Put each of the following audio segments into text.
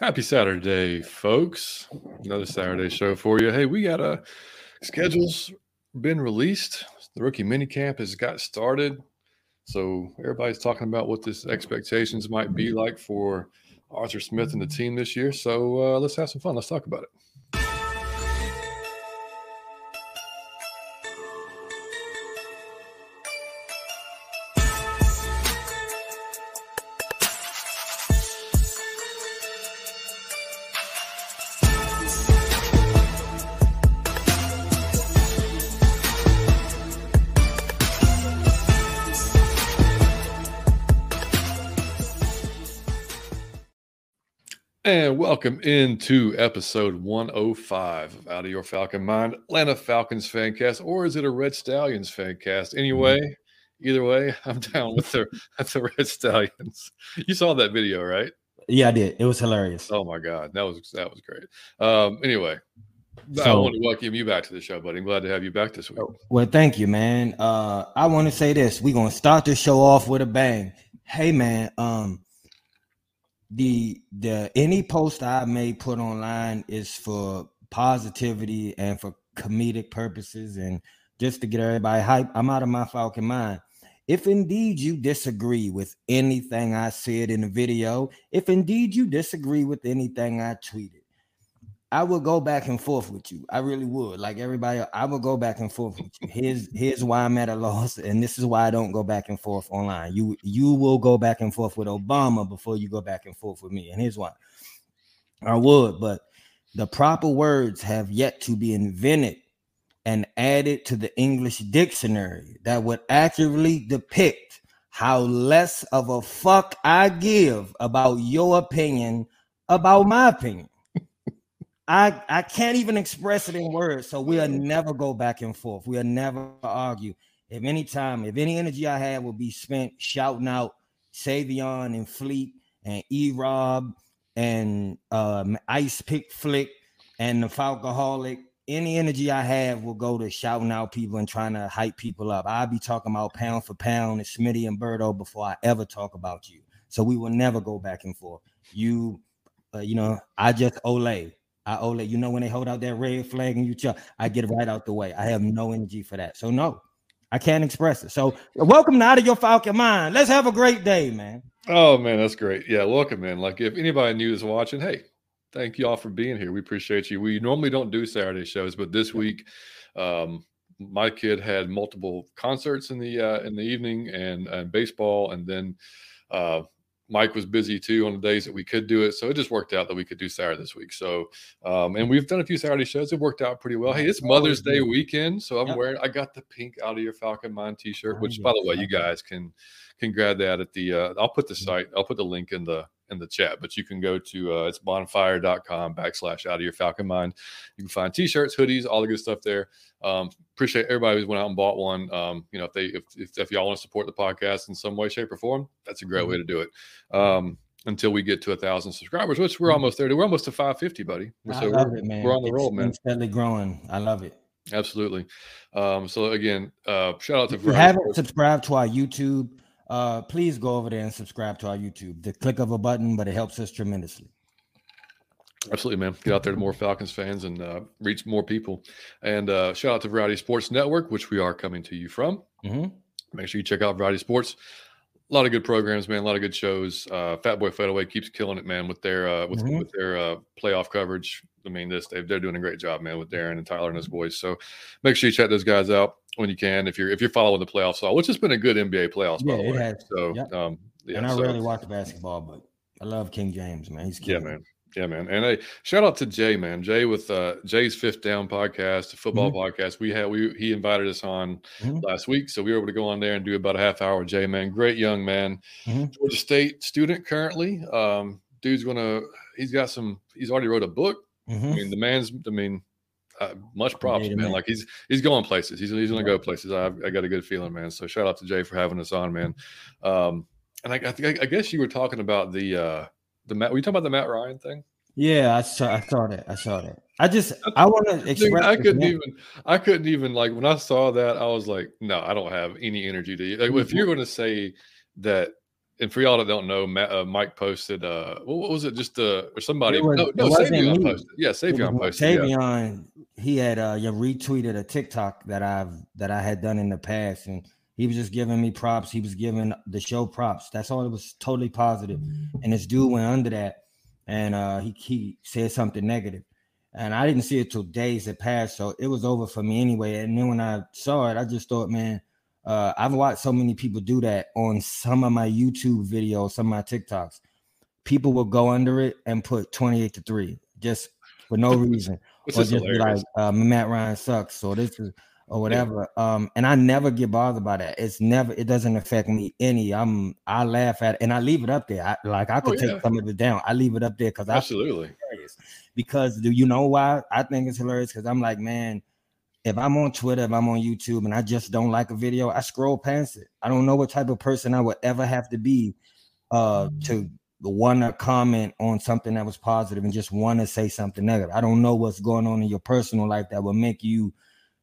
Happy Saturday, folks. Another Saturday show for you. Hey, we got a schedules been released. The rookie mini camp has got started. So everybody's talking about what this expectations might be like for Arthur Smith and the team this year. So uh, let's have some fun. Let's talk about it. Welcome into episode 105 of Out of Your Falcon Mind, Atlanta Falcons fan cast, or is it a Red Stallions fan cast? Anyway, mm-hmm. either way, I'm down with the, the Red Stallions. You saw that video, right? Yeah, I did. It was hilarious. Oh my god, that was that was great. Um, anyway, so, I want to welcome you back to the show, buddy. I'm glad to have you back this week. Well, thank you, man. Uh, I want to say this: we're gonna start the show off with a bang. Hey, man. Um, the the any post I may put online is for positivity and for comedic purposes and just to get everybody hype. I'm out of my falcon mind. If indeed you disagree with anything I said in the video, if indeed you disagree with anything I tweeted, I would go back and forth with you. I really would. Like everybody, I would go back and forth with you. Here's here's why I'm at a loss, and this is why I don't go back and forth online. You you will go back and forth with Obama before you go back and forth with me, and here's why. I would, but the proper words have yet to be invented and added to the English dictionary that would accurately depict how less of a fuck I give about your opinion about my opinion. I I can't even express it in words. So we'll never go back and forth. We'll never argue. If any time, if any energy I had will be spent shouting out Savion and Fleet and E Rob and um, Ice Pick Flick and the Falcoholic, any energy I have will go to shouting out people and trying to hype people up. I'll be talking about pound for pound and Smitty and Berto before I ever talk about you. So we will never go back and forth. You, uh, you know, I just Olay. I Ole, you know, when they hold out that red flag and you chuck, I get right out the way. I have no energy for that. So no, I can't express it. So welcome to Out of Your Falcon Mind. Let's have a great day, man. Oh man, that's great. Yeah, welcome, man. Like if anybody new is watching, hey, thank you all for being here. We appreciate you. We normally don't do Saturday shows, but this week, um, my kid had multiple concerts in the uh, in the evening and, and baseball, and then uh, Mike was busy too on the days that we could do it. So it just worked out that we could do Saturday this week. So, um, and we've done a few Saturday shows. It worked out pretty well. Hey, it's Mother's Day weekend. So I'm yep. wearing, I got the pink out of your Falcon Mind t shirt, which by the way, you guys can, can grab that at the, uh, I'll put the site, I'll put the link in the, in the chat, but you can go to uh, it's bonfire.com backslash out of your falcon mind. You can find t-shirts, hoodies, all the good stuff there. Um, appreciate everybody who went out and bought one. Um, you know, if they if, if, if y'all want to support the podcast in some way, shape, or form, that's a great way mm-hmm. to do it. Um, until we get to a thousand subscribers, which we're mm-hmm. almost there. We're almost to 550, buddy. I so love it, man. We're on the roll, man. Steadily growing. I love it. Absolutely. Um, so again, uh, shout out to if you haven't subscribed to our YouTube uh, please go over there and subscribe to our YouTube. The click of a button, but it helps us tremendously. Absolutely, man. Get out there to more Falcons fans and uh, reach more people. And uh, shout out to Variety Sports Network, which we are coming to you from. Mm-hmm. Make sure you check out Variety Sports. A lot of good programs, man. A lot of good shows. Uh, Fat Boy Fadeaway keeps killing it, man, with their uh, with mm-hmm. with their uh, playoff coverage. I mean, this they, they're doing a great job, man, with Darren and Tyler and his boys. So make sure you check those guys out when you can if you're if you're following the playoffs, which has been a good NBA playoffs. Yeah, by the it way. has. So, yep. um, yeah, and I so. rarely watch basketball, but I love King James, man. He's yeah, man. Yeah, man. And hey, shout out to Jay, man. Jay with uh, Jay's Fifth Down podcast, a football mm-hmm. podcast. We had we he invited us on mm-hmm. last week, so we were able to go on there and do about a half hour with Jay, man. Great young man, mm-hmm. Georgia State student currently. Um, dude's gonna he's got some. He's already wrote a book. I mm-hmm. mean, the man's. I mean, uh, much props, man. man. Like he's he's going places. He's he's gonna go places. I I got a good feeling, man. So shout out to Jay for having us on, man. Um, and I, I think I guess you were talking about the uh the Matt. Were you talking about the Matt Ryan thing? Yeah, I saw. I saw that. I saw that. I just I want to express. I couldn't even. I couldn't even like when I saw that. I was like, no, I don't have any energy to. Like, if you're going to say that and for y'all that don't know, Matt, uh, Mike posted. Uh, what was it? Just uh, or somebody? Was- no, no, Savion me. posted. Yeah, Savion posted. Yeah. He had uh you retweeted a TikTok that I've that I had done in the past, and he was just giving me props. He was giving the show props. That's all. It was totally positive. And this dude went under that, and uh he he said something negative, and I didn't see it till days had passed, so it was over for me anyway. And then when I saw it, I just thought, man, uh, I've watched so many people do that on some of my YouTube videos, some of my TikToks. People will go under it and put 28 to 3 just for no reason. Or just like, uh, Matt Ryan sucks, or this is or whatever. Um, and I never get bothered by that. It's never, it doesn't affect me any. I'm I laugh at it and I leave it up there. I like I could Oh, yeah. take some of it down. I leave it up there because I Absolutely. Because do you know why I think it's hilarious? Because I'm like, man, if I'm on Twitter, if I'm on YouTube, and I just don't like a video, I scroll past it. I don't know what type of person I would ever have to be uh to want to comment on something that was positive and just want to say something negative. I don't know what's going on in your personal life that will make you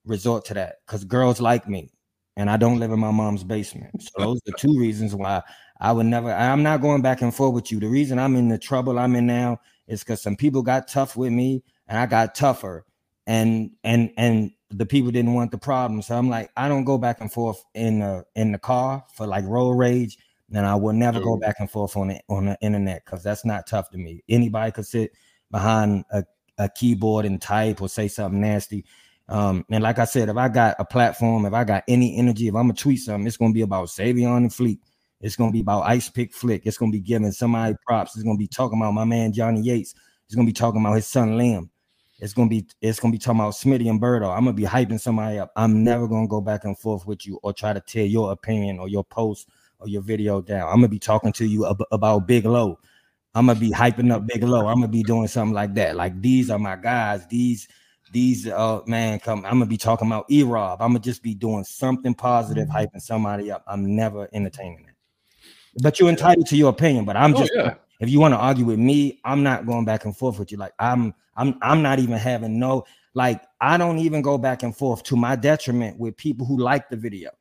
resort to that. Because girls like me, and I don't live in my mom's basement. So those are two reasons why I would never. I'm not going back and forth with you. The reason I'm in the trouble I'm in now is because some people got tough with me and I got tougher, and and and the people didn't want the problem. So I'm like, I don't go back and forth in the in the car for like road rage, and I will never go back and forth on it on the internet because that's not tough to me. Anybody could sit behind a, a keyboard and type or say something nasty. Um, and like I said, if I got a platform, if I got any energy, if I'm gonna tweet something, it's gonna be about Savion and Fleet. It's gonna be about Ice Pick Flick. It's gonna be giving somebody props. It's gonna be talking about my man Johnny Yates. It's gonna be talking about his son Liam. It's gonna be it's gonna be talking about Smitty and Berto. I'm gonna be hyping somebody up. I'm never gonna go back and forth with you or try to tear your opinion or your post or your video down. I'm gonna be talking to you ab- about Big Low. I'm gonna be hyping up Big Low. I'm gonna be doing something like that. Like these are my guys. These these uh man come. I'm gonna be talking about E Rob. I'm gonna just be doing something positive, hyping somebody up. I'm never entertaining it. But you're entitled to your opinion. But I'm Oh, just yeah. If you want to argue with me, I'm not going back and forth with you. Like I'm I'm I'm not even having no like I don't even go back and forth to my detriment with people who like the video.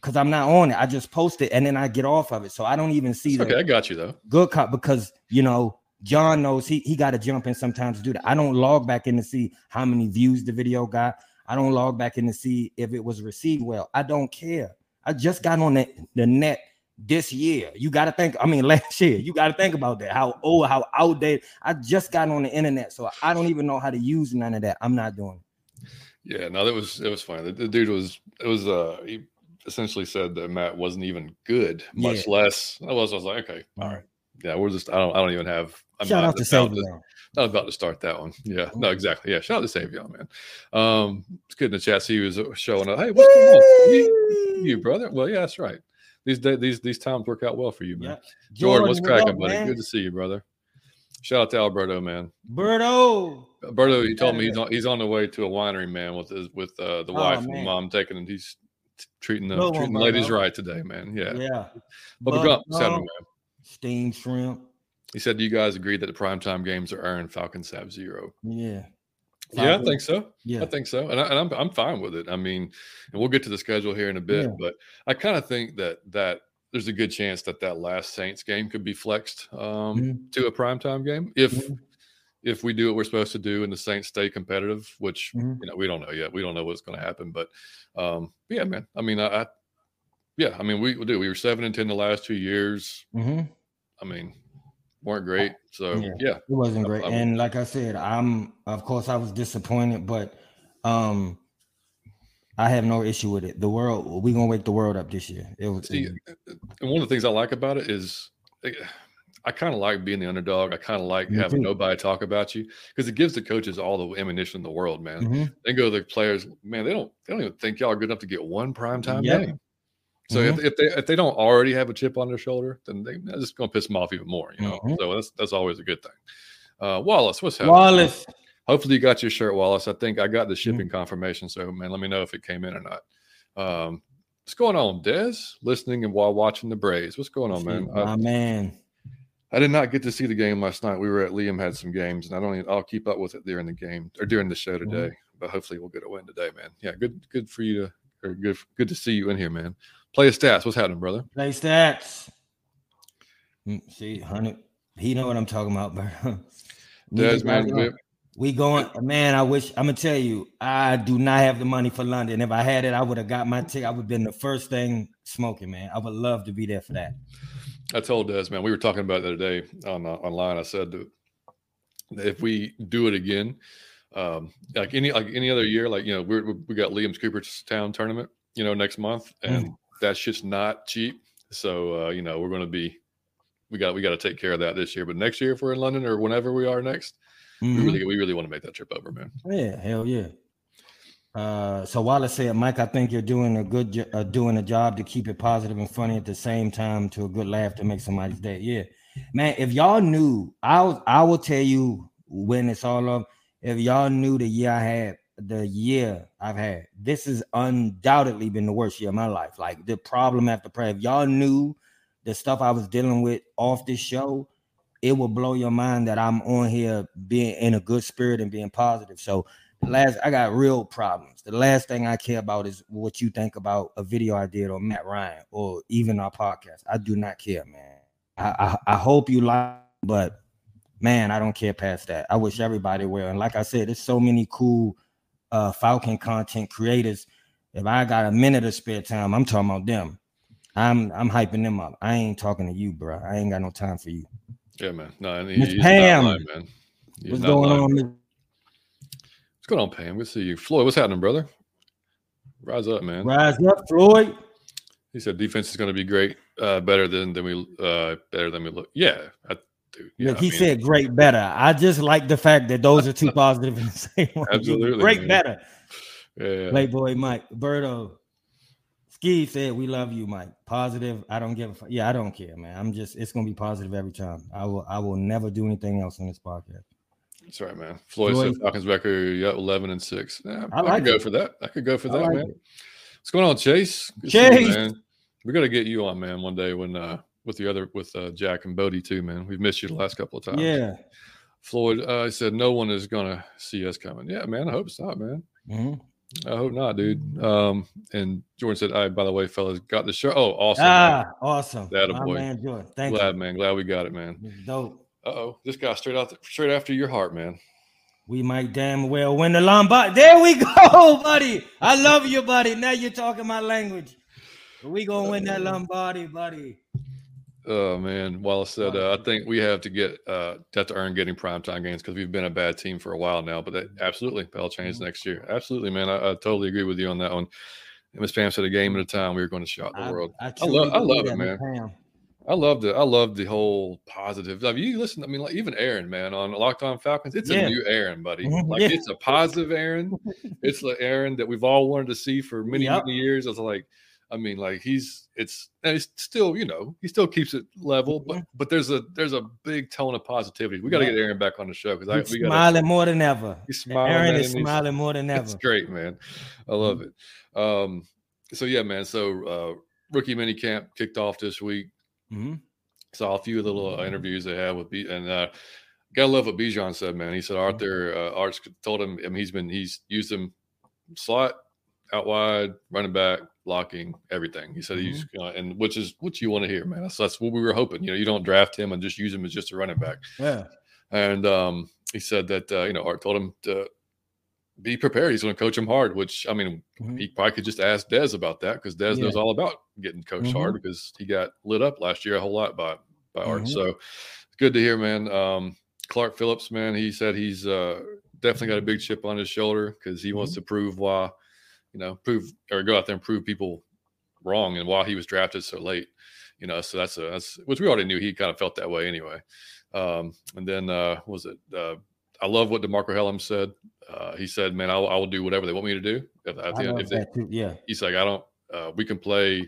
Cause I'm not on it. I just post it and then I get off of it. So I don't even see It's the okay, I got you though. good cop because you know John knows he he got to jump in sometimes to do that. I don't log back in to see how many views the video got. I don't log back in to see if it was received well. I don't care. I just got on the, the net this year. You got to think. I mean, last year. You got to think about that. How old, how outdated. I just got on the internet, so I don't even know how to use none of that. I'm not doing. it. Yeah, no, that was it was funny. The, the dude was it was uh he essentially said that Matt wasn't even good, much Yeah. less. I was I was like, okay, all right. Yeah, we're just I don't I don't even have I'm Shout not out to about to- Savion. I was about to start that one. Yeah, no, exactly. Yeah, shout out to Savion, man. Um, it's good in the chat. See, he was showing up. Hey, what's going on? You, you, brother? Well, yeah, that's right. These these these times work out well for you, man. Yeah. Jordan, what's cracking, buddy? man? Good to see you, brother. Shout out to Alberto, man. Berto. Alberto, he told me he's on he's on the way to a winery, man, with his with uh, the Oh, wife and mom taking him. He's treating the one, treating the ladies right today, man. Yeah. Yeah. But Bubba Gump said, Gump, man. Steamed shrimp. He said, "Do you guys agree that the primetime games are earned Falcon Sab Zero?" Yeah. Yeah, I think so. Yeah. I think so, and, I, and I'm I'm fine with it. I mean, and we'll get to the schedule here in a bit, Yeah. but I kind of think that that there's a good chance that that last Saints game could be flexed um, Mhm. to a primetime game if Mhm. if we do what we're supposed to do and the Saints stay competitive, which Mhm. you know we don't know yet. We don't know what's going to happen, but um, yeah, man. I mean, I, I yeah, I mean, we we do. We were seven and ten the last two years. Mhm. I mean, weren't great. So Yeah. yeah, It wasn't great. I'm- and like I said, I'm of course I was disappointed, but um I have no issue with it. The world we're gonna wake the world up this year. It was See, and one of the things I like about it is eh, I kind of like being the underdog. I kind of like having too. nobody talk about you because it gives the coaches all the ammunition in the world, man. Mhm. They go to the players, man. They don't. They don't even think y'all are good enough to get one primetime Yep. game. So if, if they if they don't already have a chip on their shoulder, then they, that's just going to piss them off even more. You know. Mhm. So that's that's always a good thing. Uh, Wallace, what's happening? Wallace. Hopefully you got your shirt, Wallace. I think I got Mm-hmm. the shipping confirmation. So man, let me know if it came in or not. Um, what's going on, Des? Listening and while watching the Braves. What's going on, man? I, man. I did not get to see the game last night. We were at Liam had some games, and I don't. Even, I'll keep up with it during the game or during the show Mm-hmm. today. But hopefully we'll get a win today, man. Yeah, good, good for you to, or good, good to see you in here, man. Play stats. What's happening, brother? Play stats. Mm, See, hundred. He know what I'm talking about, bro. We Des, man, we- going, man. I wish I'm gonna tell you, I do not have the money for London. If I had it, I would have got my ticket. I would have been the first thing smoking, man. I would love to be there for that. I told Des, man, we were talking about it the other day on uh, online. I said that if we do it again, um, like any like any other year, like you know, we're, we got Liam's Cooperstown tournament, you know, next month, and that just not cheap. So uh, you know, we're going to be we got we got to take care of that this year. But next year, if we're in London or whenever we are next, we Mhm. really we really want to make that trip over, man. Yeah, hell yeah. Uh, so Wallace said, Mike, I think you're doing a good, jo- uh, doing a job to keep it positive and funny at the same time to a good laugh to make somebody's day. Yeah, man. If y'all knew, I was, I will tell you when it's all up. If y'all knew the year I had, the year I've had, this has undoubtedly been the worst year of my life. Like the problem after prayer. If y'all knew the stuff I was dealing with off this show, it will blow your mind that I'm on here being in a good spirit and being positive. So last I got real problems. The last thing I care about is what you think about a video I did on Matt Ryan or even our podcast. I do not care, man. I I, I hope you like, but man, I don't care past that. I wish everybody well. And like I said, there's so many cool uh Falcon content creators. If I got a minute of spare time, I'm talking about them. I'm I'm hyping them up. I ain't talking to you, bro. I ain't got no time for you. Yeah, man. No, and Miss he's Pam. lying, man. He's What's going lying. on? What's going on, Pam? Good to see you, Floyd. What's happening, brother? Rise up, man. Rise up, Floyd. He said defense is going to be great, uh, better than than we uh, better than we look. Yeah, I, dude. Yeah, Look, he I mean, said great better. I just like the fact that those are two positive in the same way. Absolutely, Great man. better. yeah, Playboy Mike. Berto. Ski said, We love you, Mike. Positive. I don't give a fuck. Yeah, I don't care, man. I'm just it's gonna be positive every time. I will I will never do anything else on this podcast. that's right, man. Floyd, Floyd. said Falcons record, yeah, eleven and six. Yeah, I, I like could go it. for that. I could go for I that, like man. it. What's going on, Chase? Good to see you, Chase! man. We got to get you on, man, one day when uh with the other with uh, Jack and Bodie too, man. We've missed you the last couple of times. Yeah. Floyd uh, said no one is gonna see us coming. Yeah, man. I hope it's not, man. Mhm. I hope not, dude. Um, and Jordan said, "I, by the way, fellas, got the show. Oh, awesome! Ah, awesome. That a boy. man Jordan. Thank Glad, you. man. Glad we got it, man. It's dope. Uh oh, this guy straight out, straight after your heart, man. We might damn well win the Lombard. There we go, buddy. I love you, buddy. Now you're talking my language. We gonna win that Lombardi, buddy. Oh man, Wallace said, uh, "I think we have to get uh, have to earn getting primetime games because we've been a bad team for a while now." But that absolutely, that'll change next year. Absolutely, man. I, I totally agree with you on that one. And Miss Pam said, "A game at a time, we are going to shock the world." I truly love- I love it, man. Pam. I love it. I love the whole positive. I mean, you listen. I mean, like even Aaron, man, on Locked On Falcons, it's Yeah. a new Aaron, buddy. Mhm, Like yeah. it's a positive Aaron. it's the Aaron that we've all wanted to see for many Yep. many years. I was like, I mean, like he's it's and he's still, you know, he still keeps it level, but but there's a there's a big tone of positivity. We got to Mm-hmm. Get Aaron back on the show because I we got smiling more than ever. he's smiling. Aaron is smiling more than ever. it's great, man. I love it. Um, so yeah, man. So uh, rookie mini camp kicked off this week Mhm. saw a few little uh, interviews they had with B and uh gotta love what Bijan said, man. He said Arthur uh, Arts told him I mean he's been he's used him slot out wide, running back, blocking, everything. He said he's uh, and which is what you want to hear, man. That's, that's what we were hoping. You know, you don't draft him and just use him as just a running back. Yeah. And um he said that uh, you know Art told him to be prepared. He's going to coach him hard, which I mean, Mhm. he probably could just ask Dez about that because Dez Yeah. knows all about getting coached hard because he got lit up last year a whole lot by by Art. Mhm. So it's good to hear, man. Um, Clark Phillips, man, he said he's uh, definitely got a big chip on his shoulder because he wants to prove why, you know, prove or go out there and prove people wrong and why he was drafted so late. You know, so that's a that's which we already knew he kind of felt that way anyway. Um, and then uh, what was it? Uh, I love what DeMarcco Hellams said. Uh, he said, "Man, I'll, I will do whatever they want me to do. If, I if they, too. Yeah. he's like, I don't. Uh, we can play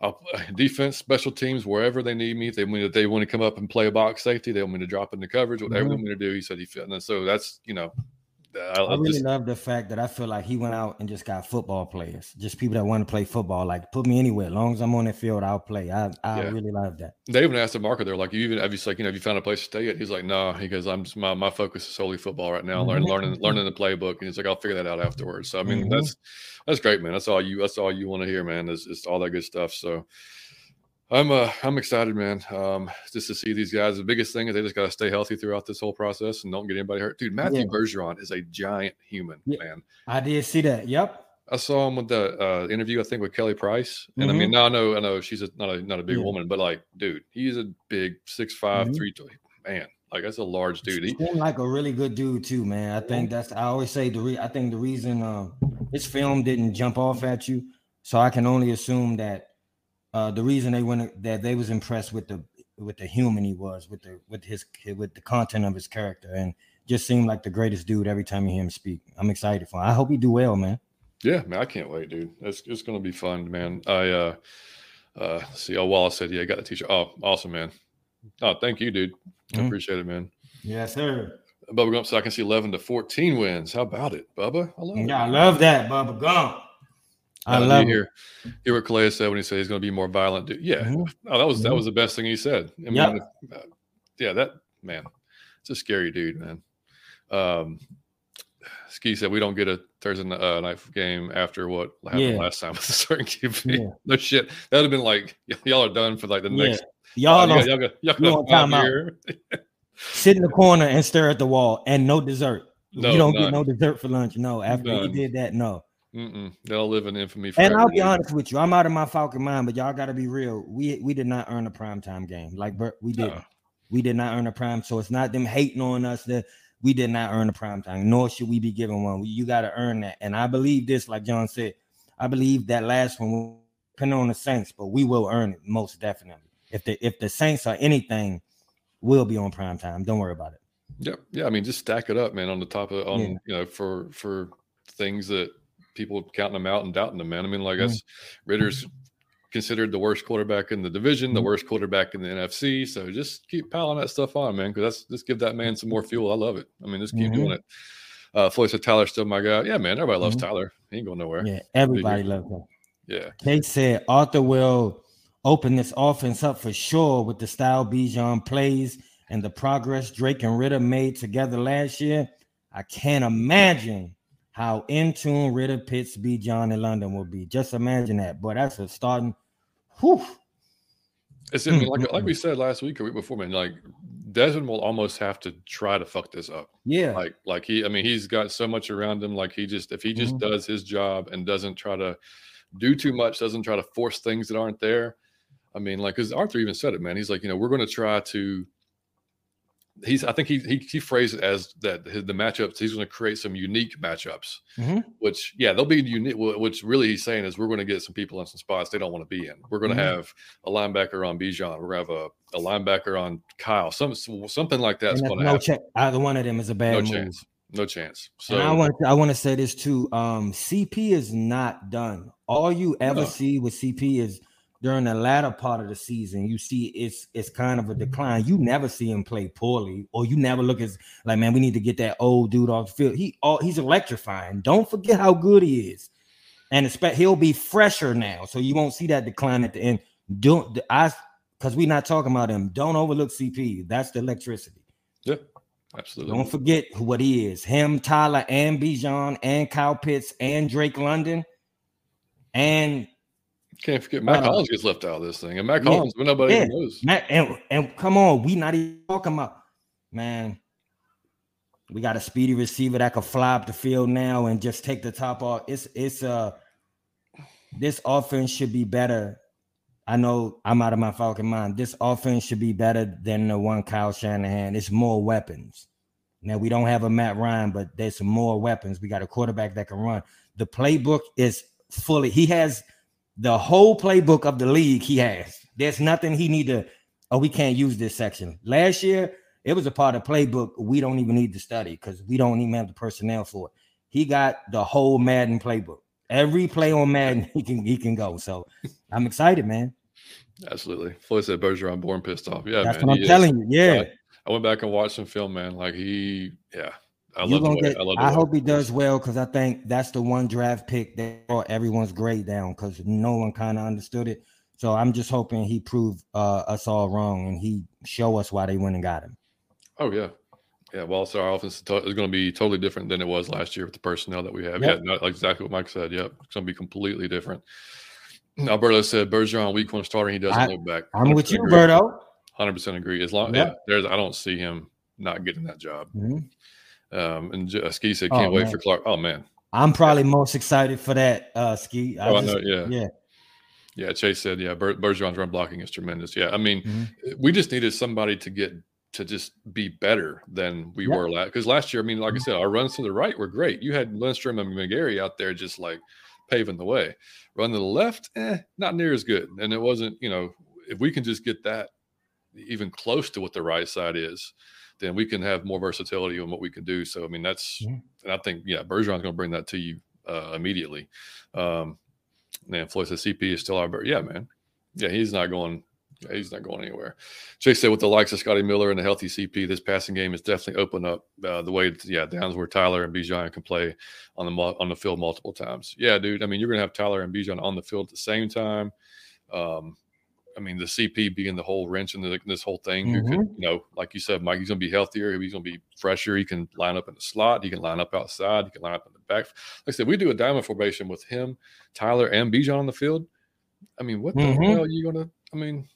I'll, defense, special teams, wherever they need me. If they want, if they want to come up and play a box safety, they want me to drop in the coverage. Whatever Mhm. they want me to do, he said he fit. And so that's you know, I, I really just, love the fact that I feel like he went out and just got football players, just people that want to play football. Like put me anywhere, as long as I'm on the field, I'll play. I I Yeah. really love that. they even asked DeMarcco. They're like, you even have you like you know have you found a place to stay yet? He's like, no. He goes, I'm just my, my focus is solely football right now. Learn, Mhm. learning learning the playbook. And he's like, I'll figure that out afterwards. So I mean, Mhm. that's that's great, man. That's all you that's all you want to hear, man. Is is all that good stuff. So I'm uh I'm excited, man. Um, just to see these guys. The biggest thing is they just got to stay healthy throughout this whole process and don't get anybody hurt. Dude, Matthew Yeah. Bergeron is a giant human, Yeah. man. I did see that. Yep. I saw him with the uh, interview, I think, with Kelly Price. And I mean, now I know, I know she's a, not a not a big Mm-hmm. Yeah. woman, but like, dude, he's a big six five, Mhm. three man. Like that's a large dude. He, Seemed like a really good dude too, man. I think that's I always say the re- I think the reason um this film didn't jump off at you, so I can only assume that uh the reason they went that they was impressed with the with the human he was with the with his with the content of his character and just seemed like the greatest dude every time you hear him speak. I'm excited for. Him. I hope he do well, man. yeah, man, I can't wait, dude. It's it's gonna be fun, man. I uh uh see. Oh, Wallace said, yeah, I got the teacher. Oh, awesome, man. Oh, thank you, dude. I Mhm. appreciate it, man. Yes, sir. Bubba Gump, so I can see 11 to 14 wins. How about it, Bubba? I love it. Yeah, I love that, Bubba Gump. I Uh, love you it. hear, hear what Calais said when he said he's going to be more violent. Dude. Yeah, Mhm. oh, that was that Mhm. was the best thing he said. I mean, Yep. uh, yeah, that man, it's a scary dude, man. Um, Ski said we don't get a Thursday uh, night game after what happened Yeah. last time with the certain QB. Yeah. No shit, that would have been like y'all are done for like the Yeah. next. Y'all y'all, don't y'all, y'all you got on five timeout. year. sit in the corner and stare at the wall and no dessert. No, you don't none. get no dessert for lunch. No, after None. he did that, no. Mm-mm. They'll live in infamy. And I'll be honest with you, I'm out of my Falcon mind, but y'all got to be real. We we did not earn a primetime game, like we did. No. We did not earn a prime, so it's not them hating on us that we did not earn a prime time. Nor should we be given one. You got to earn that, and I believe this, like John said, I believe that last one will depend on the Saints, but we will earn it most definitely. If the if the Saints are anything, we'll be on prime time. Don't worry about it. Yep. Yeah. I mean, just stack it up, man, on the top of on Yeah. you know for for things that people counting them out and doubting them, man. I mean, like Mhm. that's Ridder's considered the worst quarterback in the division, the Mhm. worst quarterback in the NFC. So just keep piling that stuff on, man, because that's just give that man some more fuel. I love it. I mean, just keep Mhm. doing it. Uh, Floyd said Tyler's still my guy. Yeah, man. Everybody loves Mhm. Tyler. He ain't going nowhere. Yeah, everybody loves him. Yeah. Kate said Arthur will open this offense up for sure with the style Bijan plays and the progress Drake and Ridder made together last year. I can't imagine how in tune Ridder, Pitts, Bijan, and London will be. Just imagine that. But that's a starting. Whew. It's I mean, like like we said last week or week before, man. Like Desmond will almost have to try to fuck this up. Yeah. like like he i mean he's got so much around him like he just if he just Mhm. does his job and doesn't try to do too much doesn't try to force things that aren't there i mean like because arthur even said it man he's like you know we're going to try to he's i think he he, he phrased it as that his, the matchups he's going to create some unique matchups Mhm. which yeah they'll be unique wh- which really he's saying is we're going to get some people in some spots they don't want to be in we're going to Mhm. have a linebacker on Bijan. we're going to have a, a linebacker on kyle some something like that's going to no happen check. Either one of them is a bad no move. chance no chance so and I want I want to say this too. Um, CP is not done. All you ever No. see with CP is during the latter part of the season. You see it's it's kind of a decline. You never see him play poorly, or you never look as like man. We need to get that old dude off the field. He all he's electrifying. Don't forget how good he is, and expect he'll be fresher now, so you won't see that decline at the end. Don't I? Because we're not talking about him. Don't overlook CP. That's the electricity. Yeah, absolutely. Don't forget what he is. Him, Tyler, and Bijan, and Kyle Pitts, and Drake London, and Can't forget Mack Uh, Hollins gets left out of this thing, and Mack yeah, Hollins, but nobody yeah. knows. Mack. And, and come on, we not even talking about man. We got a speedy receiver that could fly up the field now and just take the top off. It's it's uh this offense should be better. I know I'm out of my Falcon mind. This offense should be better than the one Kyle Shanahan. It's more weapons. Now we don't have a Matt Ryan, but there's some more weapons. We got a quarterback that can run. The playbook is fully. He has the whole playbook of the league. He has. There's nothing he need to. Oh, we can't use this section. Last year it was a part of playbook. We don't even need to study because we don't even have the personnel for it. He got the whole Madden playbook. Every play on Madden, he can he can go. So I'm excited, man. Absolutely. Floyd said Bergeron born pissed off. Yeah, That's man. what I'm is. telling you. Yeah. I went back and watched some film, man. Like he, yeah, I love the way. get, I love. I hope he does well because I think that's the one draft pick that brought everyone's grade down because no one kind of understood it. So I'm just hoping he proved uh, us all wrong and he show us why they went and got him. Oh yeah, yeah. Well, so our offense is, to- is going to be totally different than it was last year with the personnel that we have. Yep. Yeah, exactly what Mike said. Yep, it's going to be completely different. Alberto said Bergeron week one starter. He doesn't I- look back. I'm with you, agree. Berto. Hundred percent agree. As long, Yeah. yeah, there's. I don't see him not getting that job. Mhm. Um, and uh, Ski said, Oh, "Can't wait man. for Clark." Oh man, I'm probably most excited for that, uh, Ski. oh, I know. Yeah, yeah. yeah. Chase said, "Yeah, Ber- Bergeron's run blocking is tremendous." Yeah, I mean, Mhm. we just needed somebody to get to just be better than we Yeah. were last. Because last year, I mean, like I Mhm. said, our runs to the right were great. You had Lindstrom and McGary out there just like paving the way. Run to the left, eh, not near as good. And it wasn't, you know, if we can just get that even close to what the right side is, then we can have more versatility on what we can do. So, I mean, that's, Yeah. and I think, yeah, Bergeron's going to bring that to you uh, immediately. Um, man, Floyd says CP is still our, yeah, man. Yeah, he's not going, yeah, he's not going anywhere. Chase said, with the likes of Scotty Miller and a healthy CP, this passing game is definitely opened up uh, the way, yeah, downs where Tyler and Bijan can play on the on the field multiple times. Yeah, dude. I mean, you're gonna have Tyler and Bijan on the field at the same time. Um, I mean, the CP being the whole wrench in the, this whole thing. Who could, you know, like you said, Mike, he's gonna be healthier. He's gonna be fresher. He can line up in the slot. He can line up outside. He can line up in the back. Like I said, we do a diamond formation with him, Tyler, and Bijan on the field. I mean, what the Mhm. hell are you gonna? I mean,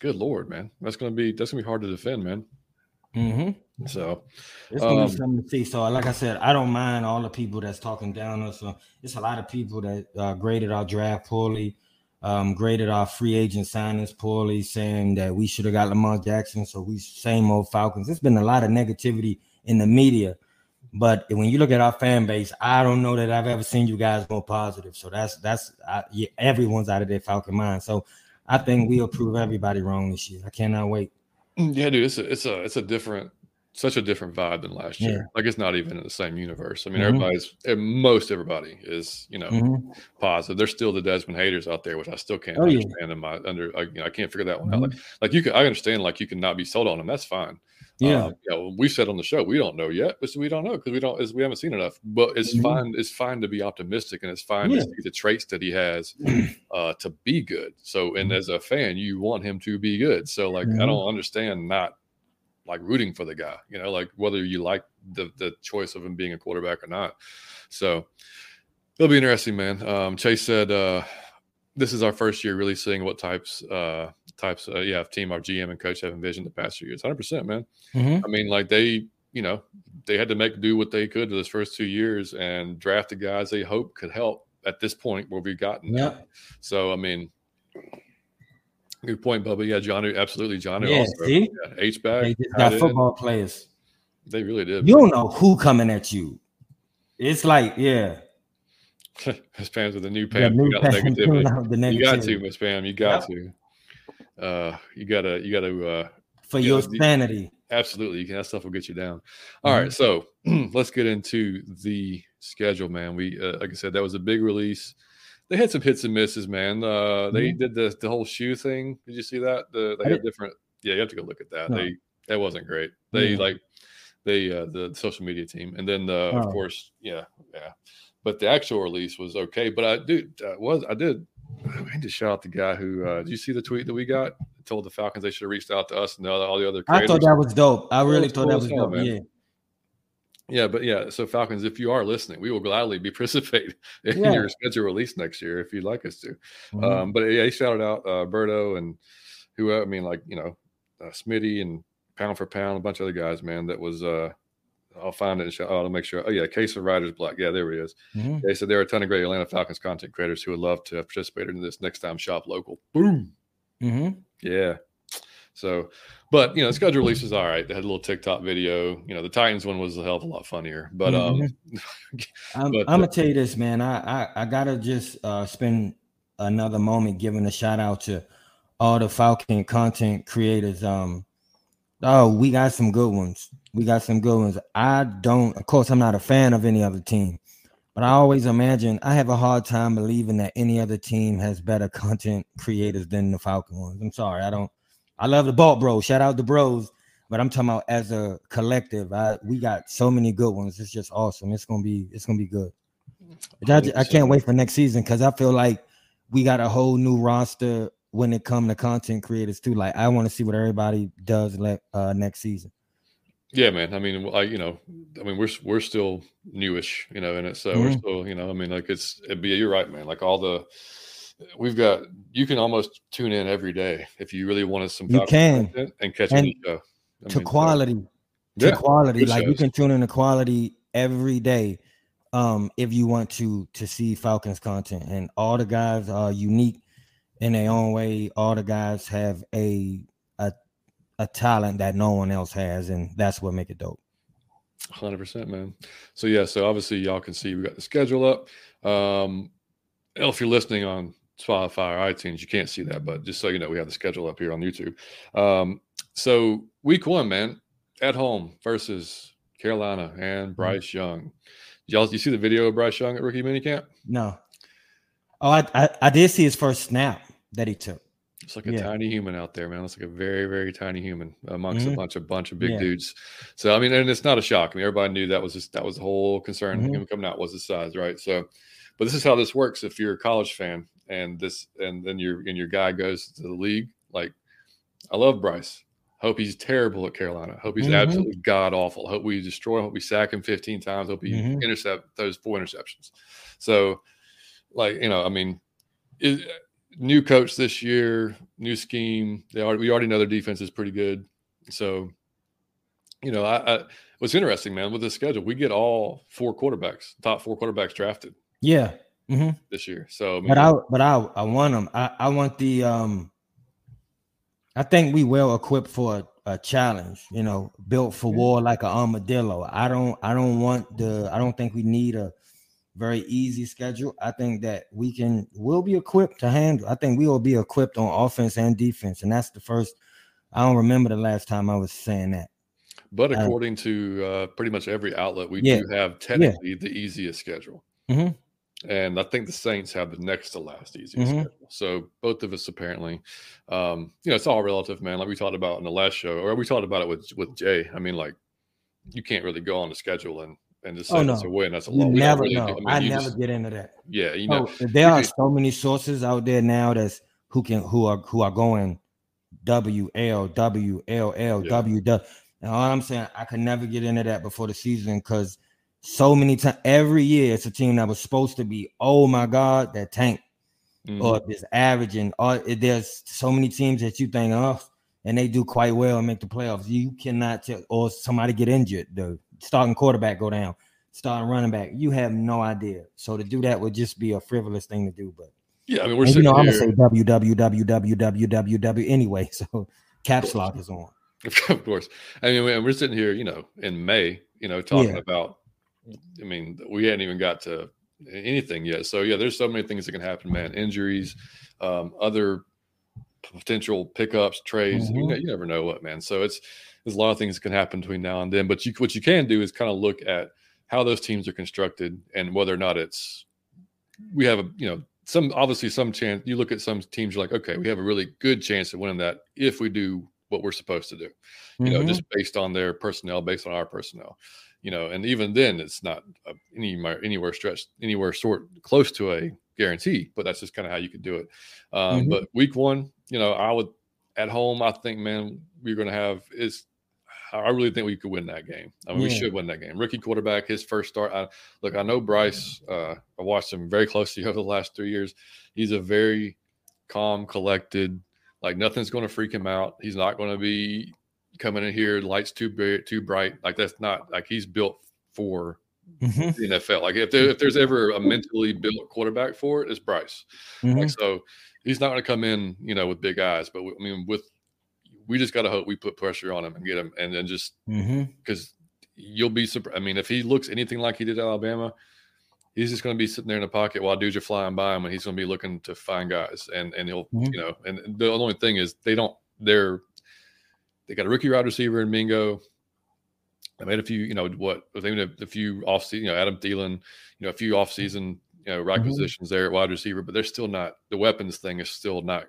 good lord, man, that's gonna be that's gonna be hard to defend, man. Mhm. So It's gonna Um, be something to see. So, like I said, I don't mind all the people that's talking down us. So it's a lot of people that uh, graded our draft poorly, um, graded our free agent signings poorly, saying that we should have got Lamar Jackson. So we same old Falcons. It's been a lot of negativity in the media, but when you look at our fan base, I don't know that I've ever seen you guys more positive. So that's that's I, yeah, everyone's out of their Falcon mind. So I think we'll prove everybody wrong this year. I cannot wait. Yeah, dude, it's a it's a it's a different such a different vibe than last Yeah. year. Like it's not even in the same universe. I mean, Mhm. everybody's most everybody is you know Mhm. positive. There's still the Desmond haters out there, which I still can't Oh, yeah. understand. In my under, I, you know, I can't figure that one out. Mhm. Like, like you can, I understand. Like you can not be sold on them. That's fine. Yeah. Um, you know, we said on the show we don't know yet, but we don't know because we don't we haven't seen enough. But it's Mhm. fine. It's fine to be optimistic, and it's fine Yeah. to see the traits that he has uh, to be good. So, and Mhm. as a fan, you want him to be good. So, like, I Mhm. don't understand not like rooting for the guy. You know, like whether you like the the choice of him being a quarterback or not. So, it'll be interesting, man. Um, Chase said. uh this is our first year really seeing what types uh types uh, yeah team our gm and coach have envisioned the past few years 100% man Mhm. I mean, like they, you know, they had to make do what they could this first two years and draft the guys they hope could help at this point where we've gotten. Yeah. So I mean, good point, Bubba. Yeah, Johnny, absolutely, Johnny. Yeah, also, see? yeah, H back. They just got football players. They really did. You don't know who coming at you. It's like, yeah, Miss Pam's with the new Pam. new you got Pam negativity. coming out, the You got to, Miss Pam. You got to. Uh, you gotta, you gotta. Uh, for Yeah, your sanity. Absolutely, you can. That stuff will get you down. All right, so let's get into the schedule, man. We, uh, like I said, that was a big release. They had some hits and misses, man. Uh, they Mhm. did the the whole shoe thing. Did you see that? The, they I had different. Yeah, you have to go look at that. No. They that wasn't great. They Yeah. like they uh, the social media team, and then uh, of Oh. course, yeah, yeah. But the actual release was okay. But I do uh, was I did. I need to shout out the guy who. Uh, did you see the tweet that we got? Told the Falcons they should have reached out to us and all the other. I thought that was dope. I really thought that was dope. man. Yeah. Yeah, but yeah, so Falcons, if you are listening, we will gladly be participate in Yeah. your schedule release next year if you'd like us to. Mhm. Um, but yeah, he shouted out uh, Berto and who I mean, like you know, uh, Smitty and Pound for Pound, a bunch of other guys, man. That was uh, I'll find it and shout. Oh, I'll make sure. Oh yeah, Case of Riders Black. Yeah, there he is. Mhm. They said there are a ton of great Atlanta Falcons content creators who would love to have participated in this next time. Shop local. Boom. Mhm. Yeah. So, but you know, schedule release was all right. They had a little TikTok video. You know, the Titans one was a hell of a lot funnier. But um, I'm, But, I'm uh, gonna tell you this, man. I, I I gotta just uh, spend another moment giving a shout out to all the Falcon content creators. Um, oh, we got some good ones. We got some good ones. I don't, of course, I'm not a fan of any other team, but I always imagine I have a hard time believing that any other team has better content creators than the Falcon ones. I'm sorry, I don't. I love the Balt Bros. Shout out the Bros. But I'm talking about as a collective. I we got so many good ones. It's just awesome. It's gonna be it's gonna be good. I, I can't wait for next season because I feel like we got a whole new roster when it come to content creators too. Like I want to see what everybody does le- uh, next season. Yeah, man. I mean, I you know, I mean, we're we're still newish, you know, in it. So we're Mhm. still, you know, I mean, like it's, it'd be, you're right, man. Like all the, we've got you can almost tune in every day if you really wanted some You can. and catch And show. I to mean, quality. To yeah, quality. Like you can tune in to quality every day. Um, if you want to to see Falcons content. And all the guys are unique in their own way. All the guys have a a a talent that no one else has, and that's what make it dope. Hundred percent, man. So yeah, so obviously y'all can see we got the schedule up. Um, if you're listening on Spotify or iTunes, you can't see that, but just so you know, we have the schedule up here on YouTube. Um, so week one, man, at home versus Carolina and Bryce Young. Y'all, you see the video of Bryce Young at rookie minicamp? No. Oh, I, I I did see his first snap that he took. It's like a Yeah. tiny human out there, man. It's like a very, very tiny human amongst a Mhm. bunch of bunch of big Yeah. dudes. So I mean, and it's not a shock. I mean, everybody knew that was just that was the whole concern. Mhm. Him coming out was his size, right? So, but this is how this works. If you're a college fan and this, and then your and your guy goes to the league, like I love Bryce. Hope he's terrible at Carolina. Hope he's Mhm. absolutely god awful. Hope we destroy him. Hope we sack him 15 times. Hope he Mhm. intercept those four interceptions. So, like you know, I mean, it, new coach this year, new scheme. They already we already know their defense is pretty good. So, you know, I, I what's interesting, man, with this schedule, we get all four quarterbacks, top four quarterbacks drafted Yeah. Hmm this year. So, mean, But I but I I want them. I I want the um. I think we well equipped for a, a challenge. You know, built for Yeah. war like an armadillo. I don't I don't want the. I don't think we need a very easy schedule. I think that we can will be equipped to handle. I think we will be equipped on offense and defense, and that's the first. I don't remember the last time I was saying that. but uh, according to uh, pretty much every outlet, we Yeah. do have technically the easiest schedule. Mhm. And I think the Saints have the next to last easiest Mhm. schedule. So both of us apparently, um, you know, it's all relative, man. Like we talked about in the last show, or we talked about it with with Jay. I mean, like you can't really go on the schedule and and just say Oh, no. a win. That's a You loss. Never really know. do- mean, I you never just- get into that. yeah, you know, Oh, there we are so many sources out there now that's who can who are who are going W L W L L. W W. And all I'm saying, I could never get into that before the season because so many times every year it's a team that was supposed to be, oh my God, that tank mhm. or this averaging. Or there's so many teams that you think, oh, and they do quite well and make the playoffs. You cannot tell, or somebody get injured, the starting quarterback go down, starting running back. You have no idea. So to do that would just be a frivolous thing to do. But yeah, I mean, we're and you sitting know, I'm gonna say W W W W W W W anyway. So caps lock is on. of course. I mean, we- we're sitting here, you know, in May, you know, talking Yeah. about. I mean, we hadn't even got to anything yet. So yeah, there's so many things that can happen, man. Injuries, um, other potential pickups, trades. You, Mhm. know, you never know what, man. So it's there's a lot of things that can happen between now and then. But you, what you can do is kind of look at how those teams are constructed and whether or not it's we have a you know some obviously some chance. You look at some teams, you're like, okay, we have a really good chance of winning that if we do what we're supposed to do you know, Mhm. just based on their personnel, based on our personnel, you know, and even then, it's not anywhere anywhere stretched anywhere sort close to a guarantee, but that's just kind of how you could do it. Um, Mhm. But week one, you know, I would at home, I think, man, we're going to have is. I really think we could win that game. I mean, we should win that game. Rookie quarterback, his first start. I, look, I know Bryce. Uh, I watched him very closely over the last three years. He's a very calm, collected. Like nothing's going to freak him out. He's not going to be coming in here lights too big, too bright. Like that's not like he's built for Mhm. the NFL. Like if there, if there's ever a mentally built quarterback for it, it's Bryce. Mhm. Like so, he's not going to come in, you know, with big eyes. But I mean, with we just got to hope we put pressure on him and get him, and then just because you'll be surprised. I mean, if he looks anything like he did at Alabama, he's just going to be sitting there in the pocket while dudes are flying by him, and he's going to be looking to find guys, and and he'll, Mhm. you know, and the only thing is they don't. They're they got a rookie wide receiver in Mingo. I made a few, you know, what they made a, a few off season, you know, Adam Thielen, you know, a few off season, you know, requisitions there at wide receiver, but they're still not the weapons thing is still not.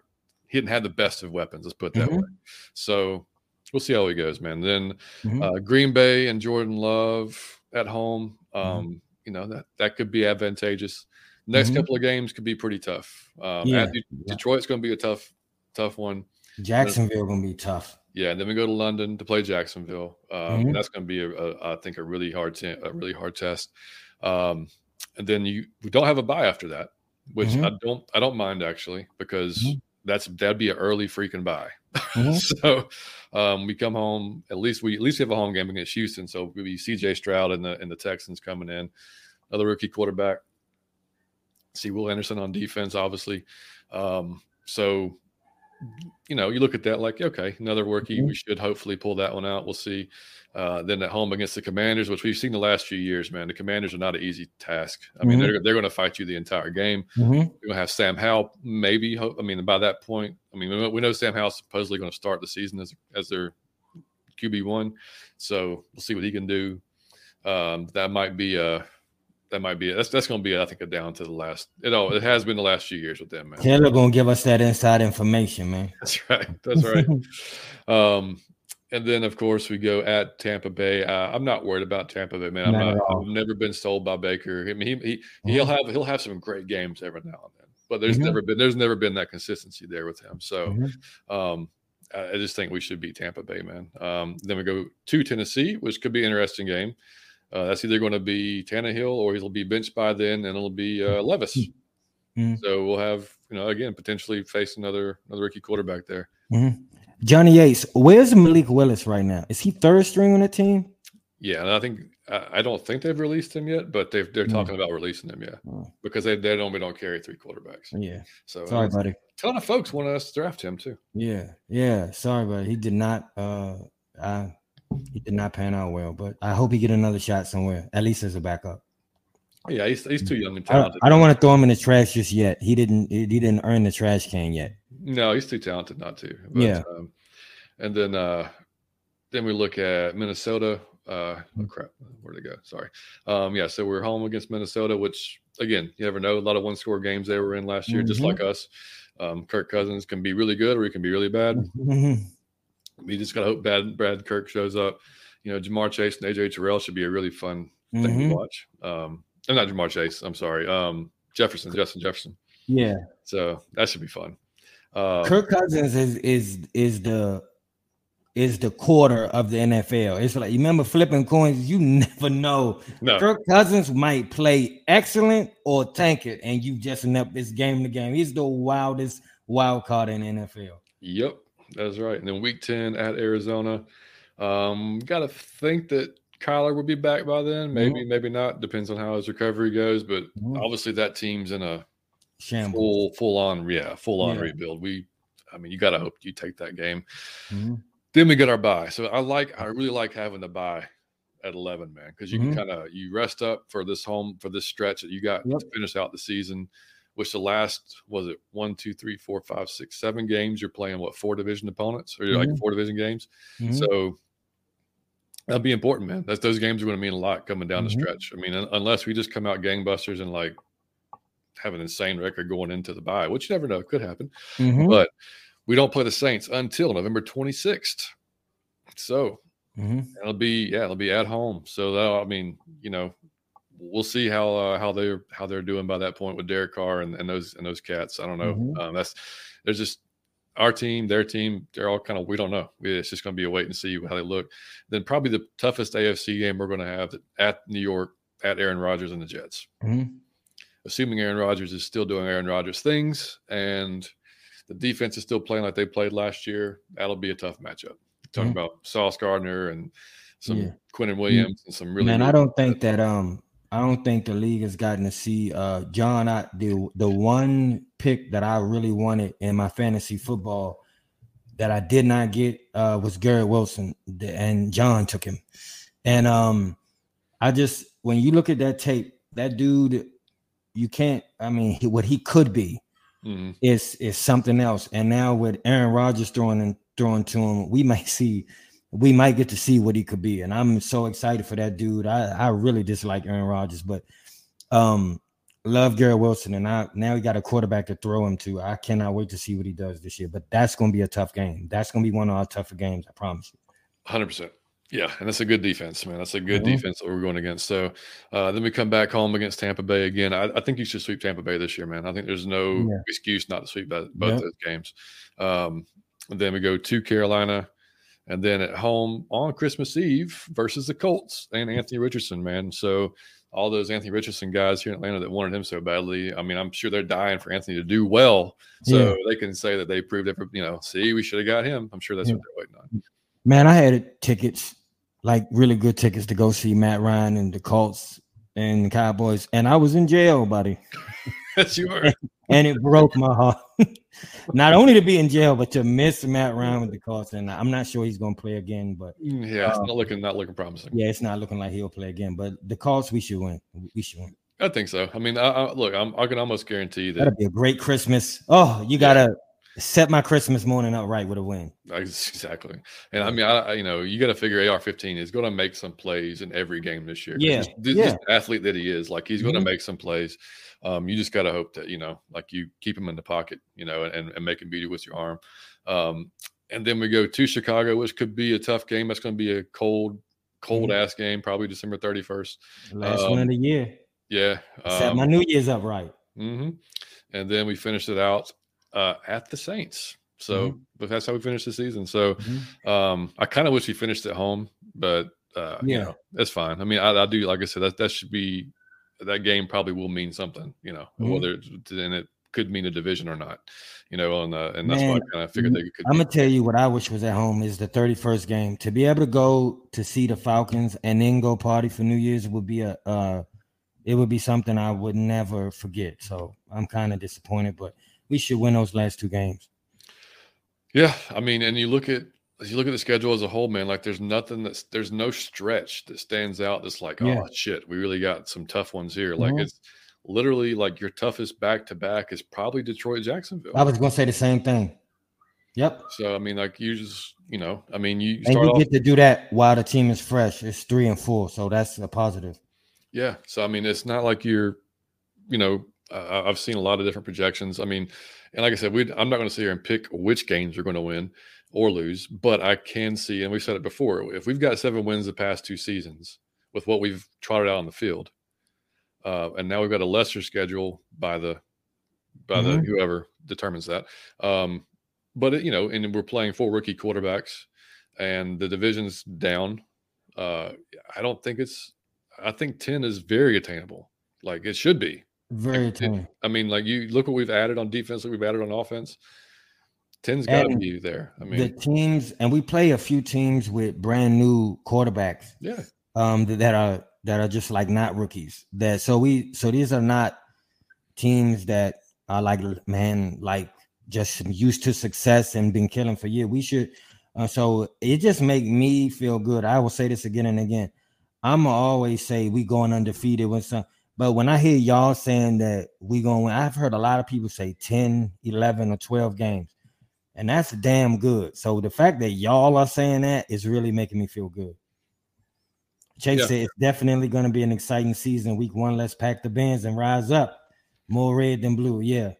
He didn't have the best of weapons. Let's put it that Mhm. way. So we'll see how he goes, man. Then Mhm. uh, Green Bay and Jordan Love at home. Um, Mm-hmm. You know that that could be advantageous. Next Mhm. couple of games could be pretty tough. Um, Yeah. Detroit's going to be a tough, tough one. Jacksonville gonna be tough. Yeah, and then we go to London to play Jacksonville. Um, Mhm. that's going to be, a, a, I think, a really hard, te- a really hard test. Um, and then you we don't have a bye after that. which mm-hmm. I don't I don't mind actually because mm-hmm. that's that'd be an early freaking buy. Mm-hmm. so um, we come home at least we at least we have a home game against Houston. So we be CJ Stroud and the and the Texans coming in, another rookie quarterback. See Will Anderson on defense, obviously. Um, so you know, you look at that like, okay, another rookie. Mm-hmm. We should hopefully pull that one out. We'll see. Uh, then at home against the Commanders, which we've seen the last few years, man, the Commanders are not an easy task. I mm-hmm. mean, they're they're going to fight you the entire game. Mm-hmm. We're going to have Sam Howell, maybe. I mean, by that point, I mean, we know Sam Howell's supposedly going to start the season as as their QB one, so we'll see what he can do. Um, that might be a that might be it. That's that's going to be, I think, a down to the last. You know, it has been the last few years with them, man. Taylor going to give us that inside information, man. That's right. That's right. um, and then of course we go at Tampa Bay. Uh, I'm not worried about Tampa Bay, man. I'm not, not I've never been sold by Baker. I mean, he, he he'll mm-hmm. have he'll have some great games every now and then, but there's mm-hmm. never been there's never been that consistency there with him. So, mm-hmm. um, I just think we should beat Tampa Bay, man. Um, then we go to Tennessee, which could be an interesting game. Uh, that's either going to be Tannehill or he'll be benched by then, and it'll be uh, Levis. Mm-hmm. So we'll have you know again potentially face another another rookie quarterback there. Mm-hmm. Johnny Yates, where's Malik Willis right now? Is he third string on the team? Yeah, and I think I don't think they've released him yet, but they've they're mm. talking about releasing him, yeah, mm. because they they normally don't carry three quarterbacks. Yeah. So sorry, uh, buddy. A ton of folks wanted us to draft him too. Yeah, yeah. Sorry, but He did not. uh I, He did not pan out well, but I hope he get another shot somewhere, at least as a backup. Yeah, he's, he's too young and talented. I, I don't want to throw him in the trash just yet. He didn't he didn't earn the trash can yet. No, he's too talented not to. But, yeah. Um, and then uh, then we look at Minnesota. Uh, oh mm. crap, where'd they go? Sorry. Um, yeah, so we're home against Minnesota, which again, you never know. A lot of one score games they were in last year, mm-hmm. just like us. Um, Kirk Cousins can be really good or he can be really bad. Mm-hmm. We just gotta hope bad Brad Kirk shows up. You know, Ja'Marr Chase and AJ Terrell should be a really fun thing mm-hmm. to watch. Um, I'm not Ja'Marr Chase. I'm sorry. Um, Jefferson, Justin Jefferson. Yeah. So that should be fun. Uh, Kirk Cousins is is is the is the quarter of the NFL. It's like you remember flipping coins. You never know. No. Kirk Cousins might play excellent or tank it, and you just end up this game to game. He's the wildest wild card in the NFL. Yep, that's right. And then Week Ten at Arizona. Um, got to think that Kyler will be back by then. Maybe, mm-hmm. maybe not. Depends on how his recovery goes. But mm-hmm. obviously, that team's in a Shambles. full, full on, yeah, full on yeah. rebuild. We, I mean, you got to hope you take that game. Mm-hmm. Then we get our buy. So I like, I really like having the buy at 11, man, because you mm-hmm. can kind of you rest up for this home for this stretch that you got yep. to finish out the season. Which the last was it one, two, three, four, five, six, seven games. You're playing what four division opponents or mm-hmm. like four division games. Mm-hmm. So that'll be important, man. That's those games are going to mean a lot coming down the mm-hmm. stretch. I mean, unless we just come out gangbusters and like have an insane record going into the bye, which you never know, could happen. Mm-hmm. But we don't play the Saints until November 26th. So mm-hmm. it'll be yeah, it'll be at home. So that I mean, you know, we'll see how uh, how they're how they're doing by that point with Derek Carr and, and those and those cats. I don't know. Mm-hmm. Um, that's there's just our team, their team, they're all kind of we don't know. It's just going to be a wait and see how they look. Then probably the toughest AFC game we're going to have at New York at Aaron Rodgers and the Jets. Mm-hmm. Assuming Aaron Rodgers is still doing Aaron Rodgers things and the defense is still playing like they played last year, that'll be a tough matchup. Talking mm-hmm. about Sauce Gardner and some yeah. Quinnen Williams and some really. Man, I don't think that um I don't think the league has gotten to see uh John. I the the one pick that I really wanted in my fantasy football that I did not get uh was Garrett Wilson, and John took him. And um I just when you look at that tape, that dude, you can't. I mean, he, what he could be mm-hmm. is is something else. And now with Aaron Rodgers throwing and throwing to him, we might see we might get to see what he could be. And I'm so excited for that dude. I, I really dislike Aaron Rodgers, but um love Garrett Wilson. And I now he got a quarterback to throw him to. I cannot wait to see what he does this year. But that's gonna be a tough game. That's gonna be one of our tougher games, I promise you. Hundred percent. Yeah, and that's a good defense, man. That's a good mm-hmm. defense that we're going against. So uh, then we come back home against Tampa Bay again. I, I, think you should sweep Tampa Bay this year, man. I think there's no yeah. excuse not to sweep both, those games. Um, then we go to Carolina. And then at home on Christmas Eve versus the Colts and mm-hmm. Anthony Richardson, man. So all those Anthony Richardson guys here in Atlanta that wanted him so badly. I mean, I'm sure they're dying for Anthony to do well, so yeah. they can say that they proved it. For, you know, see, we should have got him. I'm sure that's yeah. what they're waiting on. Man, I had tickets, like really good tickets to go see Matt Ryan and the Colts and the Cowboys, and I was in jail, buddy. yes, you were. and it broke my heart. not only to be in jail, but to miss Matt Ryan with the Colts, and I'm not sure he's going to play again. But mm, yeah, it's uh, not looking not looking promising. Yeah, it's not looking like he'll play again. But the Colts, we should win. We should win. I think so. I mean, I, I, look, I'm, i can almost guarantee that that'll be a great Christmas. Oh, you gotta set my Christmas morning up right with a win. Exactly. And I mean, I, you know, you got to figure AR-15 is going to make some plays in every game this year. Yeah. This, yeah. athlete that he is, like he's going to mm-hmm. make some plays. Um, you just got to hope that, you know, like you keep him in the pocket, you know, and, and make him beauty with your arm. Um, and then we go to Chicago, which could be a tough game. That's going to be a cold, cold mm-hmm. ass game, probably December 31st. Last um, one of the year. Yeah. Set my um, New Year's up right. Mm-hmm. And then we finished it out uh, at the Saints. So, mm-hmm. but that's how we finished the season. So, mm-hmm. um, I kind of wish we finished at home, but uh, yeah, you know, that's fine. I mean, I, I, do like I said that that should be that game probably will mean something, you know, mm-hmm. whether then it could mean a division or not, you know, and uh, and that's Man, why I kind of figured they could. I'm gonna tell you what I wish was at home is the 31st game to be able to go to see the Falcons and then go party for New Year's would be a uh, it would be something I would never forget. So I'm kind of disappointed, but we should win those last two games. Yeah, I mean, and you look at as you look at the schedule as a whole, man, like there's nothing that's there's no stretch that stands out that's like, yeah. oh shit, we really got some tough ones here. Mm-hmm. Like it's literally like your toughest back to back is probably Detroit Jacksonville. I was gonna say the same thing. Yep. So I mean, like you just you know, I mean, you and you get to do that while the team is fresh. It's three and four, so that's a positive. Yeah. So I mean, it's not like you're, you know, uh, I've seen a lot of different projections. I mean, and like I said, we I'm not going to sit here and pick which games you're going to win or lose, but I can see, and we've said it before, if we've got seven wins the past two seasons with what we've trotted out on the field, uh, and now we've got a lesser schedule by the by mm-hmm. the whoever determines that. Um, but it, you know, and we're playing four rookie quarterbacks, and the division's down. Uh, I don't think it's. I think ten is very attainable. Like it should be. Very like, I mean, like you look what we've added on defense, we've added on offense. 10's got to be there. I mean, the teams, and we play a few teams with brand new quarterbacks. Yeah. Um, that, that are that are just like not rookies. That so we so these are not teams that are like man like just used to success and been killing for years. We should. Uh, so it just make me feel good. I will say this again and again. I'm always say we going undefeated when some but when I hear y'all saying that we going I've heard a lot of people say 10, 11, or 12 games. And that's damn good. So the fact that y'all are saying that is really making me feel good. Chase yeah. said it's definitely going to be an exciting season. Week one, let's pack the bins and rise up. More red than blue. Yeah.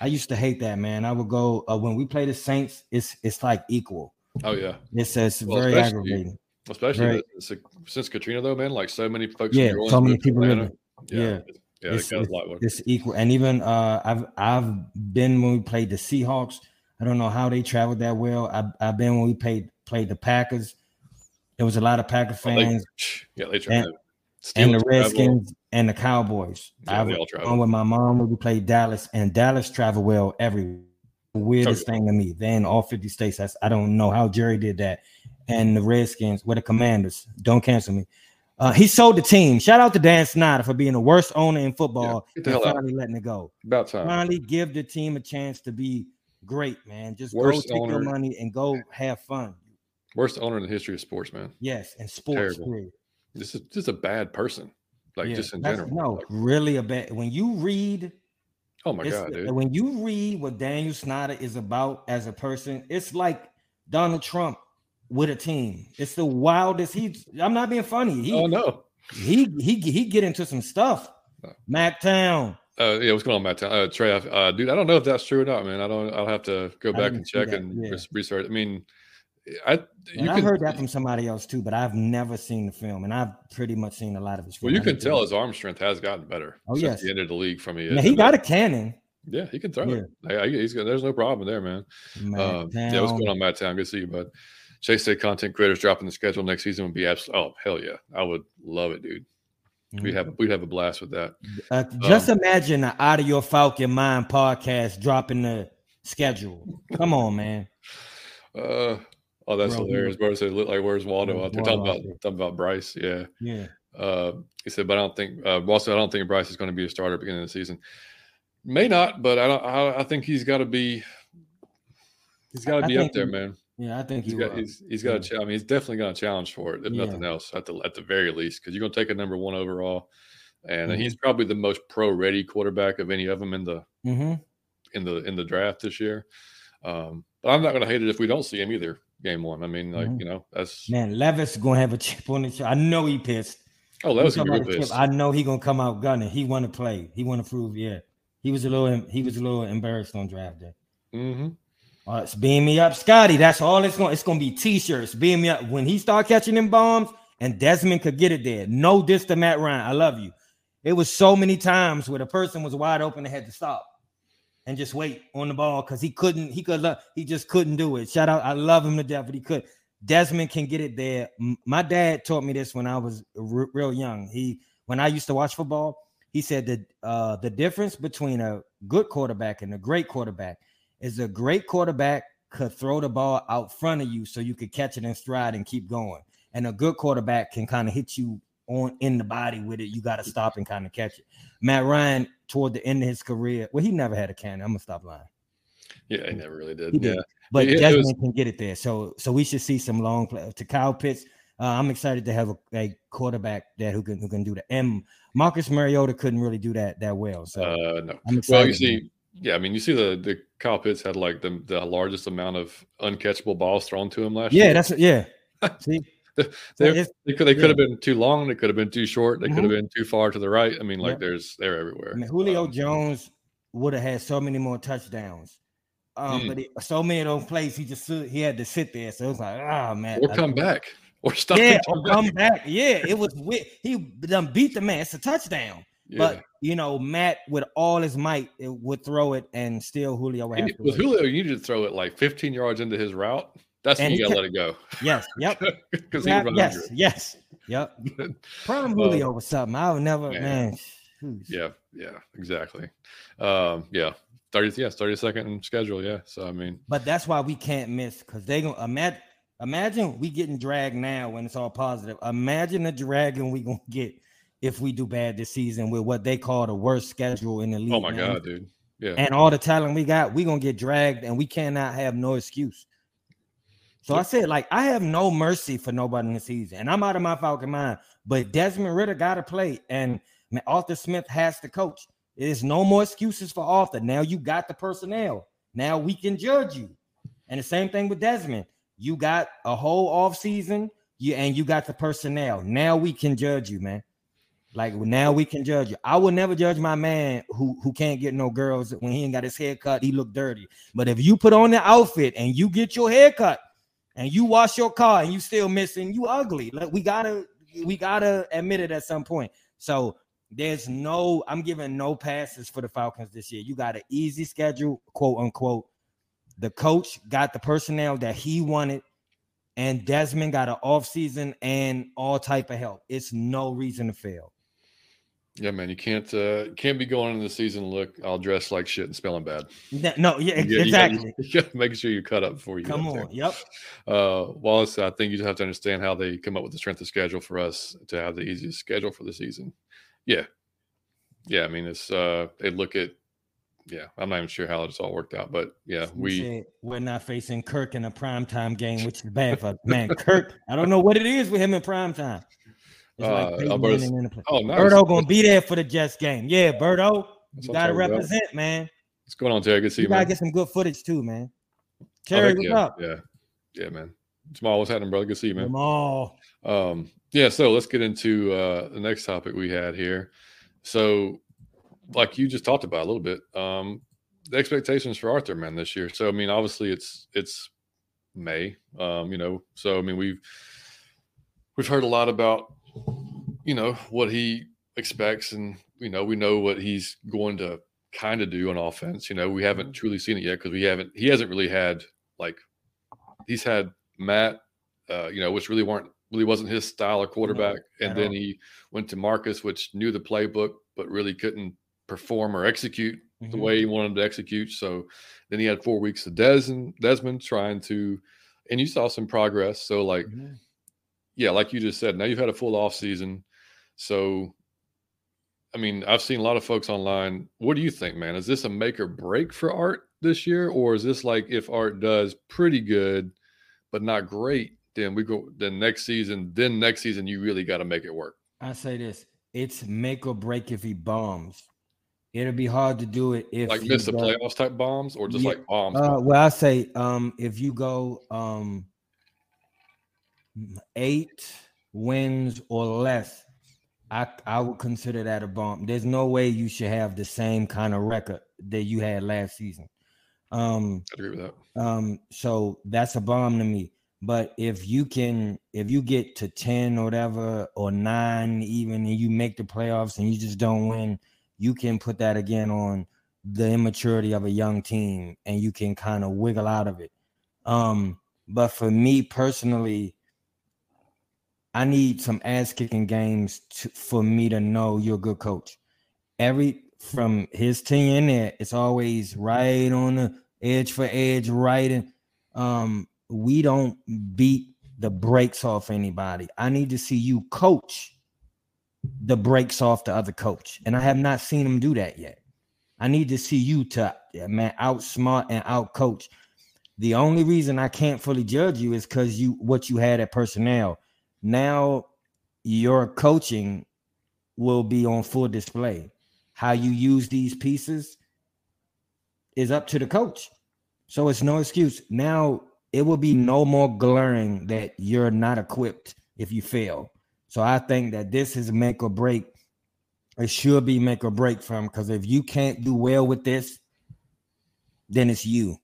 I used to hate that, man. I would go uh, when we play the Saints, it's it's like equal. Oh, yeah. It's, it's well, very aggravating. Especially right. the, since Katrina, though, man. Like so many folks. Yeah, so many people. Yeah. yeah. Yeah, it's, it it's, equal. And even uh, I've I've been when we played the Seahawks. I don't know how they traveled that well. I've, I've been when we played played the Packers. There was a lot of Packer fans. Oh, they, yeah, they traveled. And, and the Redskins travel. and the Cowboys. Yeah, I was on with my mom when we played Dallas, and Dallas traveled well everywhere. Weirdest thing to me. Then all 50 states. That's, I don't know how Jerry did that. And the Redskins were the commanders. Don't cancel me. Uh, he sold the team. Shout out to Dan Snyder for being the worst owner in football yeah, and finally out. letting it go. About time. Finally give the team a chance to be great, man. Just worst go take owner. your money and go have fun. Worst owner in the history of sports, man. Yes, and sports. This is just a bad person, like yeah, just in general. No, like, really a bad. When you read, oh my god, dude. When you read what Daniel Snyder is about as a person, it's like Donald Trump with a team. It's the wildest. He, I'm not being funny. He, oh no, he he he get into some stuff. Mac Town. Uh, yeah, what's going on, Matt? Uh, Trey, uh, dude, I don't know if that's true or not, man. I don't. I'll have to go back and check and yeah. research. I mean, I you I heard that from somebody else too, but I've never seen the film, and I've pretty much seen a lot of his. Well, you can tell his arm strength has gotten better. Oh yes, the end of the league from he. Yeah, he got a cannon. Yeah, he can throw yeah. it. I, he's got, there's no problem there, man. Um, yeah, what's going on, Matt Town? Good to see you, bud. Chase State content creators dropping the schedule next season would be absolutely. Oh hell yeah, I would love it, dude. We'd have we'd have a blast with that. Uh, just um, imagine the Out of Your Falcon Mind podcast dropping the schedule. Come on, man. Uh, oh, that's Bro, hilarious. Bro said, "Look like where's Waldo out there?" Talking about talking about Bryce. Yeah, yeah. Uh, he said, but I don't think uh, Boston. I don't think Bryce is going to be a starter at the beginning of the season. May not, but I don't. I, I think he's got to be. He's got to be up there, he, man. Yeah, I think he's he got. He's, he's got. Yeah. A, I mean, he's definitely got a challenge for it, if yeah. nothing else, at the at the very least, because you're going to take a number one overall, and mm-hmm. he's probably the most pro ready quarterback of any of them in the mm-hmm. in the in the draft this year. Um, but I'm not going to hate it if we don't see him either. Game one. I mean, like mm-hmm. you know, that's man. Levis going to have a chip on his. I know he pissed. Oh, that was a good pissed. I know he going to come out gunning. He want to play. He want to prove. Yeah, he was a little. He was a little embarrassed on draft day. Mm-hmm. All right, beam me up, Scotty. That's all it's going. It's going to be t-shirts. Beam me up when he start catching them bombs, and Desmond could get it there. No diss to Matt Ryan. I love you. It was so many times where the person was wide open and had to stop and just wait on the ball because he couldn't. He could. He just couldn't do it. Shout out. I love him to death, but he could. Desmond can get it there. My dad taught me this when I was r- real young. He when I used to watch football, he said that uh, the difference between a good quarterback and a great quarterback is a great quarterback could throw the ball out front of you so you could catch it in stride and keep going. And a good quarterback can kind of hit you on in the body with it. You got to stop and kind of catch it. Matt Ryan, toward the end of his career, well, he never had a cannon. I'm gonna stop lying. Yeah, he never really did. He did. Yeah, but yeah, Desmond was... can get it there. So, so we should see some long play to Kyle Pitts. Uh, I'm excited to have a, a, quarterback that who can who can do the M. Marcus Mariota couldn't really do that that well. So, uh, no. well, you see, yeah, I mean, you see the the Kyle Pitts had like the the largest amount of uncatchable balls thrown to him last yeah, year. Yeah, that's yeah. See, they, they, could they could have been too long. They could have been too short. They mm-hmm. could have been too far to the right. I mean, like there's they're everywhere. I mean, Julio um, Jones would have had so many more touchdowns. Um, mm. but it, so many of those plays, he just he had to sit there. So it was like, oh man, or come back, or stop. Yeah, or come back. Yeah, it was. He done beat the man. It's a touchdown. Yeah. But you know, Matt with all his might would throw it, and still Julio. Would with Julio, you just throw it like 15 yards into his route. That's and when you gotta let it go. Yes. Yep. Because he yeah, yes. Yes. Yep. Prime uh, Julio was something. I would never, man. man yeah. Yeah. Exactly. Um. Yeah. 30th. Yeah. 30 second schedule. Yeah. So I mean. But that's why we can't miss because they gonna imagine. Imagine we getting dragged now when it's all positive. Imagine the dragging we gonna get if we do bad this season with what they call the worst schedule in the oh league. Oh my man. god, dude. Yeah. And all the talent we got, we're gonna get dragged and we cannot have no excuse. So I said, like, I have no mercy for nobody in the season, and I'm out of my Falcon mind. But Desmond Ridder got to play, and Arthur Smith has to coach. There's no more excuses for Arthur. Now you got the personnel. Now we can judge you. And the same thing with Desmond. You got a whole off season, you and you got the personnel. Now we can judge you, man. Like now we can judge you. I will never judge my man who who can't get no girls when he ain't got his hair cut. He look dirty. But if you put on the outfit and you get your hair cut and you wash your car and you still missing, you ugly. Like we gotta we gotta admit it at some point. So there's no, I'm giving no passes for the Falcons this year. You got an easy schedule, quote unquote. The coach got the personnel that he wanted, and Desmond got an off season and all type of help. It's no reason to fail. Yeah, man, you can't uh can't be going into the season. Look, I'll dress like shit and smelling bad. No, yeah, you, exactly. You got to make sure you cut up before you come on. Yep. Uh, Wallace, I think you just have to understand how they come up with the strength of schedule for us to have the easiest schedule for the season. Yeah, yeah. I mean, it's uh, they look at. Yeah, I'm not even sure how it's all worked out, but yeah, we we're not facing Kirk in a primetime game, which is bad for man. Kirk, I don't know what it is with him in primetime. It's uh, like oh, nice. Berto gonna be there for the Jets game. Yeah, Berto, you gotta represent, about. man. What's going on, Terry? Good to see you. You gotta man. get some good footage too, man. Terry, oh, what's yeah, up? Yeah, yeah, man. Jamal, what's happening, brother? Good to see you, man. Jamal. Um, yeah, so let's get into uh the next topic we had here. So, like you just talked about a little bit, um, the expectations for Arthur, man, this year. So, I mean, obviously, it's it's May, um, you know. So, I mean, we've we've heard a lot about you know what he expects, and you know we know what he's going to kind of do on offense. You know, we haven't mm-hmm. truly seen it yet because we haven't. He hasn't really had like he's had Matt uh, you know, which really weren't really wasn't his style of quarterback. No, and then all. he went to Marcus, which knew the playbook but really couldn't perform or execute mm-hmm. the way he wanted to execute. So then he had four weeks of Des- Desmond trying to, and you saw some progress. So like, mm-hmm. yeah, like you just said, now you've had a full off season. So, I mean, I've seen a lot of folks online. What do you think, man? Is this a make or break for Art this year, or is this like if Art does pretty good, but not great, then we go then next season, then next season you really got to make it work. I say this: it's make or break if he bombs. It'll be hard to do it if like miss the playoffs type bombs or just yeah, like bombs. Uh, well, I say um, if you go um, eight wins or less, I I would consider that a bomb. There's no way you should have the same kind of record that you had last season. Um, I agree with that. Um, so that's a bomb to me. But if you can, if you get to 10 or whatever, or nine even, and you make the playoffs and you just don't win, you can put that again on the immaturity of a young team and you can kind of wiggle out of it. Um, but for me personally, I need some ass kicking games to, for me to know you're a good coach. Every from his team in there, it's always right on the edge for edge, right um we don't beat the brakes off anybody. I need to see you coach the brakes off the other coach. And I have not seen him do that yet. I need to see you to man outsmart and outcoach. The only reason I can't fully judge you is because you what you had at personnel. Now your coaching will be on full display. How you use these pieces is up to the coach. So it's no excuse. Now it will be no more glaring that you're not equipped if you fail. So I think that this is make or break. It should be make or break from because if you can't do well with this, then it's you.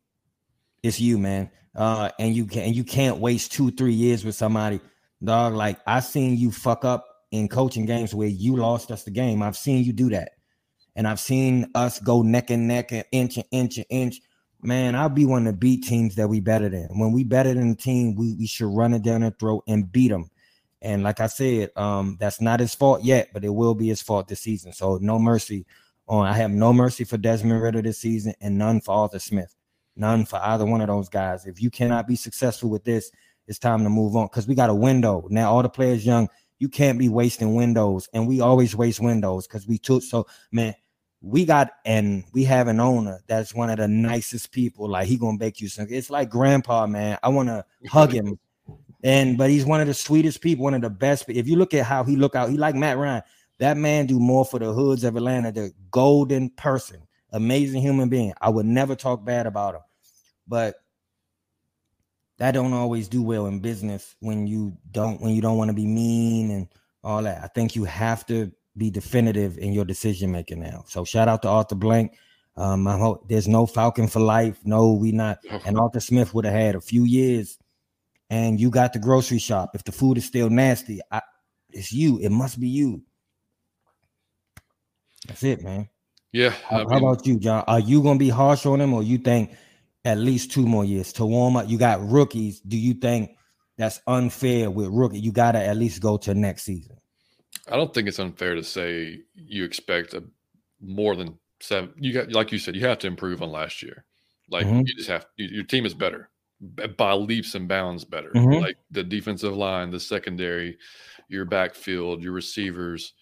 It's you, man. Uh, and you can you can't waste two, three years with somebody, dog. Like I seen you fuck up in coaching games where you lost us the game. I've seen you do that. And I've seen us go neck and neck and inch and inch and inch man, I'll be one of the beat teams that we better than. When we better than the team, we, we should run it down their throat and beat them. And like I said, um, that's not his fault yet, but it will be his fault this season. So no mercy on. I have no mercy for Desmond Ridder this season, and none for Arthur Smith. None for either one of those guys. If you cannot be successful with this, it's time to move on because we got a window now. All the players young, you can't be wasting windows, and we always waste windows because we took so man we got and we have an owner that's one of the nicest people. Like he gonna bake you some. It's like grandpa, man. I want to hug him. And but he's one of the sweetest people, one of the best. If you look at how he look out, he like Matt Ryan. That man do more for the hoods of Atlanta. The golden person, amazing human being. I would never talk bad about him, but that don't always do well in business when you don't when you don't want to be mean and all that. I think you have to be definitive in your decision making now. So shout out to Arthur Blank. Um, I hope there's no Falcon for life. No, we not. And Arthur Smith would have had a few years, and you got the grocery shop. If the food is still nasty, I, it's you. It must be you. That's it, man. Yeah. How, mean, how, about you, John? Are you gonna be harsh on him, or you think at least two more years to warm up? You got rookies. Do you think that's unfair with rookie? You gotta at least go to next season. I don't think it's unfair to say you expect a more than seven. You got, like you said, you have to improve on last year. Like mm-hmm. you just have your team is better by leaps and bounds better. Mm-hmm. Like the defensive line, the secondary, your backfield, your receivers.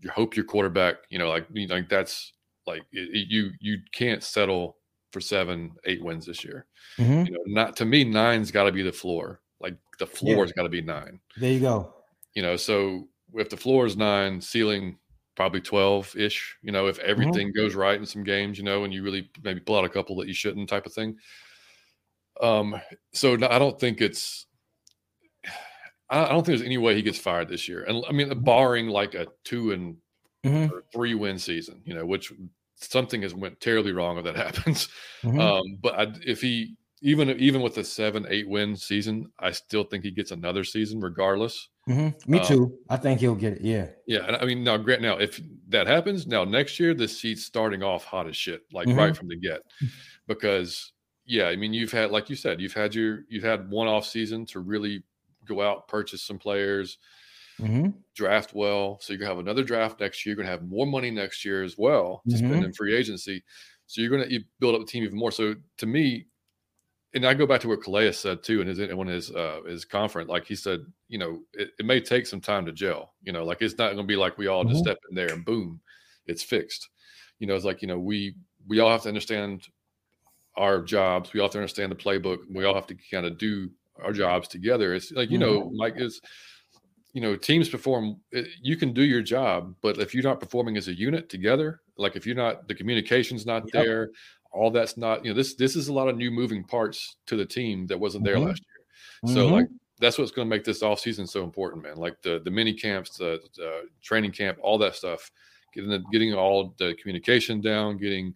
You hope your quarterback. You know, like like that's like it, you you can't settle for seven, eight wins this year. Mm-hmm. You know, not to me, nine's got to be the floor. Like the floor's yeah. got to be nine. There you go. You know, so if the floor is nine, ceiling probably 12 ish, you know, if mm-hmm. everything mm-hmm. goes right in some games, you know, and you really maybe pull out a couple that you shouldn't type of thing. Um, so I don't think it's, I don't think there's any way he gets fired this year. And I mean, barring like a two and mm-hmm. three win season, you know, which something has went terribly wrong if that happens. Mm-hmm. Um, but I, if he, even even with a seven eight win season, I still think he gets another season regardless. Mm-hmm. Me um, too. I think he'll get it. Yeah. Yeah. I mean, now, Grant, now if that happens, now next year the seat's starting off hot as shit, like mm-hmm. right from the get, because yeah, I mean, you've had like you said, you've had your you've had one off season to really go out, purchase some players, Mm-hmm. draft well. So you're gonna have another draft next year. You're gonna have more money next year as well to spend Mhm. in free agency. So you're gonna you build up the team even more. So to me, and I go back to what Calais said too in his in his uh, his conference. Like he said, you know, it, it may take some time to gel. You know, like it's not gonna be like we all just Mhm. step in there and boom, it's fixed. You know, it's like you know we we all have to understand our jobs. We all have to understand the playbook. We all have to kind of do our jobs together. It's like you know, Mike is you know teams perform eh, you can do your job but if you're not performing as a unit together like if you're not the communication's not Yep. there all that's not you know this this is a lot of new moving parts to the team that wasn't there Mhm. last year so Mhm. like that's what's going to make this off season so important man like the the mini camps the, the training camp all that stuff getting the, getting all the communication down getting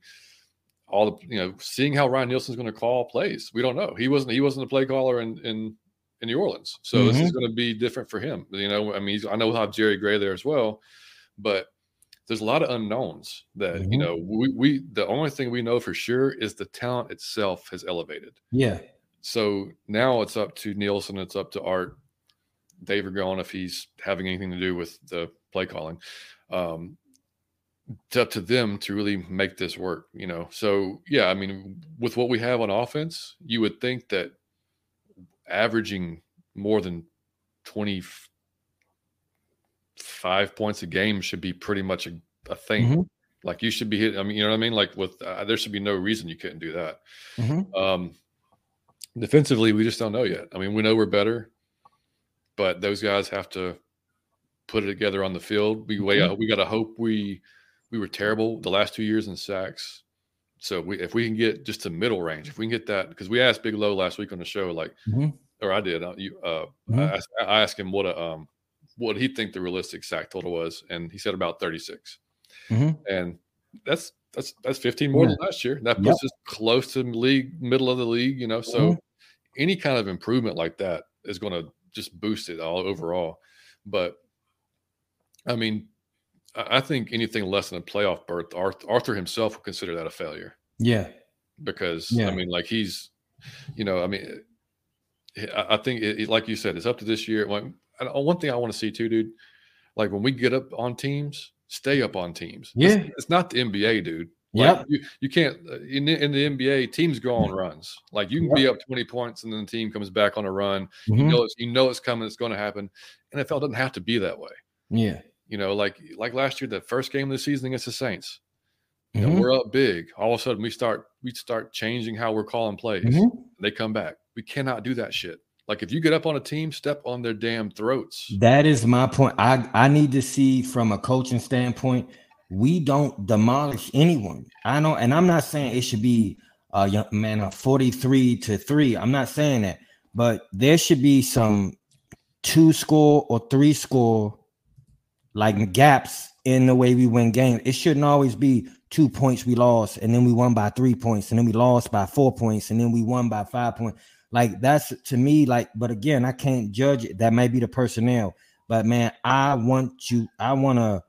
all the you know seeing how Ryan Nielsen's going to call plays we don't know he wasn't he wasn't a play caller in in in New Orleans. So this is going to be different for him. You know, I mean, I know we'll have Jerry Gray there as well, but there's a lot of unknowns that you Mhm. know we, we the only thing we know for sure is the talent itself has elevated. yeah. So now it's up to Nielsen, it's up to Art, Dave Ragone if he's having anything to do with the play calling. Um, it's up to them to really make this work, you know. So yeah, I mean, with what we have on offense, you would think that averaging more than 25 points a game should be pretty much a, a thing. Mhm. Like you should be hit. I mean, you know what I mean? Like with uh, there should be no reason you couldn't do that. Mhm. Um, defensively, we just don't know yet. I mean, we know we're better, but those guys have to put it together on the field. We way Mhm. we got to hope we we were terrible the last two years in sacks. So we if we can get just to middle range, if we can get that, because we asked Big Low last week on the show, like, Mhm. or I did, uh, you, uh, Mhm. I, asked, I asked him what a um what he think the realistic sack total was, and he said about thirty six, Mhm. and that's that's that's fifteen more than last year. That Yep. puts us close to league middle of the league, you know. So Mhm. any kind of improvement like that is going to just boost it all overall. But I mean, I think anything less than a playoff berth, Arthur, Arthur himself would consider that a failure Yeah. because Yeah. I mean, like he's, you know, I mean, I think it, like you said, it's up to this year. Like and one thing I want to see too, dude, like when we get up on teams, stay up on teams. Yeah. it's, not the NBA, dude. Like, Yep. you, you can't uh, in the, in the NBA teams go on runs. Like you can be up 20 points and then the team comes back on a run. You Mhm. know it's you know it's coming, it's going to happen. NFL doesn't have to be that way. Yeah. You know, like like last year, the first game of the season against the Saints. You know, Mhm. we're up big. All of a sudden, we start we start changing how we're calling plays. Mhm. They come back. We cannot do that shit. Like if you get up on a team, step on their damn throats. That is my point. I I need to see from a coaching standpoint. We don't demolish anyone. I know, and I'm not saying it should be a young man a 43 to 3. I'm not saying that, but there should be some two score or three score like gaps in the way we win games. It shouldn't always be two points we lost and then we won by three points and then we lost by four points and then we won by five points. Like that's to me like, but again, I can't judge it. That may be the personnel, but man, I want you. I want to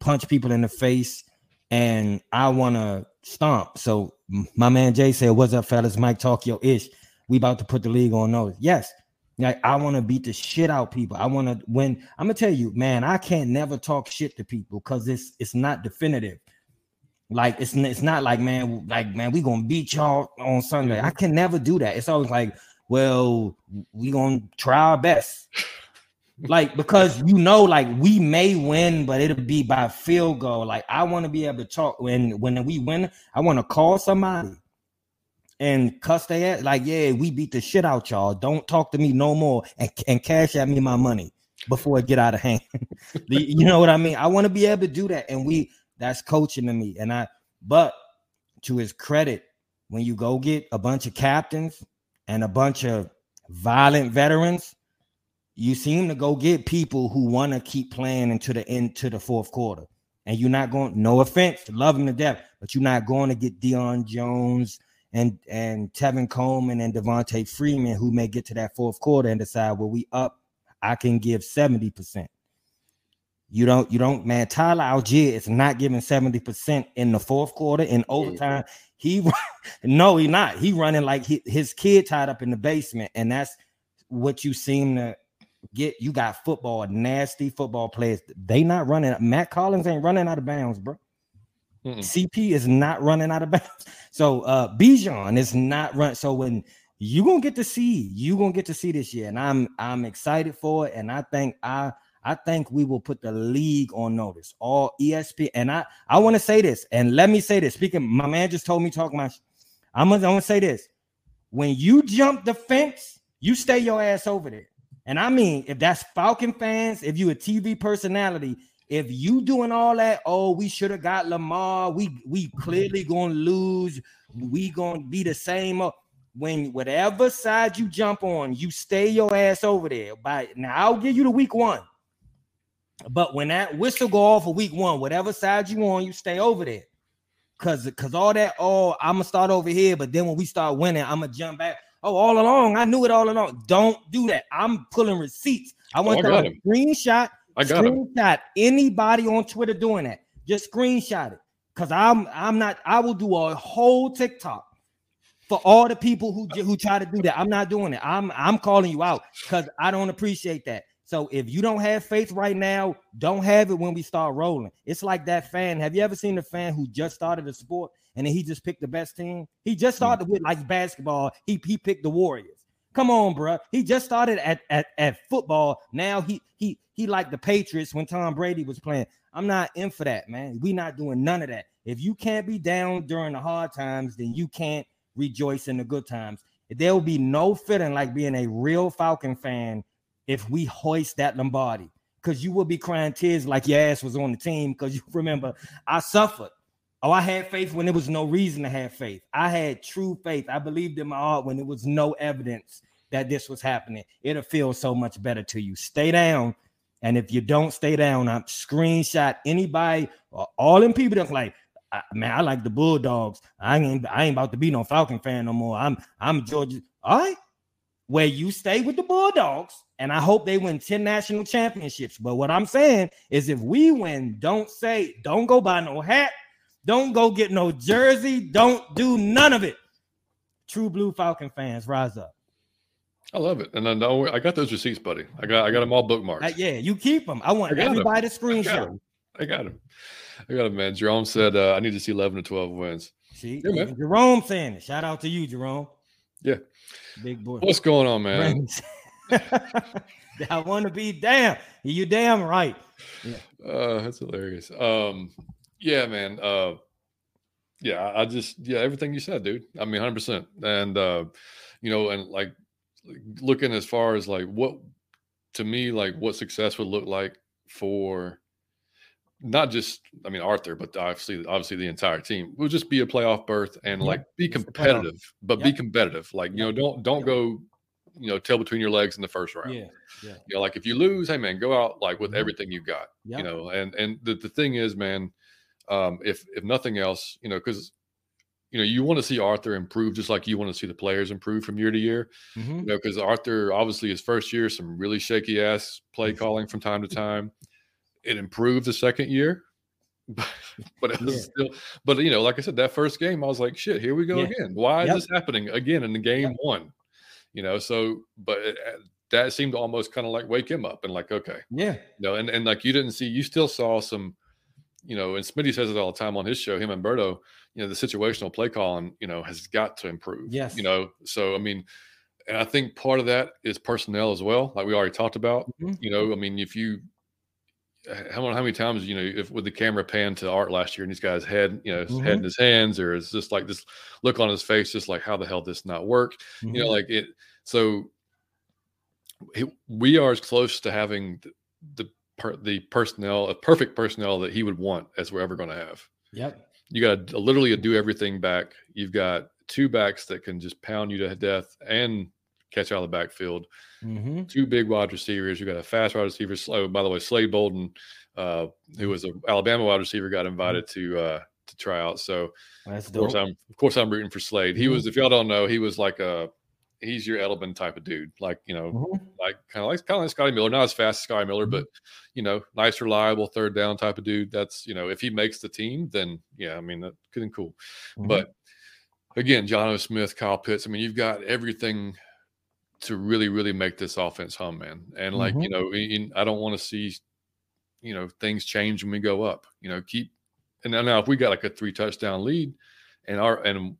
punch people in the face and I want to stomp. So my man Jay said, "What's up, fellas? Mike talk your ish. We about to put the league on notice." Yes, like I want to beat the shit out people. I want to when I'm gonna tell you, man, I can't never talk shit to people because it's it's not definitive. Like it's it's not like man, like man, we gonna beat y'all on Sunday. I can never do that. It's always like, well, we gonna try our best. like because you know, like we may win, but it'll be by field goal. Like I want to be able to talk when when we win. I want to call somebody and cuss their ass. Like, yeah, we beat the shit out y'all. Don't talk to me no more and, and cash at me my money before it get out of hand. You know what I mean? I want to be able to do that. And we that's coaching to me. And I but to his credit, when you go get a bunch of captains and a bunch of violent veterans, you seem to go get people who want to keep playing into the end to the fourth quarter. And you're not going, no offense, love him to death, but you're not going to get Deion Jones and and Tevin Coleman and Devonta Freeman who may get to that fourth quarter and decide, well, we up, I can give 70%. You don't, you don't, man. Tyler Allgeier is not giving 70% in the fourth quarter in overtime. He no, he not. He running like he, his kid tied up in the basement, and that's what you seem to get you got football, nasty football players. They not running. Mack Hollins ain't running out of bounds, bro. Mm-mm. CP is not running out of bounds. So uh Bijan is not run. So when you gonna get to see, you gonna get to see this year, and I'm I'm excited for it. And I think I I think we will put the league on notice. All ESP, and I I want to say this, and let me say this. Speaking, my man just told me talk my. I'm gonna, I'm gonna say this. When you jump the fence, you stay your ass over there. And I mean, if that's Falcon fans, if you a TV personality, if you doing all that, oh, we should have got Lamar. We we clearly gonna lose. We gonna be the same. When whatever side you jump on, you stay your ass over there. By now, I'll give you the week one. But when that whistle go off for week one, whatever side you on, you stay over there. Cause cause all that, oh, I'm gonna start over here, but then when we start winning, I'm gonna jump back. Oh, all along, I knew it all along. Don't do that. I'm pulling receipts. I want oh, to screenshot. I got screenshot anybody on Twitter doing that. Just screenshot it. Cause I'm I'm not, I will do a whole TikTok for all the people who who try to do that. I'm not doing it. I'm I'm calling you out because I don't appreciate that. So if you don't have faith right now, don't have it when we start rolling. It's like that fan. Have you ever seen a fan who just started a sport and then he just picked the best team? He just hmm. started with like basketball. He he picked the Warriors. Come on, bro. He just started at at, at football. Now he he he like the Patriots when Tom Brady was playing. I'm not in for that, man. We not doing none of that. If you can't be down during the hard times, then you can't rejoice in the good times. There will be no feeling like being a real Falcon fan if we hoist that Lombardi because you will be crying tears like your ass was on the team because you remember I suffered. Oh, I had faith when there was no reason to have faith. I had true faith. I believed in my heart when there was no evidence that this was happening. It'll feel so much better to you. Stay down. And if you don't stay down, I'm screenshot anybody, or all them people that like, man, I like the Bulldogs. I ain't I ain't about to be no Falcon fan no more. I'm I'm Georgia. All right, where you stay with the Bulldogs, and I hope they win 10 national championships. But what I'm saying is if we win, don't say, don't go buy no hat, don't go get no jersey, don't do none of it. True blue Falcon fans, rise up. I love it, and I know I got those receipts, buddy. I got I got them all bookmarked. Uh, yeah, you keep them. I want I everybody them. to screenshot. I got them. I got them, man. Jerome said uh, I need to see eleven to twelve wins. See, yeah, Jerome saying it. Shout out to you, Jerome. Yeah. Big boy. What's going on, man? I want to be damn. You damn right. Yeah. Uh, that's hilarious. Um, yeah, man. Uh, yeah, I just yeah, everything you said, dude. I mean, hundred percent. And uh, you know, and like looking as far as like what to me, like what success would look like for not just I mean Arthur, but obviously obviously the entire team will just be a playoff berth and like be competitive, but be competitive. Like you know, don't don't go you know tail between your legs in the first round. Yeah, yeah. You know, like if you lose, hey man, go out like with mm-hmm. everything you got. You know, and and the, the thing is, man, um, if if nothing else, you know, because you know you want to see Arthur improve just like you want to see the players improve from year to year. Mm-hmm. You know, because Arthur obviously his first year some really shaky ass play calling from time to time it improved the second year, but it was yeah. still. But you know, like I said, that first game, I was like, "Shit, here we go yeah. again. Why yep. is this happening again in the game yep. one?" You know, so but it, that seemed to almost kind of like wake him up and like, okay, yeah, you know, and and like you didn't see, you still saw some, you know, and Smitty says it all the time on his show, him and Berto, you know, the situational play calling, you know, has got to improve. Yes, you know, so I mean. And I think part of that is personnel as well, like we already talked about. Mm-hmm. You know, I mean, if you how, how many times you know if with the camera pan to Art last year and he's got his head you know his mm-hmm. head in his hands or it's just like this look on his face just like how the hell this not work mm-hmm. you know mm-hmm. like it so it, we are as close to having the the, per, the personnel a perfect personnel that he would want as we're ever going to have yep you got to literally a do everything back you've got two backs that can just pound you to death and catch out of the backfield. Mm-hmm. Two big wide receivers. You got a fast wide receiver. Oh, by the way, Slade Bolden, uh, who was an Alabama wide receiver, got invited mm-hmm. to uh, to try out. So of course I'm of course I'm rooting for Slade. He mm-hmm. was, if y'all don't know, he was like a he's your Edelman type of dude, like you know, mm-hmm. like kind of like kind of like Scotty Miller, not as fast as Scotty Miller, mm-hmm. but you know, nice, reliable third down type of dude. That's you know, if he makes the team, then yeah, I mean, that's good and cool. Mm-hmm. But again, Jonnu Smith, Kyle Pitts. I mean, you've got everything to really, really make this offense hum, man. And like Mhm. you know, in, I don't want to see you know things change when we go up. You know, keep and now if we got like a three touchdown lead, and our and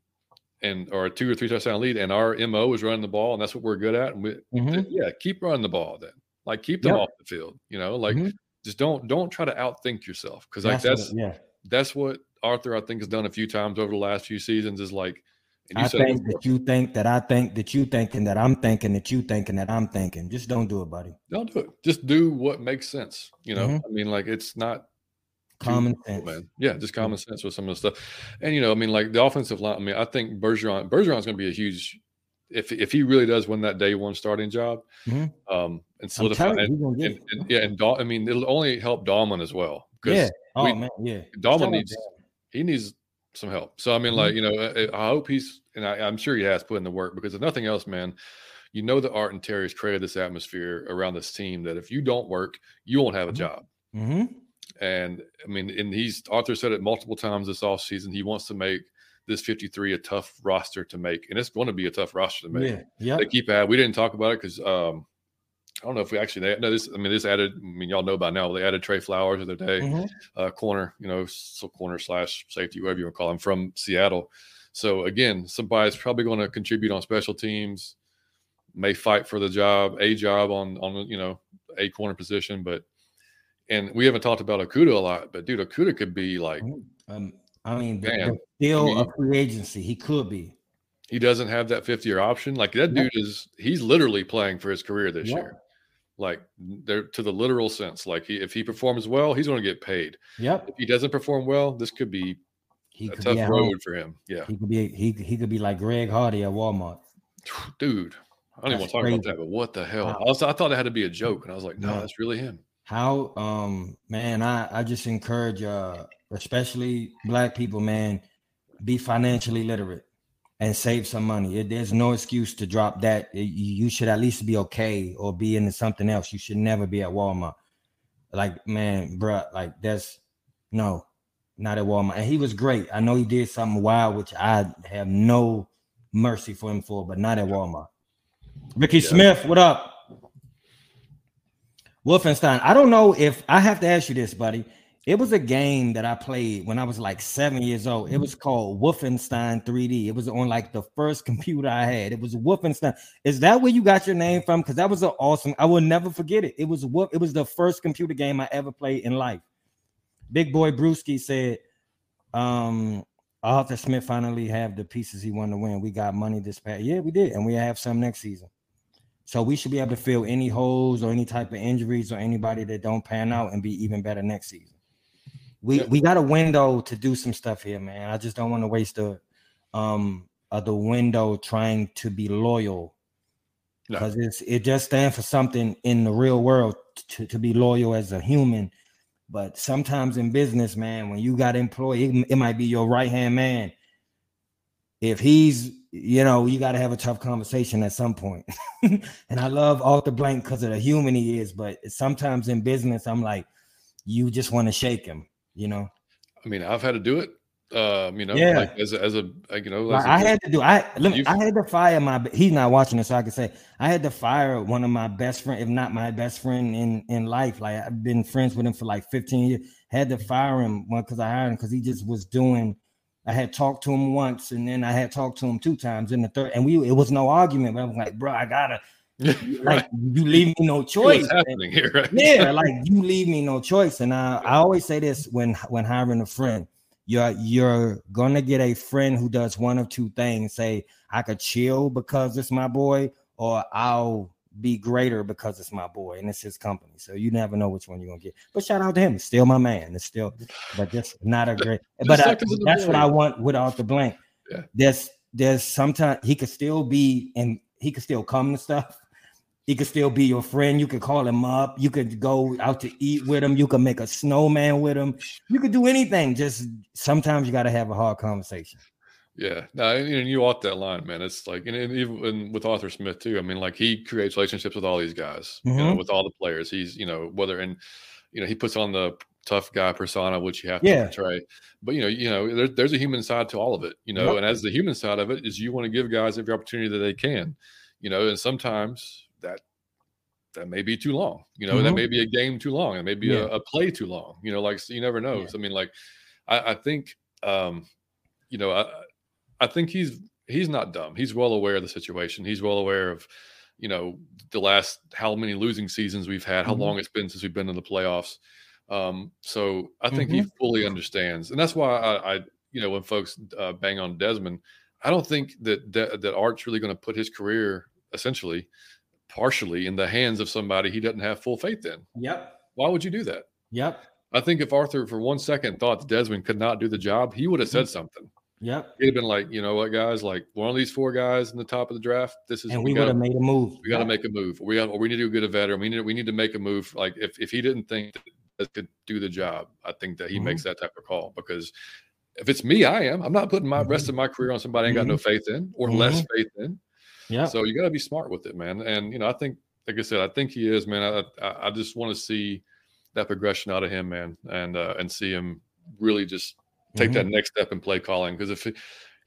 and or a two or three touchdown lead, and our mo is running the ball, and that's what we're good at, and we, Mhm. then, yeah, keep running the ball then. Like keep them Yep. off the field. You know, like Mhm. just don't don't try to outthink yourself because like that's yeah. that's what Arthur I think has done a few times over the last few seasons is like. And you I said think that you think that I think that you thinking that I'm thinking that you thinking that I'm thinking. Just don't do it, buddy. don't do it. Just do what makes sense. You know, Mhm. I mean, like it's not Common sense. man. Yeah, just common sense with some of the stuff. And you know, I mean, like the offensive line. I mean, I think Bergeron Bergeron's going to be a huge. If if he really does win that day one starting job, Mhm. um, and solidify, and, he gonna get and, and- yeah, and Dahl, I mean, it'll only help Dalman as well because Yeah. Oh we- man, yeah. Dalman needs he needs some help. So I mean, Mhm. like you know, I, I hope he's and I, I'm sure he has put in the work because if nothing else, man, you know that Art and Terry has created this atmosphere around this team that if you don't work, you won't have a Mhm. job. Mhm. And I mean, and he's Arthur said it multiple times this offseason. He wants to make this 53 a tough roster to make, and it's going to be a tough roster to make. Yeah. Yeah. They keep adding. We didn't talk about it because um, I don't know if we actually no this. I mean, this added. I mean, y'all know by now. They added Tre Flowers the other day Mhm. uh, corner, you know, so corner slash safety, whatever you want to call him, from Seattle. So again, somebody's probably going to contribute on special teams, may fight for the job, a job on on you know a corner position, but and we haven't talked about Okudah a lot, but dude, Okudah could be like Um, I mean, the- Man, the still I mean, a free agency. He could be. he doesn't have that fifth year option. Like that Yeah. dude is he's literally playing for his career this Yeah. year. Like they're to the literal sense. Like he, if he performs well, he's going to get paid. Yep. If he doesn't perform well, this could be He a could tough be road home. for him. Yeah. He could be. He he could be like Greg Hardy at Walmart. dude. I don't even want to talk about that, but what the hell? Wow. I, was, I thought it had to be a joke, and I was like, no, No. that's really him. How um man, I I just encourage uh especially black people, man, be financially literate and save some money. It, there's no excuse to drop that. It- you should at least be okay or be into something else. You should never be at Walmart. Like man, bruh, like that's no, not at Walmart. And he was great. I know he did something wild, which I have no mercy for him for, but not at Walmart. Ricky Yeah. Smith, what up? Wolfenstein. I don't know if I have to ask you this, buddy. It was a game that I played when I was like seven years old. It was called Wolfenstein 3D. It was on like the first computer I had. It was Wolfenstein. Is that where you got your name from? Because that was an awesome. I will never forget it. It was Wolf. It was the first computer game I ever played in life. Big boy Brewski said, um, Arthur Smith finally have the pieces he wanted to win. We got money this past. Yeah, we did, and we have some next season. So we should be able to fill any holes or any type of injuries or anybody that don't pan out and be even better next season. We we got a window to do some stuff here, man. I just don't want to waste the um the window trying to be loyal No. because it's it just stands for something in the real world to, to be loyal as a human. But sometimes in business, man, when you got employee, it, it might be your right hand man. If he's, you know, you got to have a tough conversation at some point. and I love Arthur Blank because of the human he is, but sometimes in business, I'm like, you just want to shake him, you know. I mean, I've had to do it. Um, you know, Yeah. like as a, as a like, you know, Like, I had to do. I let me, I had to fire my. He's not watching this, so I can say I had to fire one of my best friend, if not my best friend in in life. Like I've been friends with him for like 15 years. Had to fire him because I hired him because he just was doing. I had talked to him once, and then I had talked to him two times in the third, and we it was no argument. But I was like, bro, I gotta right. like you leave me no choice. Happening here? Right? yeah, like you leave me no choice. And I, I always say this when when hiring a friend, you're you're gonna get a friend who does one of two things. Say, I could chill because it's my boy, or I'll be greater because it's my boy and it's his company. So you never know which one you're gonna get. But shout out to him, it's still my man. It's still, but just not a great. But I, like as a that's what. I want without the blank. Yeah. There's there's sometimes he could still be and he could still come to stuff. He could still be your friend. You could call him up. You could go out to eat with him. You could make a snowman with him. You could do anything. Just sometimes you got to have a hard conversation. Yeah, no, and, and you walk that line, man. It's like, and, and even with Arthur Smith too. I mean, like he creates relationships with all these guys, you know, Mhm. with all the players. He's, you know, whether and you know he puts on the tough guy persona, which you have to Yeah. portray. But you know, you know, there, there's a human side to all of it, you know. Yep. And as the human side of it is, you want to give guys every opportunity that they can. you know, and sometimes that that may be too long. You know, Mhm. that may be a game too long. It may be Yeah. a, a play too long. You know, like so you never know. Yeah. So, I mean, like I, I think um, you know, I I think he's he's not dumb. He's well aware of the situation. He's well aware of, you know, the last how many losing seasons we've had, how Mhm. long it's been since we've been in the playoffs. Um, so I think Mm-hmm. he fully understands, and that's why I, I you know, when folks uh, bang on Desmond, I don't think that that, that Art's really going to put his career essentially partially in the hands of somebody he doesn't have full faith in. Yep. Why would you do that? Yep. I think if Arthur for one second thought that Desmond could not do the job, he would have Mm-hmm. said something. Yep. He'd have been like, you know what, guys, like one of these four guys in the top of the draft, this is And we would gotta- have made a move. we got to make a move. We got, or we need to get a veteran. We need, we need to make a move. Like if, if he didn't think that could do the job, I think that he Mhm. makes that type of call because if it's me, I am. I'm not putting my Mhm. rest of my career on somebody I ain't got no faith in or Mm-hmm. less faith in. Yeah. So you got to be smart with it, man. And you know, I think, like I said, I think he is, man. I I, I just want to see that progression out of him, man, and uh, and see him really just take Mhm. that next step in play calling. Because if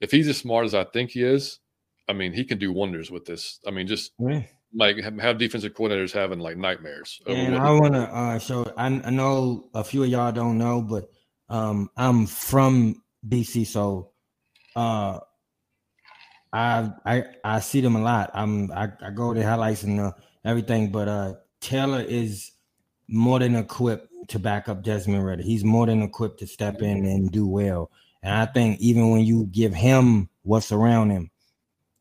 if he's as smart as I think he is, I mean, he can do wonders with this. I mean, just Yeah. like have, defensive coordinators having like nightmares. And I want to uh, show. I, I know a few of y'all don't know, but um, I'm from BC, so uh, I I I see them a lot. I'm I, I go to highlights and uh, everything, but uh, Taylor is more than equipped to back up Desmond Ridder. He's more than equipped to step in mm-hmm. and do well. And I think even when you give him what's around him,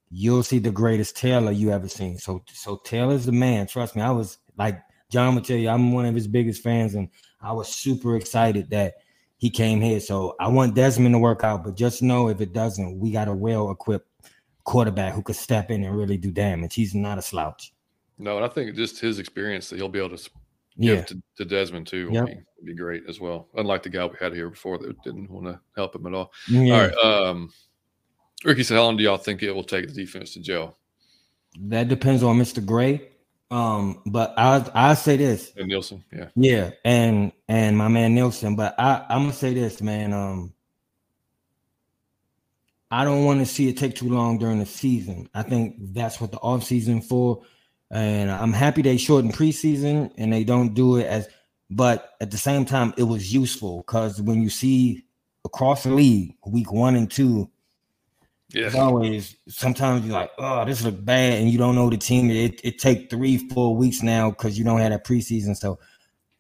you'll see the greatest Taylor you ever seen. So so Taylor's the man. Trust me. I was like John would tell you, I'm one of his biggest fans, and I was super excited that he came here. So I want Desmond to work out, but just know if it doesn't, we got a well equipped quarterback who could step in and really do damage. He's not a slouch. No, and I think just his experience that he'll be able to Yeah. give to, to Desmond too will Yep. be, will be great as well. Unlike the guy we had here before that didn't want to help him at all. Yeah. All right. Um, Ricky said, "How long do y'all think it will take the defense to gel?" That depends on Mr. Gray. Um, but I I say this. And Nielsen, yeah, Yeah, and and my man Nielsen, but I I'm gonna say this, man. Um, I don't want to see it take too long during the season. I think that's what the off season for, and I'm happy they shortened preseason and they don't do it as. But at the same time, it was useful because when you see across the league, week one and two, it's yeah, always sometimes you're like, oh, this look bad, and you don't know the team. It it take three, four weeks now because you don't have that preseason. So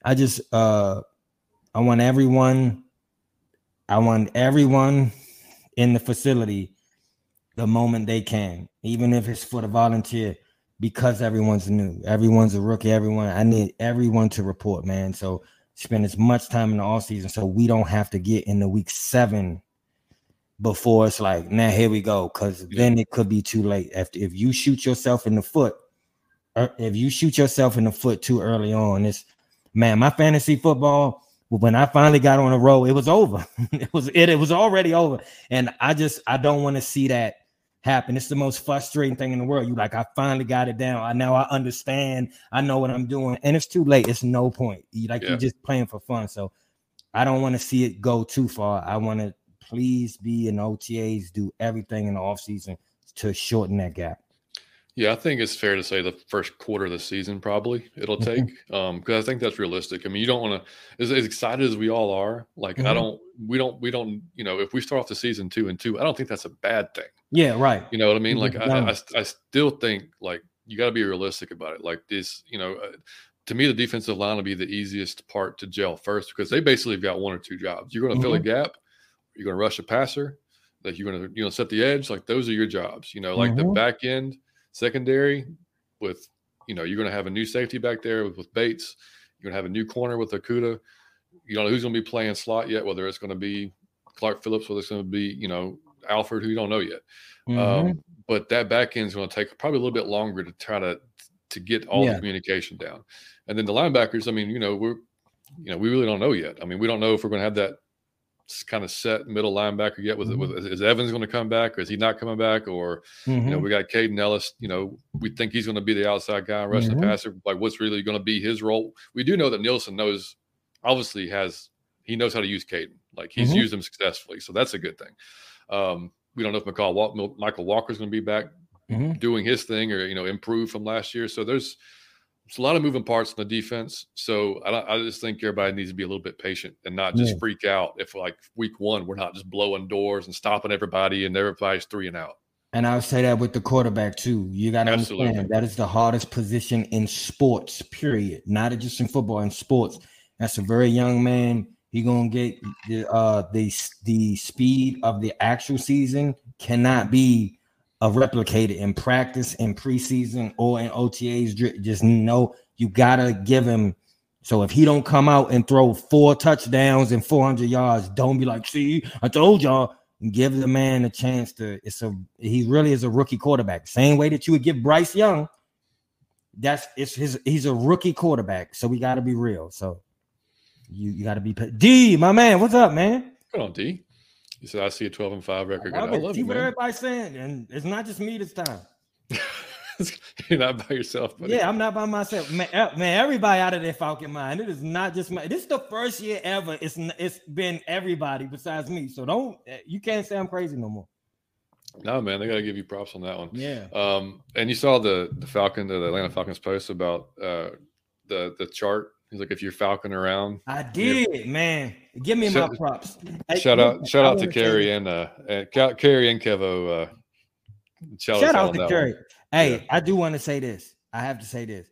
I just uh I want everyone, I want everyone in the facility the moment they can, even if it's for the volunteer, because everyone's new, everyone's a rookie, everyone. I need everyone to report, man. So spend as much time in the off season so we don't have to get into week seven before it's like, now here we go, because then it could be too late. If if you shoot yourself in the foot, or if you shoot yourself in the foot too early on, it's man, my fantasy football. When I finally got on a roll, it was over. it was it, it was already over, and I just I don't want to see that happen. It's the most frustrating thing in the world. You like, I finally got it down. I now I understand. I know what I'm doing, and it's too late. It's no point. You like Yeah. you're just playing for fun. So I don't want to see it go too far. I want to please be in OTAs, do everything in the offseason to shorten that gap. yeah. I think it's fair to say the first quarter of the season probably it'll Mhm. take um because I think that's realistic. I mean, you don't want to as, as excited as we all are. Like, I Mhm. don't, we don't, we don't. You know, if we start off the season two and two, I don't think that's a bad thing. Yeah, right. You know what I mean? Like, I, I, I still think like you got to be realistic about it. Like this, you know, uh, to me, the defensive line will be the easiest part to gel first because they basically have got one or two jobs. You're going to fill a Mhm. gap. You're going to rush a passer. Like you're going to, you know, set the edge. Like those are your jobs. You know, like the Mhm. back end secondary with, you know, you're going to have a new safety back there with, with Bates. You're going to have a new corner with Okudah. You don't know who's going to be playing slot yet, whether it's going to be Clark Phillips, whether it's going to be, you know, Alford, who you don't know yet. Mhm. Um, but that back end is going to take probably a little bit longer to try to to get all Yeah. the communication down. And then the linebackers, I mean, you know, we're you know, we really don't know yet. I mean, we don't know if we're going to have that kind of set middle linebacker yet. With, Mhm. with is Evans going to come back, or is he not coming back? Or you know, Mhm. we got Kaden Elliss. You know, we think he's going to be the outside guy rushing Mhm. the passer. Like, what's really going to be his role? We do know that Nielsen knows, obviously has he knows how to use Kaden. Like he's Mhm. used him successfully, so that's a good thing. Um, we don't know if McCall Mykal Walker's going to be back. mm-hmm. doing his thing or you know improve from last year. So there's there's a lot of moving parts in the defense. So I, I just think everybody needs to be a little bit patient and not just freak out if like week one we're not just blowing doors and stopping everybody and everybody's three and out. And I would say that with the quarterback too. You got to understand that is the hardest position in sports. Period. Not just in football, in sports. That's a very young man. He gonna get the uh the the speed of the actual season cannot be uh, replicated in practice, in preseason, or in OTAs. Just know you gotta give him. So if he don't come out and throw four touchdowns and 400 yards, don't be like, "See, I told y'all." Give the man a chance to. It's a he really is a rookie quarterback. Same way that you would give Bryce Young. That's it's his. He's a rookie quarterback, so we got to be real. So you you got to be D, my man. What's up, man? Come on, D. You said I see a 12 and 5 record. I, I love see it, what man. everybody's saying, and it's not just me this time. You're not by yourself, buddy. Yeah, I'm not by myself, man. Man, everybody out of their Falcon mind. It is not just my. This is the first year ever. It's it's been everybody besides me. So don't eh, you can't say I'm crazy no more. No, man, they got to give you props on that one. Yeah. Um, and you saw the the Falcon, the Atlanta Falcons post about uh the the chart He's like, if you're falcon around, I did, man. Give me shout, my props. Shout out, shout out to Kerry and uh, and Kerry and Kevo. Uh, shout, shout out to Kerry. Hey, yeah. I do want to say this. I have to say this.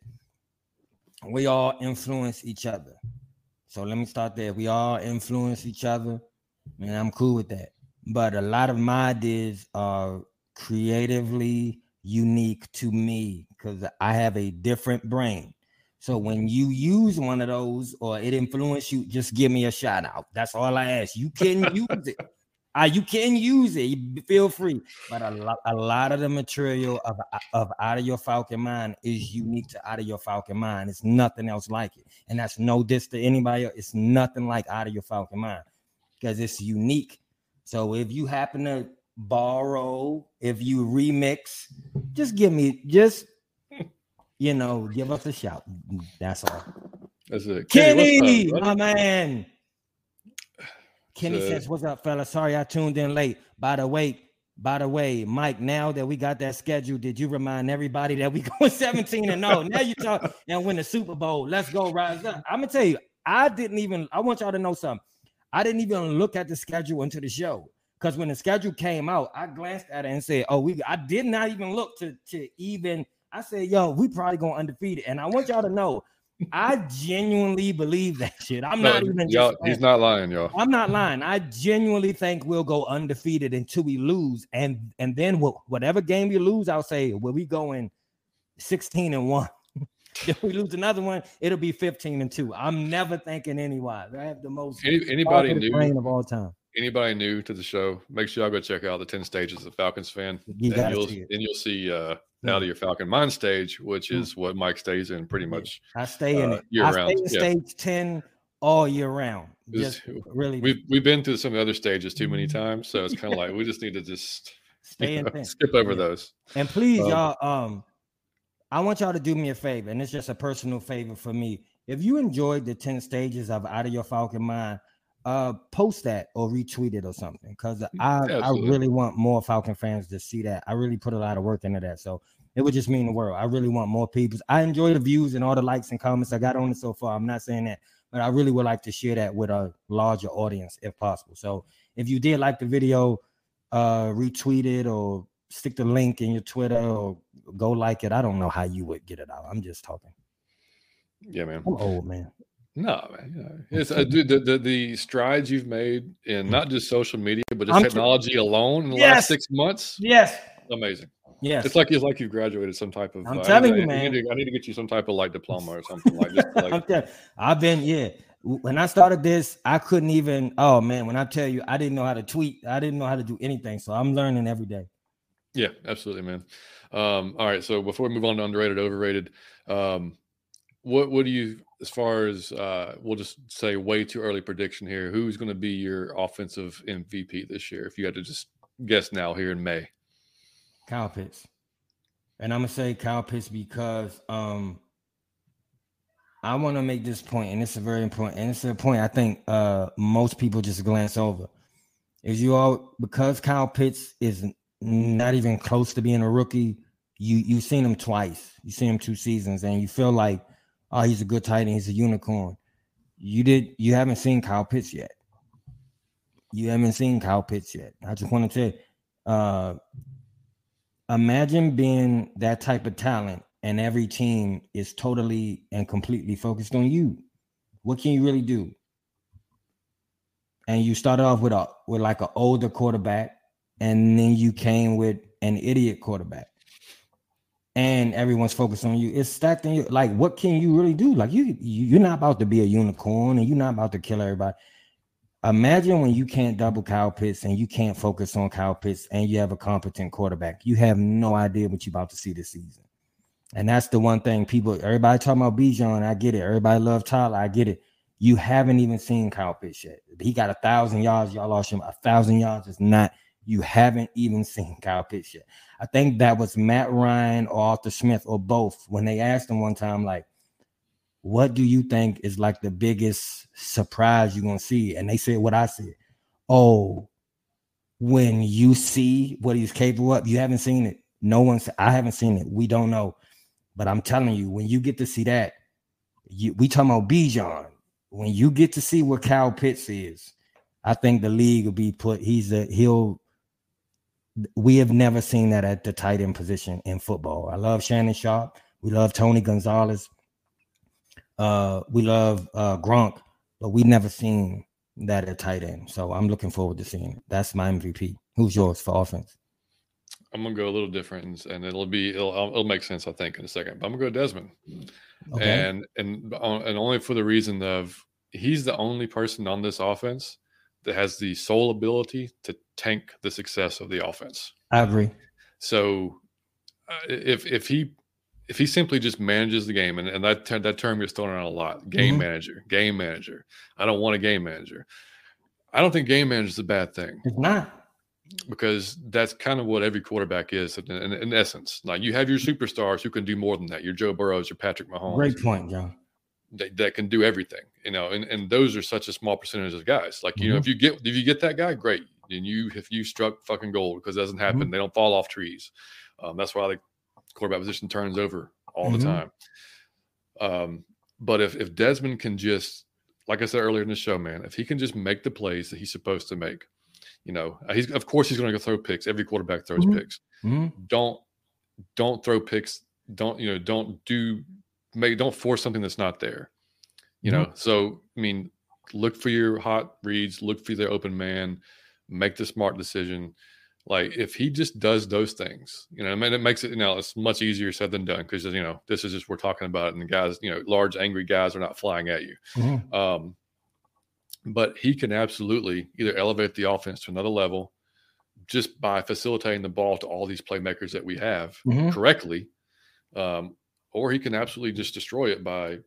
We all influence each other. So let me start there. We all influence each other, and I'm cool with that. But a lot of my ideas are creatively unique to me because I have a different brain. So when you use one of those or it influence you, just give me a shout out. That's all I ask. You can use it. Uh, you can use it. Feel free. But a lot, a lot of the material of, of out of your Falcon mind is unique to out of your Falcon mind. It's nothing else like it. And that's no diss to anybody else. It's nothing like out of your Falcon mind because it's unique. So if you happen to borrow, if you remix, just give me just you know, give us a shout. That's all. That's it. Kenny, Kenny my man. Kenny says, What's up, fella? Sorry I tuned in late. By the way, by the way, Mike, now that we got that schedule, did you remind everybody that we going 17 and 0? now you talk and win the Super Bowl. Let's go rise up. I'm gonna tell you, I didn't even I want y'all to know something. I didn't even look at the schedule until the show. Because when the schedule came out, I glanced at it and said, Oh, we I did not even look to, to even I said, yo, we probably gonna undefeated. And I want y'all to know, I genuinely believe that shit. I'm no, not even y'all, he's not lying, y'all. I'm not lying. I genuinely think we'll go undefeated until we lose. And and then whatever game we lose, I'll say, will we going 16 and one? if we lose another one, it'll be 15 and two. I'm never thinking anywise. I have the most Any, anybody new brain of all time. Anybody new to the show, make sure y'all go check out the 10 stages of Falcons fan. You and you'll and you'll see uh out of your Falcon Mind stage, which hmm. is what Mike stays in pretty much. I stay in uh, it year I round. Stay in yeah. stage 10 all year round. Just really we've we've been through some of the other stages too many times. So it's kind of like we just need to just stay in know, skip over yeah. those. And please, um, y'all, um, I want y'all to do me a favor, and it's just a personal favor for me. If you enjoyed the 10 stages of Out of Your Falcon Mind, uh post that or retweet it or something because I, I really want more Falcon fans to see that. I really put a lot of work into that. So it would just mean the world. I really want more people. I enjoy the views and all the likes and comments I got on it so far. I'm not saying that, but I really would like to share that with a larger audience if possible. So if you did like the video, uh retweet it or stick the link in your Twitter or go like it. I don't know how you would get it out. I'm just talking. Yeah, man. I'm old, man. No, man. It's uh, dude, the, the, the strides you've made in not just social media, but just I'm technology alone in the yes. last six months. Yes, amazing. Yes, it's like it's like you've graduated some type of. I'm uh, telling I, you, I, man. I need, to, I need, to, get you some type of like diploma or something like. Just like telling, I've been yeah. When I started this, I couldn't even. Oh man, when I tell you, I didn't know how to tweet. I didn't know how to do anything. So I'm learning every day. Yeah, absolutely, man. Um, all right, so before we move on to underrated, overrated, um, what what do you as far as uh, we'll just say way too early prediction here? Who's going to be your offensive MVP this year? If you had to just guess now here in May, Kyle Pitts, and I'm gonna say Kyle Pitts because um, I want to make this point, and it's a very important, and it's a point I think uh, most people just glance over. Is you all because Kyle Pitts is not even close to being a rookie. You you've seen him twice. You seen him two seasons, and you feel like, oh, he's a good tight end. He's a unicorn. You did. You haven't seen Kyle Pitts yet. You haven't seen Kyle Pitts yet. I just want to say, uh, imagine being that type of talent, and every team is totally and completely focused on you. What can you really do? And you started off with a with like an older quarterback, and then you came with an idiot quarterback and everyone's focused on you. It's stacked in you. Like, what can you really do? Like, you, you you're not about to be a unicorn, and you're not about to kill everybody. Imagine when you can't double Kyle Pitts and you can't focus on Kyle Pitts, and you have a competent quarterback. You have no idea what you're about to see this season. And that's the one thing people, everybody talking about Bijan. I get it. Everybody love Tyler. I get it. You haven't even seen Kyle Pitts yet. He got a thousand yards. Y'all lost him. A thousand yards is not. You haven't even seen Kyle Pitts yet. I think that was Matt Ryan or Arthur Smith or both when they asked him one time, like, what do you think is like the biggest surprise you're gonna see? And they said what I said. Oh, when you see what he's capable of, you haven't seen it. No one's I haven't seen it. We don't know. But I'm telling you, when you get to see that, you, we talking about Bijan. When you get to see what Kyle Pitts is, I think the league will be put. He's a he'll we have never seen that at the tight end position in football. I love Shannon Sharpe. We love Tony Gonzalez. Uh, we love uh, Gronk, but we've never seen that at tight end. So I'm looking forward to seeing it. That's my MVP. Who's yours for offense? I'm gonna go a little different, and it'll be it'll, it'll make sense, I think, in a second. But I'm gonna go Desmond, okay. and and and only for the reason of he's the only person on this offense that has the sole ability to tank the success of the offense. I agree. So uh, if if he if he simply just manages the game, and, and that ter- that term gets thrown around a lot, game mm-hmm. manager, game manager. I don't want a game manager. I don't think game manager is a bad thing. It's not because that's kind of what every quarterback is in, in, in, essence. Like you have your superstars who can do more than that. Your Joe Burrows, your Patrick Mahomes. Great point, John that, that can do everything, you know, and, and those are such a small percentage of guys. Like, you mm-hmm. know, if you get if you get that guy, great. And you if you struck fucking gold because it doesn't happen, mm-hmm. they don't fall off trees. Um, that's why the quarterback position turns over all mm-hmm. the time. Um, but if if Desmond can just like I said earlier in the show, man, if he can just make the plays that he's supposed to make, you know, uh, he's of course he's going to go throw picks. Every quarterback throws mm-hmm. picks. Mm-hmm. Don't don't throw picks. Don't you know? Don't do make don't force something that's not there. You mm-hmm. know, so I mean, look for your hot reads, look for the open man, make the smart decision. Like if he just does those things, you know, I mean, it makes it you know it's much easier said than done because you know this is just we're talking about it, and the guys, you know, large angry guys are not flying at you. Mm-hmm. Um, but he can absolutely either elevate the offense to another level just by facilitating the ball to all these playmakers that we have mm-hmm. correctly, um, or he can absolutely just destroy it by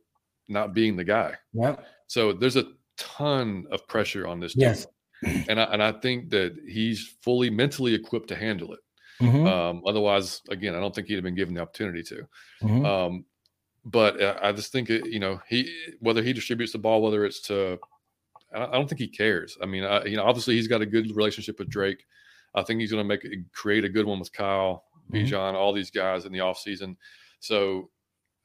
not being the guy. Yeah. So there's a ton of pressure on this team. Yes. And I, and I think that he's fully mentally equipped to handle it. Mm-hmm. Um, otherwise, again, I don't think he'd have been given the opportunity to. Mm-hmm. Um, but I just think it, you know he whether he distributes the ball, whether it's to, I don't think he cares. I mean, I, you know, obviously he's got a good relationship with Drake. I think he's going to make create a good one with Kyle, mm-hmm. Bijan, all these guys in the offseason. So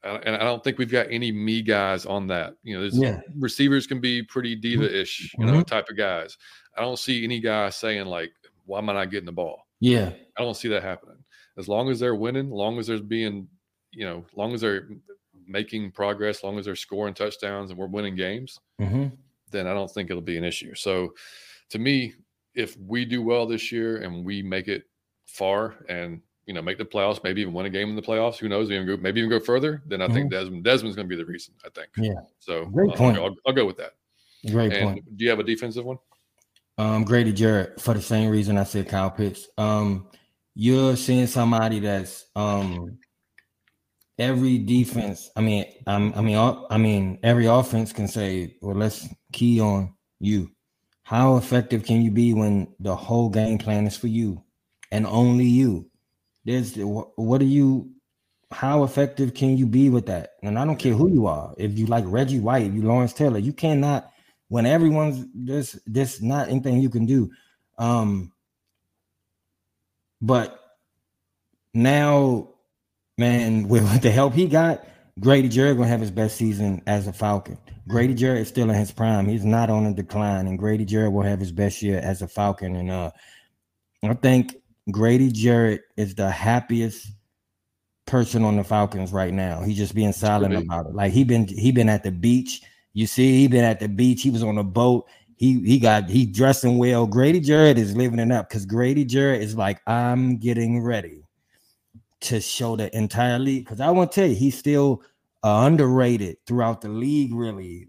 and I don't think we've got any me guys on that. You know, yeah. receivers can be pretty mm-hmm. diva-ish, you know, mm-hmm. type of guys. I don't see any guy saying like, "Why am I not getting the ball?" Yeah, I don't see that happening. As long as they're winning, long as there's being, you know, long as they're making progress, long as they're scoring touchdowns and we're winning games, mm-hmm. then I don't think it'll be an issue. So, to me, if we do well this year and we make it far and you know, make the playoffs, maybe even win a game in the playoffs. Who knows? Even go, maybe even go further. Then I mm-hmm. think Desmond Desmond's going to be the reason. I think. Yeah. So great uh, point. I'll, I'll, go with that. Great and point. Do you have a defensive one? Um, Grady Jarrett for the same reason I said Kyle Pitts. Um, you're seeing somebody that's um every defense. I mean, I'm, I mean, I mean, every offense can say, "Well, let's key on you." How effective can you be when the whole game plan is for you and only you? There's what are you? How effective can you be with that? And I don't care who you are. If you like Reggie White, you Lawrence Taylor, you cannot. When everyone's there's there's not anything you can do. Um, But now, man, with the help he got, Grady Jarrett gonna have his best season as a Falcon. Grady Jarrett is still in his prime. He's not on a decline, and Grady Jarrett will have his best year as a Falcon. And uh, I think Grady Jarrett is the happiest person on the Falcons right now. He's just being silent about it. Like he been he been at the beach. You see, he been at the beach. He was on a boat. He he got he dressing well. Grady Jarrett is living it up because Grady Jarrett is like, I'm getting ready to show the entire league. Because I want to tell you, he's still uh, underrated throughout the league. Really,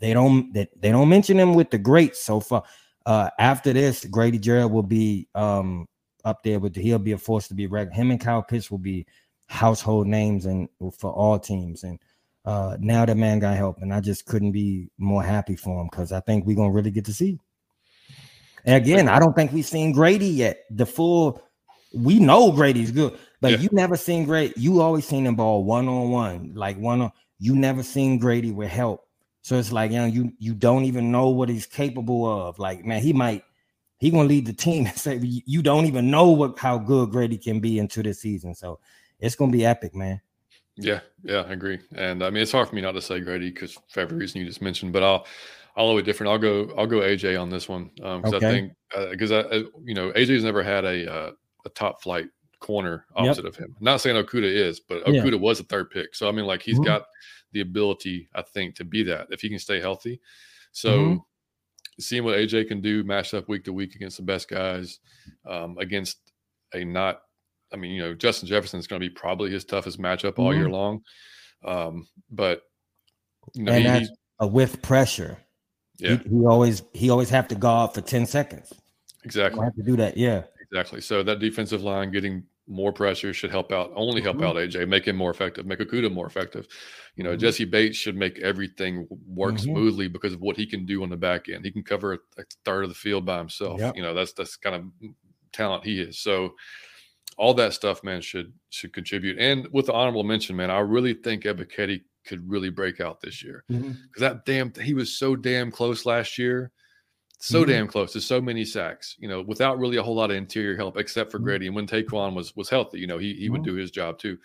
they don't they, they don't mention him with the greats so far. Uh, after this, Grady Jarrett will be um, up there with the, he'll be a force to be reckoned. Him and Kyle Pitts will be household names and for all teams. And uh, now that man got help, and I just couldn't be more happy for him because I think we're gonna really get to see. And again, I don't think we've seen Grady yet. The full, we know Grady's good, but yeah. you never seen Grady. You always seen him ball one on one, like one on. You never seen Grady with help. So it's like you know, you you don't even know what he's capable of. Like man, he might he gonna lead the team and say you don't even know what how good Grady can be into this season. So it's gonna be epic, man. Yeah, yeah, I agree. And I mean, it's hard for me not to say Grady because for every reason you just mentioned, but I'll I'll go different. I'll go I'll go AJ on this one because um, okay. I think because uh, I you know AJ's never had a uh, a top flight corner opposite yep. of him. I'm not saying Okudah is, but Okudah yeah. was a third pick. So I mean, like he's mm-hmm. got the ability, I think, to be that if he can stay healthy. So mm-hmm. Seeing what AJ can do, matched up week to week against the best guys, um, against a not I mean, you know, Justin Jefferson is going to be probably his toughest matchup mm-hmm. all year mm-hmm. long. Um, but you know, and he, uh, with pressure, yeah, he, he, always he always have to guard for ten seconds. Exactly, have to do that. Yeah, exactly. So that defensive line getting more pressure should help out, only help mm-hmm. out AJ, make him more effective, make Okudah more effective. You know, mm-hmm. Jessie Bates should make everything work mm-hmm. smoothly because of what he can do on the back end. He can cover a, third of the field by himself. Yep. You know, that's that's kind of talent he is. So all that stuff, man, should should contribute. And with the honorable mention, man, I really think Ebiketie could really break out this year because mm-hmm. that damn he was so damn close last year, so mm-hmm. damn close to so many sacks. You know, without really a whole lot of interior help except for mm-hmm. Grady. And when Ta'Quon was was healthy, you know, he he would mm-hmm. do his job too.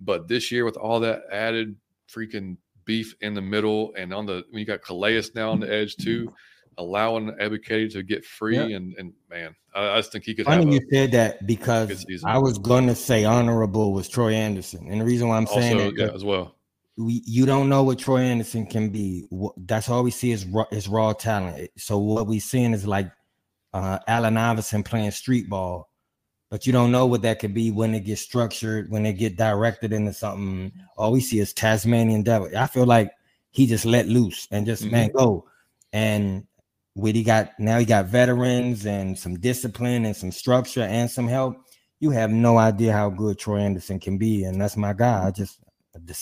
But this year, with all that added freaking beef in the middle and on the when you got Calais now on the edge too allowing Ebiketie to get free yep. and and man, I, I, just think he could. Funny you said that because I was going to say honorable was Troy Anderson, and the reason why I'm saying also, that yeah, as well. We, you don't know what Troy Anderson can be. That's all we see is raw, is raw talent. So what we seeing is like uh, Allen Iverson playing street ball, but you don't know what that could be when it gets structured, when it get directed into something. All we see is Tasmanian devil. I feel like he just let loose and just mm-hmm. man go. And with he got now he got veterans and some discipline and some structure and some help. You have no idea how good Troy Anderson can be, and that's my guy. I just the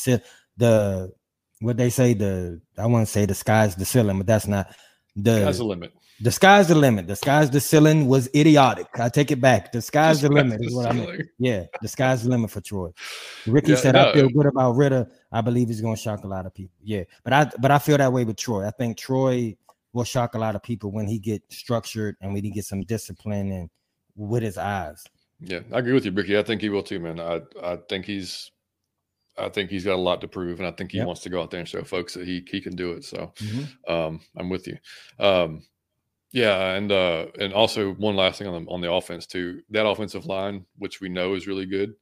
the what they say the I want to say the sky's the ceiling, but that's not the sky's the limit. The sky's the limit. The sky's the ceiling was idiotic. I take it back. The sky's the, the limit is what I mean. Yeah, the sky's the limit for Troy. Ricky yeah, said, no, "I feel good about Ridder. I believe he's going to shock a lot of people." Yeah, but I but I feel that way with Troy. I think Troy will shock a lot of people when he get structured and when he get some discipline and with his eyes. Yeah, I agree with you, Ricky. I think he will too, man. I I think he's I think he's got a lot to prove, and I think he yep. wants to go out there and show folks that he he can do it. So mm-hmm. um, I'm with you. Um, yeah, and uh, and also one last thing on the on the offense too. That offensive line, which we know is really good,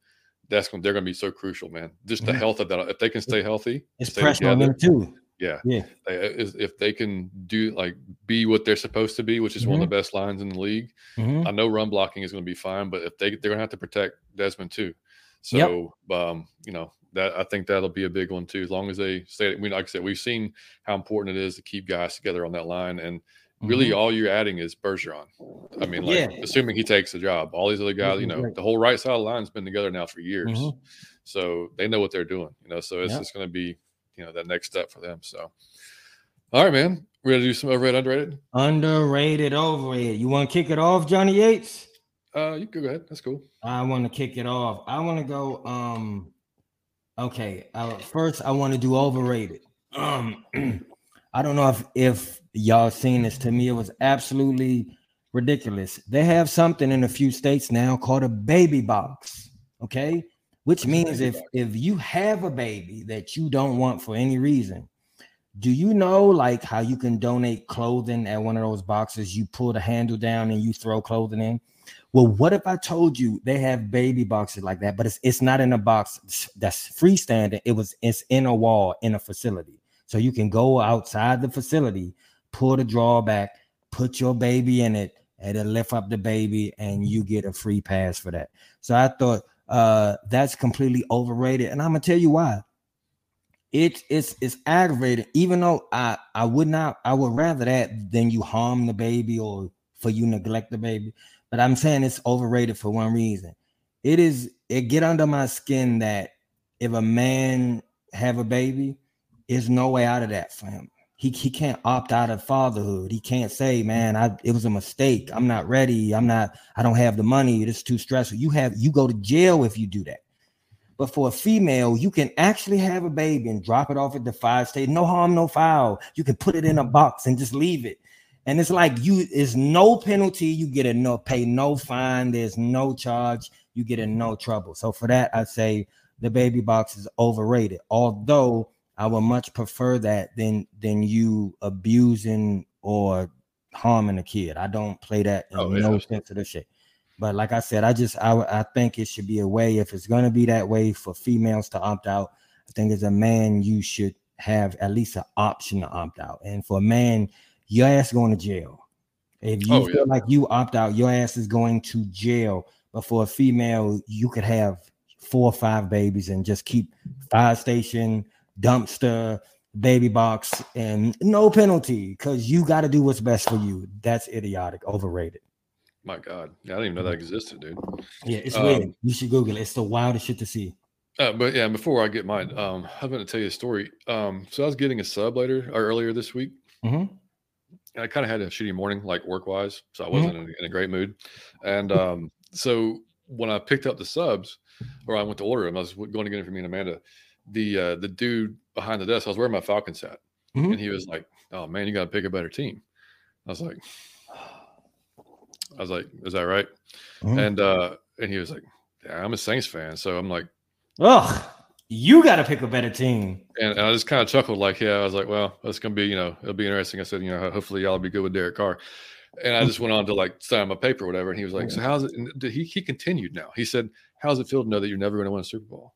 that's going they're going to be so crucial, man. Just the mm-hmm. health of that. If they can stay healthy, it's pressure on them too. Yeah. Yeah. if they can do like be what they're supposed to be, which is mm-hmm. one of the mm-hmm. best lines in the league, mm-hmm. I know run blocking is going to be fine, but if they they're going to have to protect Desmond too. So, yep. um, you know, that I think that'll be a big one too. As long as they stay, we like I said, we've seen how important it is to keep guys together on that line, and really mm-hmm. all you're adding is Bergeron. I mean, like yeah. assuming he takes the job, all these other guys, you know, the whole right side of the line's been together now for years, mm-hmm. so they know what they're doing. You know, so it's yep. just going to be you know that next step for them. So, all right, man, we're gonna do some overrated, underrated, underrated, overrated. You want to kick it off, Johnny Yates? Uh, you go ahead. That's cool. I want to kick it off. I want to go. Um, okay. Uh, first, I want to do overrated. Um, I don't know if if y'all seen this. To me, it was absolutely ridiculous. They have something in a few states now called a baby box. Okay. Which means if if you have a baby that you don't want for any reason, do you know like how you can donate clothing at one of those boxes? You pull the handle down and you throw clothing in. Well, what if I told you they have baby boxes like that, but it's it's not in a box that's freestanding. It was it's in a wall in a facility. So you can go outside the facility, pull the drawer back, put your baby in it, and then lift up the baby, and you get a free pass for that. So I thought uh that's completely overrated. And I'm gonna tell you why. It, it's it's aggravating, even though I I would not I would rather that than you harm the baby or for you neglect the baby. But I'm saying it's overrated for one reason. It is it get under my skin that if a man have a baby, there's no way out of that for him. He, he can't opt out of fatherhood. He can't say, man, I it was a mistake. I'm not ready. I'm not, I don't have the money. It's too stressful. You have you go to jail if you do that. But for a female, you can actually have a baby and drop it off at the five state. No harm, no foul. You can put it in a box and just leave it. And it's like you is no penalty. You get a no pay, no fine. There's no charge. You get in no trouble. So for that, I say the baby box is overrated. Although I would much prefer that than than you abusing or harming a kid. I don't play that in oh, no yeah. sense of the shit. But like I said, I just I I think it should be a way if it's gonna be that way for females to opt out. I think as a man you should have at least an option to opt out. And for a man, your ass going to jail. If you oh, feel yeah. like you opt out, your ass is going to jail. But for a female, you could have four or five babies and just keep fire station, dumpster, baby box, and no penalty because you got to do what's best for you. That's idiotic, overrated. My God, yeah, I didn't even know that existed, dude. Yeah, it's um, weird. You should Google it. It's the wildest shit to see. Uh, but yeah, before I get mine, um, I'm going to tell you a story. Um, so I was getting a sub later or earlier this week. Mm-hmm. I kind of had a shitty morning, like work wise, so I mm-hmm. wasn't mm-hmm. in, in, a great mood. And um, so when I picked up the subs, or I went to order them, I was going to get them for me and Amanda. The uh, the dude behind the desk, I was wearing my Falcons hat, mm-hmm. and he was like, "Oh man, you got to pick a better team." I was like, I was like, "Is that right?" Mm-hmm. And uh, and he was like, "Yeah, I'm a Saints fan," so I'm like, "Ugh." You got to pick a better team. And, I just kind of chuckled, like, yeah, I was like, well, that's going to be, you know, it'll be interesting. I said, you know, hopefully y'all be good with Derek Carr. And I just went on to like sign my paper or whatever. And he was like, so how's it? And he, he continued now. He said, how's it feel to know that you're never going to win a Super Bowl?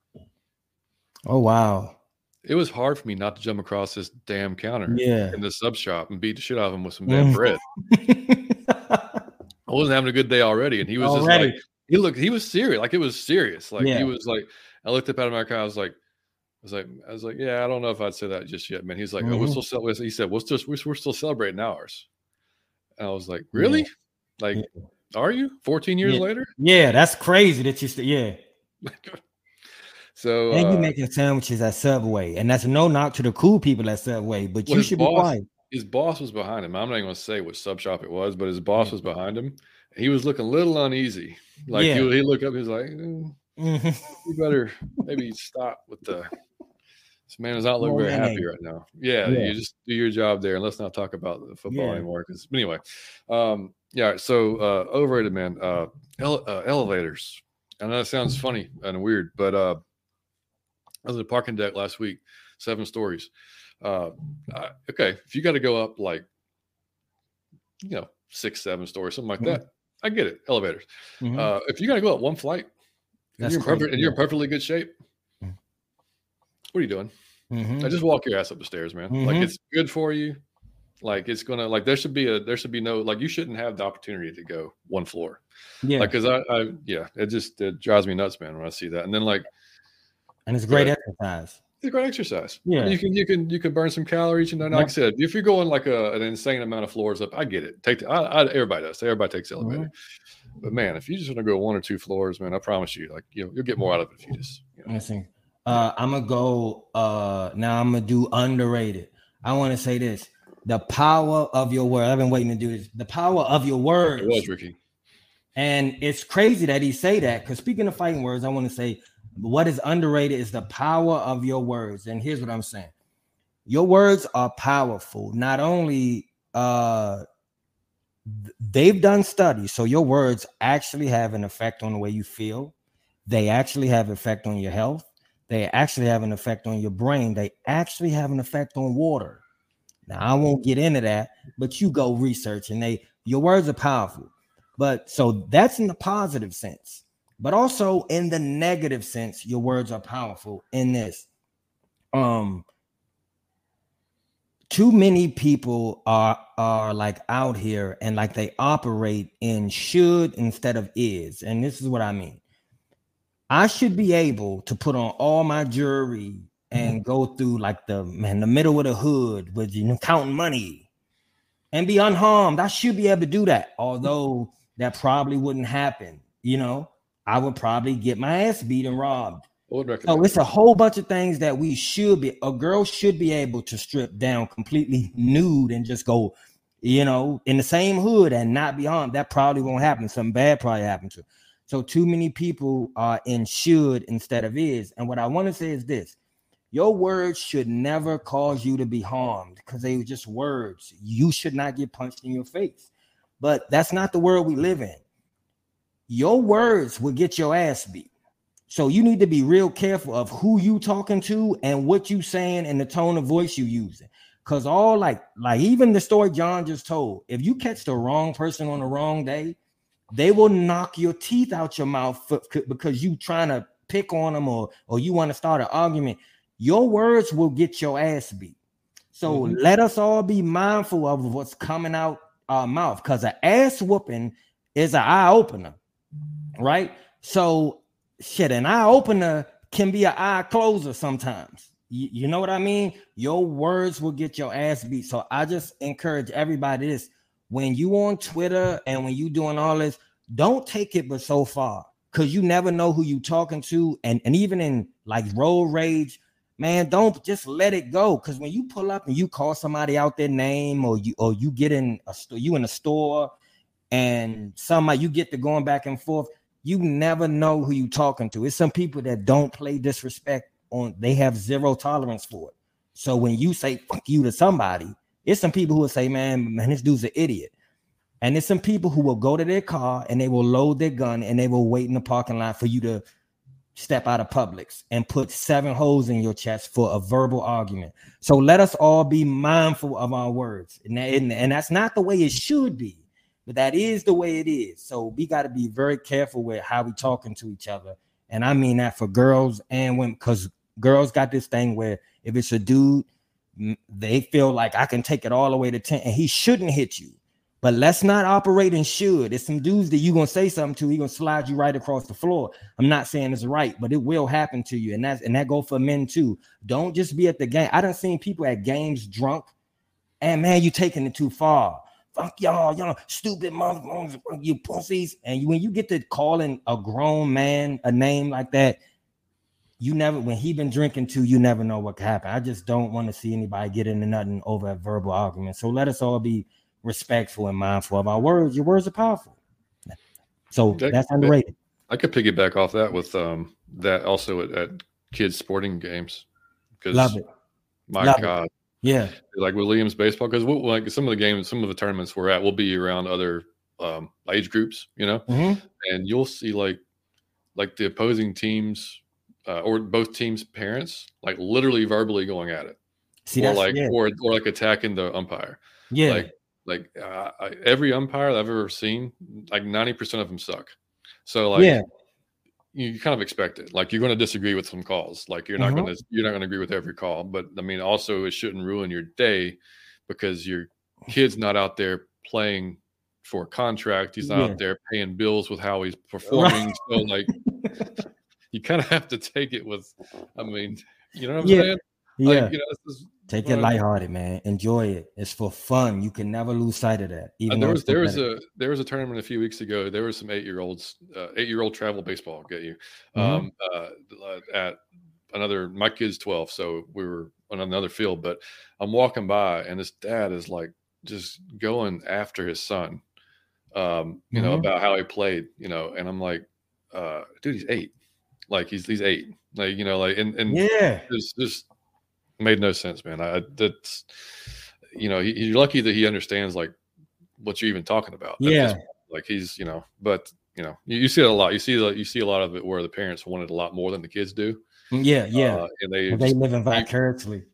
Oh, wow. It was hard for me not to jump across this damn counter yeah. in the sub shop and beat the shit out of him with some damn mm-hmm. bread. I wasn't having a good day already. And he was already. just like, he looked, he was serious. Like it was serious. Like yeah. he was like, I looked up at him. I was like, I was like, I was like, yeah, I don't know if I'd say that just yet, man. He's like, mm-hmm. oh, we're mm-hmm. still celebrating. He said, we're still we're, still celebrating ours. And I was like, really? Yeah. Like, yeah. are you 14 years yeah. later? Yeah, that's crazy that you still, yeah. so and uh, you making sandwiches at Subway, and that's no knock to the cool people at Subway, but well, you should boss, be quiet. His boss was behind him. I'm not even going to say what sub shop it was, but his boss was behind him. He was looking a little uneasy. Like he, he looked up, he's like, mm Mm-hmm. You better maybe stop with the. This man is not looking very happy right now. Yeah, yeah, you just do your job there, and let's not talk about the football yeah. anymore. Because anyway, um, yeah. So uh, overrated, man. Uh, ele- uh, elevators. I know that sounds funny and weird, but uh, I was in a parking deck last week, seven stories. Uh, okay, if you got to go up like, you know, six, seven stories, something like mm-hmm. that, I get it. Elevators. Mm-hmm. Uh, if you got to go up one flight, that's you're perfect, and you're in perfectly good shape. What are you doing? Mm-hmm. I just walk your ass up the stairs, man. Mm-hmm. Like it's good for you. Like it's gonna like there should be a there should be no like you shouldn't have the opportunity to go one floor. Yeah. Like because I, I yeah it just it drives me nuts, man, when I see that. And then like and it's great exercise. It's a great exercise. Yeah, you can you can you can burn some calories. And then, like I said, if you're going like a, an insane amount of floors up, I get it. Take the, I, I, everybody does. Everybody takes the elevator. But man, if you just want to go one or two floors, man, I promise you, like you know, you'll get more out of it if you just. You know. I see. Uh, I'm gonna go. Uh, now I'm gonna do underrated. I want to say this: the power of your word. I've been waiting to do this. The power of your words. It was Ricky. And it's crazy that he say that because speaking of fighting words, I want to say what is underrated is the power of your words. And here's what I'm saying: your words are powerful. Not only uh they've done studies. So your words actually have an effect on the way you feel. They actually have effect on your health. They actually have an effect on your brain. They actually have an effect on water. Now I won't get into that, but you go research and they your words are powerful. But so that's in the positive sense, but also in the negative sense, your words are powerful in this. Um too many people are are like out here and like they operate in should instead of is and this is what i mean. I should be able to put on all my jewelry and mm-hmm. go through like the man the middle of the hood with you know counting money and be unharmed. I should be able to do that although that probably wouldn't happen you know? I would probably get my ass beat and robbed so it's a whole bunch of things that we should be. A girl should be able to strip down completely nude and just go, you know, in the same hood and not be harmed. That probably won't happen. Something bad probably happen to. So too many people are in should instead of is. And what I want to say is this: your words should never cause you to be harmed because they were just words. You should not get punched in your face. But that's not the world we live in. Your words will get your ass beat. So you need to be real careful of who you talking to and what you saying and the tone of voice you using. Cause all like like even the story John just told, if you catch the wrong person on the wrong day, they will knock your teeth out your mouth because you trying to pick on them or or you want to start an argument. Your words will get your ass beat. So mm-hmm. let us all be mindful of what's coming out our mouth because an ass whooping is an eye opener, right? So shit, an eye opener can be an eye closer sometimes. You, you know what I mean? Your words will get your ass beat. So I just encourage everybody this when you on Twitter and when you doing all this, don't take it but so far because you never know who you talking to. And, and even in like road rage, man, don't just let it go. Cause when you pull up and you call somebody out their name or you or you get in a store, you in a store and somebody you get to going back and forth you never know who you talking to. It's some people that don't play disrespect on, they have zero tolerance for it. So when you say fuck you to somebody, it's some people who will say, man, man, this dude's an idiot. And it's some people who will go to their car and they will load their gun and they will wait in the parking lot for you to step out of Publix and put seven holes in your chest for a verbal argument. So let us all be mindful of our words. And, that, and that's not the way it should be but that is the way it is. So we got to be very careful with how we talking to each other. And I mean that for girls and women, because girls got this thing where if it's a dude, they feel like I can take it all the way to 10 and he shouldn't hit you. But let's not operate in should. It's some dudes that you're gonna say something to, he gonna slide you right across the floor. I'm not saying it's right, but it will happen to you. And that's and that go for men too. Don't just be at the game. I don't seen people at games drunk, and man, you taking it too far fuck y'all, y'all stupid motherfuckers, you pussies. And when you get to calling a grown man a name like that, you never, when he been drinking too, you never know what could happen. I just don't want to see anybody get into nothing over a verbal argument. So let us all be respectful and mindful of our words. Your words are powerful. So that, that's underrated. I could piggyback off that with um that also at, at kids sporting games. Because Love it. My Love God, it. Yeah, like Williams baseball because we'll, like some of the games, some of the tournaments we're at, we'll be around other um, age groups, you know, mm-hmm. and you'll see like like the opposing teams uh, or both teams' parents like literally verbally going at it, see, or like yeah. or or like attacking the umpire. Yeah, like like uh, every umpire I've ever seen, like ninety percent of them suck. So like yeah you kind of expect it. Like you're going to disagree with some calls. Like you're not mm-hmm. going to you're not going to agree with every call. But I mean, also it shouldn't ruin your day because your kid's not out there playing for a contract. He's not yeah. out there paying bills with how he's performing. so like, you kind of have to take it with. I mean, you know what I'm yeah. saying? Yeah. Like, you know, Take it lighthearted, man. Enjoy it. It's for fun. You can never lose sight of that. Uh, even uh, there was there was a there was a tournament a few weeks ago. There was some eight year olds, uh, eight year old travel baseball. Get you mm-hmm. um, uh, at another. My kid's twelve, so we were on another field. But I'm walking by, and this dad is like just going after his son. Um, you mm-hmm. know about how he played. You know, and I'm like, uh, dude, he's eight. Like he's he's eight. Like you know, like and and yeah, there's just made no sense, man. I that's you know he, he's lucky that he understands like what you're even talking about. Yeah, like he's you know, but you know, you, you see it a lot. You see the, you see a lot of it where the parents want it a lot more than the kids do. Mm, yeah, yeah, uh, and they they live in vicariously,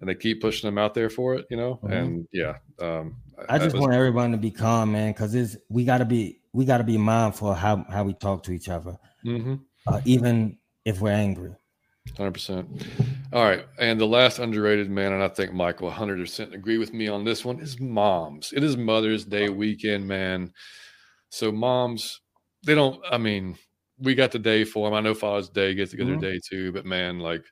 and they keep pushing them out there for it. You know, mm-hmm. and yeah, um, I just was, want everyone to be calm, man, because it's we got to be we got to be mindful of how how we talk to each other, mm-hmm. uh, even if we're angry. Hundred percent. All right, and the last underrated man, and I think Michael hundred percent agree with me on this one is moms. It is Mother's Day weekend, man. So moms, they don't. I mean, we got the day for them. I know Father's Day gets good mm-hmm. day too, but man, like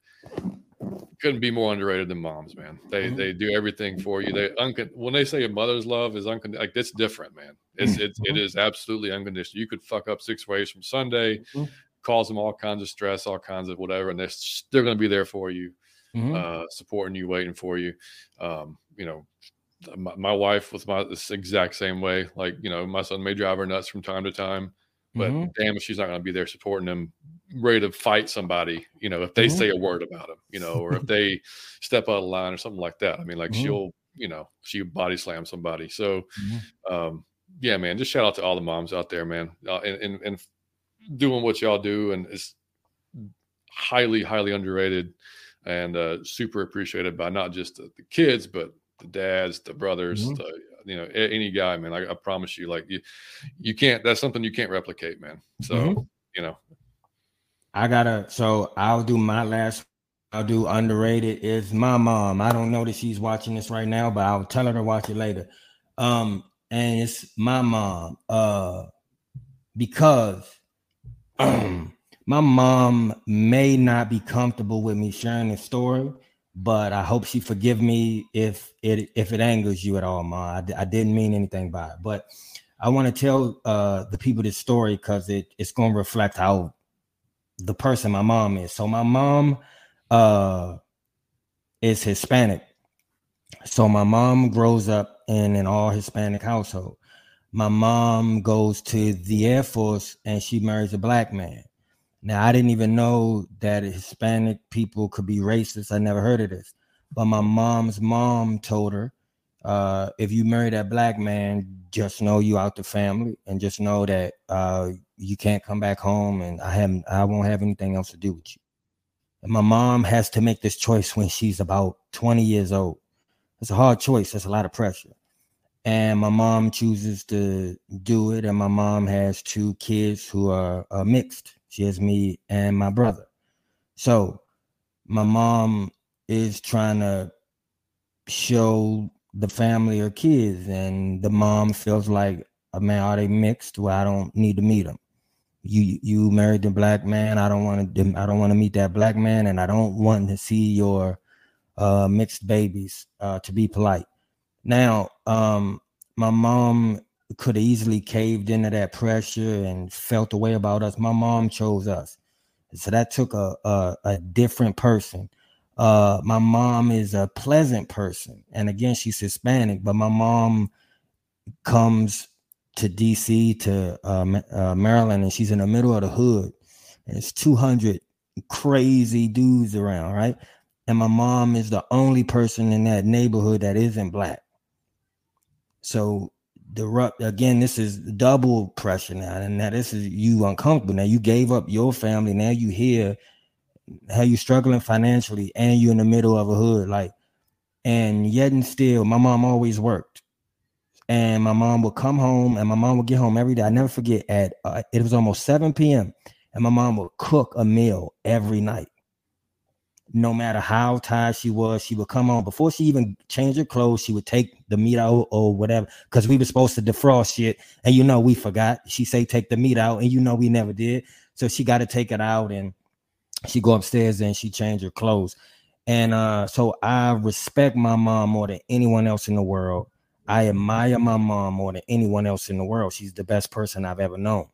couldn't be more underrated than moms, man. They mm-hmm. they do everything for you. They uncon- when they say a mother's love is unconditional, like it's different, man. It's mm-hmm. it's it is absolutely unconditional. You could fuck up six ways from Sunday, mm-hmm. Cause them all kinds of stress, all kinds of whatever, and they're still going to be there for you, mm-hmm. uh, supporting you, waiting for you. Um, you know, my, my, wife was my this exact same way. Like you know, my son may drive her nuts from time to time, but mm-hmm. damn if she's not going to be there supporting him ready to fight somebody, you know, if they mm-hmm. say a word about him, you know, or if they step out of line or something like that. I mean, like mm-hmm. she'll, you know, she body slam somebody. So, mm-hmm. um, yeah, man, just shout out to all the moms out there, man, uh, and, and, and doing what y'all do, and it's highly, highly underrated, and uh, super appreciated by not just the, the kids, but the dads, the brothers, mm-hmm. the you know any guy, man. I, I, promise you, like you, you can't. That's something you can't replicate, man. So mm-hmm. you know, I gotta. So I'll do my last. I'll do underrated. Is my mom. I don't know that she's watching this right now, but I'll tell her to watch it later. Um, and it's my mom. Uh, because my mom may not be comfortable with me sharing this story, but I hope she forgive me if it if it angers you at all. I, I didn't mean anything by it, but I want to tell uh, the people this story because it, it's going to reflect how the person my mom is. So my mom uh is Hispanic. So my mom grows up in an all Hispanic household. My mom goes to the Air Force and she marries a black man. Now I didn't even know that Hispanic people could be racist. I never heard of this. But my mom's mom told her, uh, if you marry that black man, just know you out the family and just know that uh, you can't come back home and I haven't I won't have anything else to do with you. And my mom has to make this choice when she's about 20 years old. It's a hard choice. That's a lot of pressure. And my mom chooses to do it. And my mom has two kids who are, mixed. She has me and my brother. So my mom is trying to show the family or kids, and the mom feels like, oh, man, are they mixed? Well, I don't need to meet them you you married a black man. I don't want to I don't want to meet that black man, and I don't want to see your uh, mixed babies. Uh, to be polite. Now, um, my mom could have easily caved into that pressure and felt the way about us. My mom chose us, so that took a a, a different person. Uh, my mom is a pleasant person, and again, she's Hispanic, but my mom comes to DC to uh, uh, Maryland, and she's in the middle of the hood, and it's 200 crazy dudes around, right? And my mom is the only person in that neighborhood that isn't black. So the again, this is double pressure now, and now this is you uncomfortable. Now you gave up your family. Now you here, how you struggling financially, and you in the middle of a hood, like, and yet and still, my mom always worked and my mom would come home and my mom would get home every day. I never forget at uh, it was almost 7 p.m. and my mom would cook a meal every night. No matter how tired she was, she would come on before she even changed her clothes. She would take the meat out or whatever because we were supposed to defrost shit, and you know we forgot. She say take the meat out, and you know we never did. So she got to take it out, and she go upstairs and she change her clothes. And uh, so I respect my mom more than anyone else in the world I admire my mom more than anyone else in the world. She's the best person I've ever known.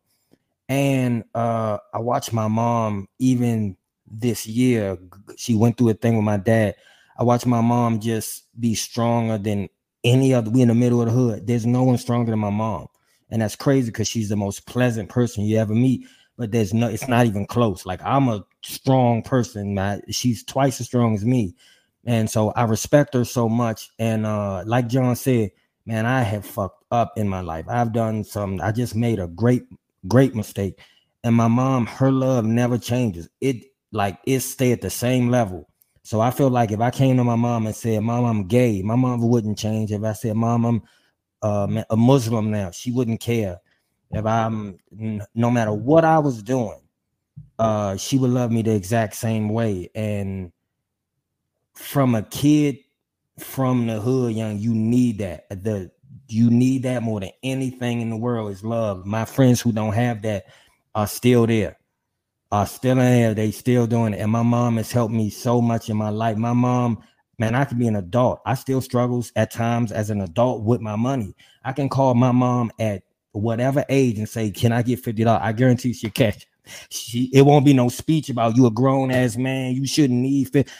And uh, I watch my mom even this year. She went through a thing with my dad. I watched my mom just be stronger than any other. We in the middle of the hood. There's no one stronger than my mom, and that's crazy because she's the most pleasant person you ever meet. But there's no, it's not even close. Like I'm a strong person. Man. She's twice as strong as me, and so I respect her so much. And uh, like John said, man, I have fucked up in my life. I've done some, I just made a great, great mistake. And my mom, her love never changes. It like it stay at the same level. So I feel like if I came to my mom and said, Mom, I'm gay, my mom wouldn't change. If I said, Mom, I'm uh, a Muslim now, she wouldn't care. If I'm no matter what I was doing, uh, she would love me the exact same way. And from a kid from the hood, young, you need that. The you need that more than anything in the world is love. My friends who don't have that are still there, are still in there. They still doing it. And my mom has helped me so much in my life. My mom, man, I can be an adult. I still struggles at times as an adult with my money. I can call my mom at whatever age and say, "Can I get fifty dollars?" I guarantee she'll catch. She it won't be no speech about you a grown ass man. You shouldn't need fit.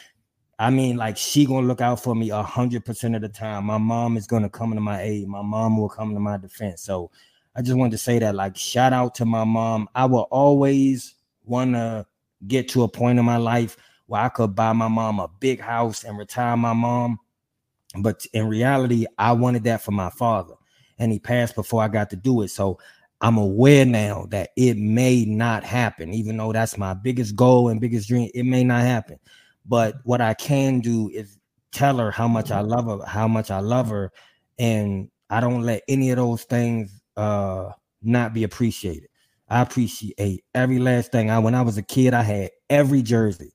I mean, like she gonna look out for me a hundred percent of the time. My mom is gonna come to my aid. My mom will come to my defense. So I just wanted to say that, like, shout out to my mom. I will always want to get to a point in my life where I could buy my mom a big house and retire my mom. But in reality, I wanted that for my father, and he passed before I got to do it. So I'm aware now that it may not happen, even though that's my biggest goal and biggest dream. It may not happen. But what I can do is tell her how much I love her, how much I love her, and I don't let any of those things uh not be appreciated. I appreciate every last thing. I when I was a kid, I had every jersey.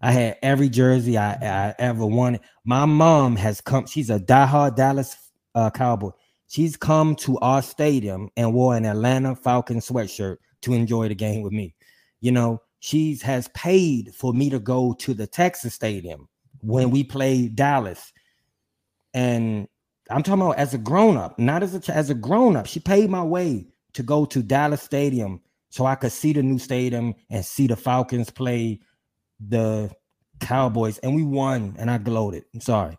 I had every jersey I, I ever wanted. My mom has come. She's a diehard Dallas uh, Cowboy. She's come to our stadium and wore an Atlanta Falcon sweatshirt to enjoy the game with me. You know, she's has paid for me to go to the Texas Stadium when we played Dallas. And I'm talking about as a grown up, not as a as a grown up. She paid my way to go to Dallas Stadium so I could see the new stadium and see the Falcons play the Cowboys, and we won, and I gloated. I'm sorry,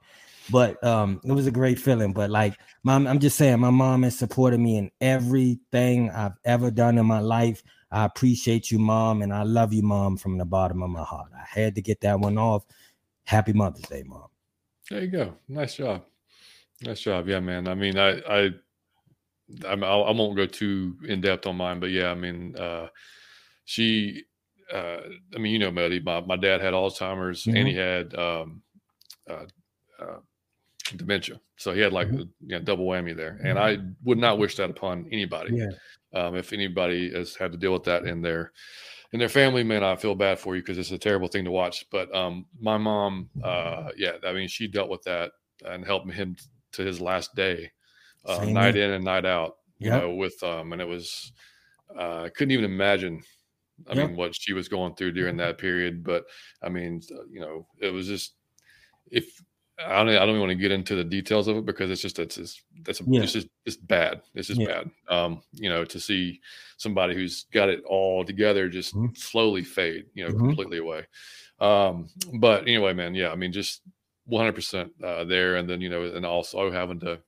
but um, it was a great feeling. But like, mom, I'm just saying, my mom has supported me in everything I've ever done in my life. I appreciate you, mom, and I love you, mom, from the bottom of my heart. I had to get that one off. Happy Mother's Day, mom. There you go. Nice job. Nice job. Yeah, man. I mean, I, I, I, I won't go too in depth on mine, but yeah, I mean, uh, she, uh, I mean, you know, Melody, my, my dad had Alzheimer's mm-hmm. and he had, um, uh, uh, dementia. So he had like mm-hmm. a you know, double whammy there. And I would not wish that upon anybody. Yeah. Um, if anybody has had to deal with that in their in their family, man, I feel bad for you because it's a terrible thing to watch. But um, my mom, uh, yeah, I mean, she dealt with that and helped him to his last day, uh, night in and night out. You yep. know, with um, and it was uh, I couldn't even imagine. I yep. mean, what she was going through during that period. But I mean, you know, it was just if I don't, I don't even want to get into the details of it because it's just it's it's that's yeah. it's just it's bad. It's just yeah. bad. Um, you know, to see somebody who's got it all together just mm-hmm. slowly fade, you know, mm-hmm. completely away. Um, but anyway, man, yeah, I mean, just 100 uh, there, and then you know, and also having to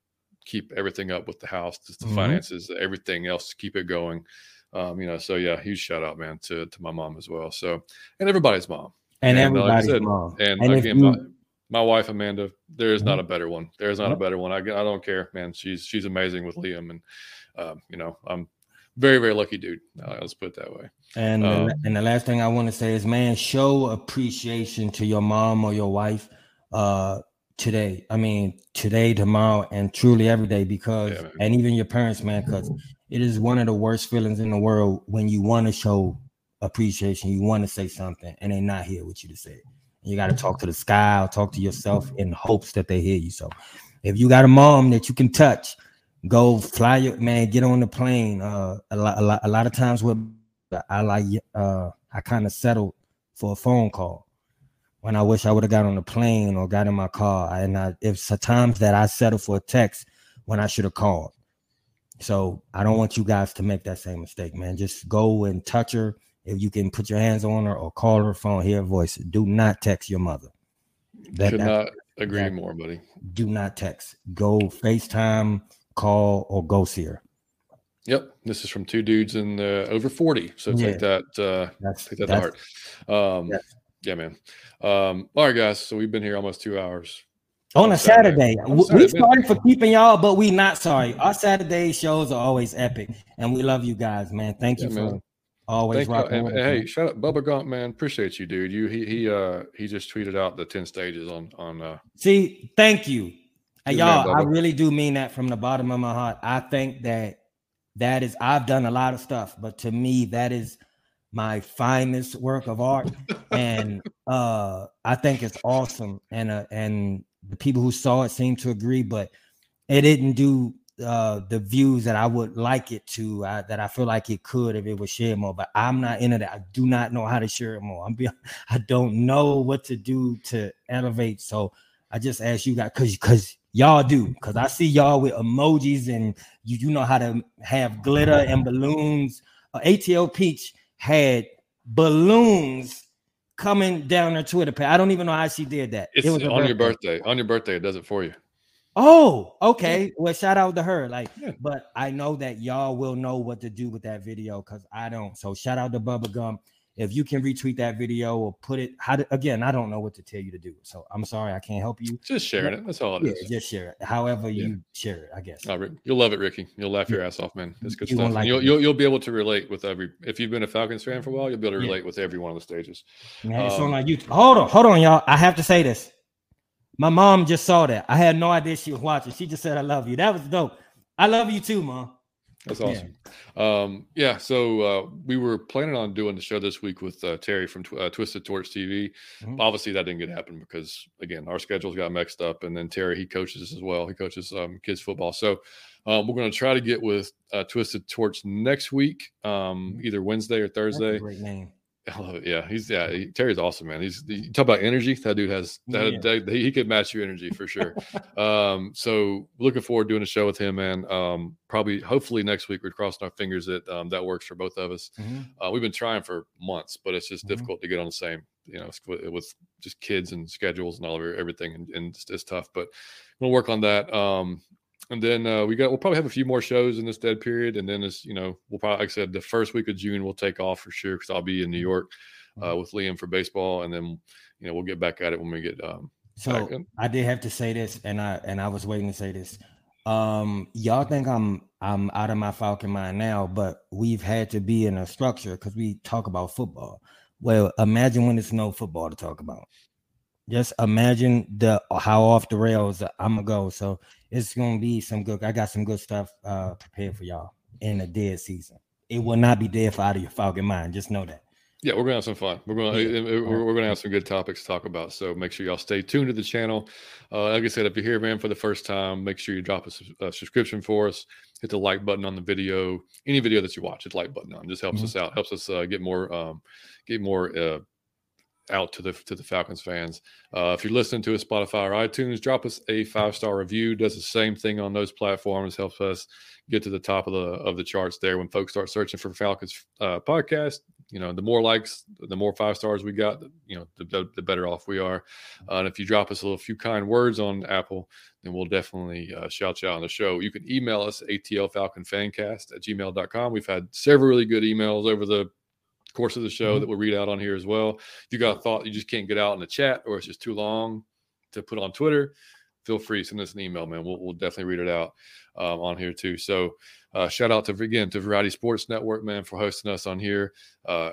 keep everything up with the house, just the mm-hmm. finances, everything else to keep it going. Um, you know, so yeah, huge shout out, man, to to my mom as well. So, and everybody's mom, and, and everybody's uh, like said, mom, and, and again, you, my wife Amanda, there is not a better one. There is not a better one. I, I don't care, man. She's she's amazing with Liam, and um, you know I'm very very lucky dude. Uh, let's put it that way. And um, and the last thing I want to say is, man, show appreciation to your mom or your wife uh, today. I mean, today, tomorrow, and truly every day, because yeah, and even your parents, man, because it is one of the worst feelings in the world when you want to show appreciation, you want to say something, and they're not here with you to say it. You got to talk to the sky or talk to yourself in hopes that they hear you. So if you got a mom that you can touch, go fly your man, get on the plane. Uh, a lot, a lot, a lot of times with I like uh, I kind of settled for a phone call when I wish I would have got on the plane or got in my car. And I, if times that I settle for a text when I should have called. So I don't want you guys to make that same mistake, man. Just go and touch her if you can put your hands on her or call her phone, hear her voice. Do not text your mother. That, Could not agree that, more, buddy. Do not text. Go FaceTime, call, or go see her. Yep, this is from two dudes in uh, over forty. So yeah. take that, uh, that's, take that to heart. Um, yes. Yeah, man. Um, all right, guys. So we've been here almost two hours. on a Saturday. Saturday. We sorry for keeping y'all, but we not sorry. Our Saturday shows are always epic, and we love you guys, man. Thank you yeah, for man. always Thank rocking. And, hey, shout out Bubba Gump, man. Appreciate you, dude. You he he uh he just tweeted out the ten stages on on. uh See, thank you, hey, y'all. Man, I really do mean that from the bottom of my heart. I think that that is I've done a lot of stuff, but to me that is my finest work of art and uh i think it's awesome and uh, and the people who saw it seem to agree but it didn't do uh the views that i would like it to uh, that i feel like it could if it was shared more but i'm not into that. I do not know how to share it more. I'm be, i don't know what to do to elevate so i just ask you guys because because y'all do because i see y'all with emojis and you you know how to have glitter and balloons. Uh, atl peach had balloons coming down her Twitter page. I don't even know how she did that. It's it was on birthday. your birthday. On your birthday, it does it for you. Oh, okay. Well, shout out to her. Like, yeah. but I know that y'all will know what to do with that video because I don't. So shout out to Bubba Gump if you can retweet that video or put it how to, again i don't know what to tell you to do so i'm sorry i can't help you just share it that's all it yeah, is. just share it however yeah. you share it i guess oh, you'll love it ricky you'll laugh your ass off man it's good you stuff like you'll, you'll, you'll be able to relate with every if you've been a falcons fan for a while you'll be able to relate yeah. with every one of the stages man, it's um, on like YouTube. hold on hold on y'all i have to say this my mom just saw that i had no idea she was watching she just said i love you that was dope i love you too mom that's awesome. Yeah. Um, yeah. So uh, we were planning on doing the show this week with uh, Terry from uh, Twisted Torch TV. Mm-hmm. Obviously, that didn't get happen because again, our schedules got mixed up. And then Terry, he coaches as well. He coaches um, kids football. So um, we're going to try to get with uh, Twisted Torch next week, um, mm-hmm. either Wednesday or Thursday. great name. I love it. Yeah, he's yeah. He, Terry's awesome, man. He's you talk about energy. That dude has that. Yeah. that he could match your energy for sure. um, so looking forward to doing a show with him, man. Um, probably hopefully next week. We're crossing our fingers that um, that works for both of us. Mm-hmm. Uh, we've been trying for months, but it's just mm-hmm. difficult to get on the same. You know, with, with, just kids and schedules and all of everything, and, and it's, it's, tough. But we'll work on that. Um, and then uh, we got we'll probably have a few more shows in this dead period, and then as you know, we'll probably like I said the first week of June we'll take off for sure because I'll be in New York uh, mm-hmm. with Liam for baseball, and then you know we'll get back at it when we get. Um, so I did have to say this, and I and I was waiting to say this. Um, y'all think I'm I'm out of my Falcon mind now, but we've had to be in a structure because we talk about football. Well, imagine when there's no football to talk about. Just imagine the how off the rails I'm gonna go. So it's gonna be some good. I got some good stuff uh prepared for y'all in a dead season. It will not be dead for out of your Falcon mind. Just know that. Yeah, we're gonna have some fun. We're gonna yeah. we're, we're, gonna have some good topics to talk about. So make sure y'all stay tuned to the channel. Uh, like I said, if you're here, man, for the first time, make sure you drop a, a, subscription for us. Hit the like button on the video. Any video that you watch, hit the like button on. Just helps mm-hmm. us out. Helps us uh, get more um, get more uh, out to the to the Falcons fans. Uh, if you're listening to a Spotify or iTunes, drop us a five star review. Does the same thing on those platforms. Helps us get to the top of the of the charts there when folks start searching for Falcons uh, podcast. You know, the more likes, the more five stars we got. You know, the, the better off we are. Uh, and if you drop us a little few kind words on Apple, then we'll definitely uh, shout you out on the show. You can email us atlfalconfancast at gmail.com. We've had several really good emails over the course of the show mm-hmm. that we'll read out on here as well. If you got a thought you just can't get out in the chat or it's just too long to put on Twitter, feel free send us an email, man. We'll, we'll definitely read it out um, on here too. So uh, shout out to again to Variety Sports Network, man, for hosting us on here. Uh,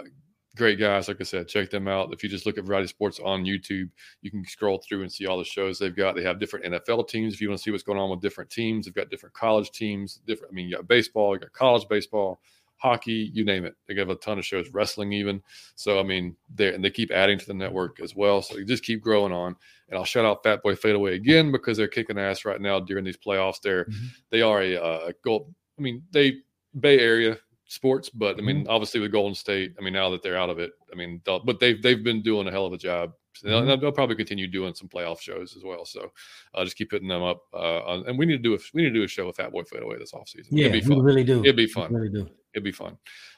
great guys, like I said, check them out. If you just look at Variety Sports on YouTube, you can scroll through and see all the shows they've got. They have different NFL teams. If you want to see what's going on with different teams, they've got different college teams. Different. I mean, you got baseball, you got college baseball hockey, you name it. They have a ton of shows, wrestling even. So I mean, they and they keep adding to the network as well. So you just keep growing on. And I'll shout out Fat Boy Fadeaway again because they're kicking ass right now during these playoffs. They're mm-hmm. they are a, uh, goal. I mean, they Bay Area sports, but I mean, mm-hmm. obviously with Golden State, I mean, now that they're out of it, I mean, but they've they've been doing a hell of a job. Mm-hmm. They'll, they'll, probably continue doing some playoff shows as well. So I'll uh, just keep hitting them up. Uh, on, and we need to do a, we need to do a show with Fat Boy Fadeaway this offseason. Yeah, It'd be fun. we really do. It'd be fun. We really do. It'd be fun.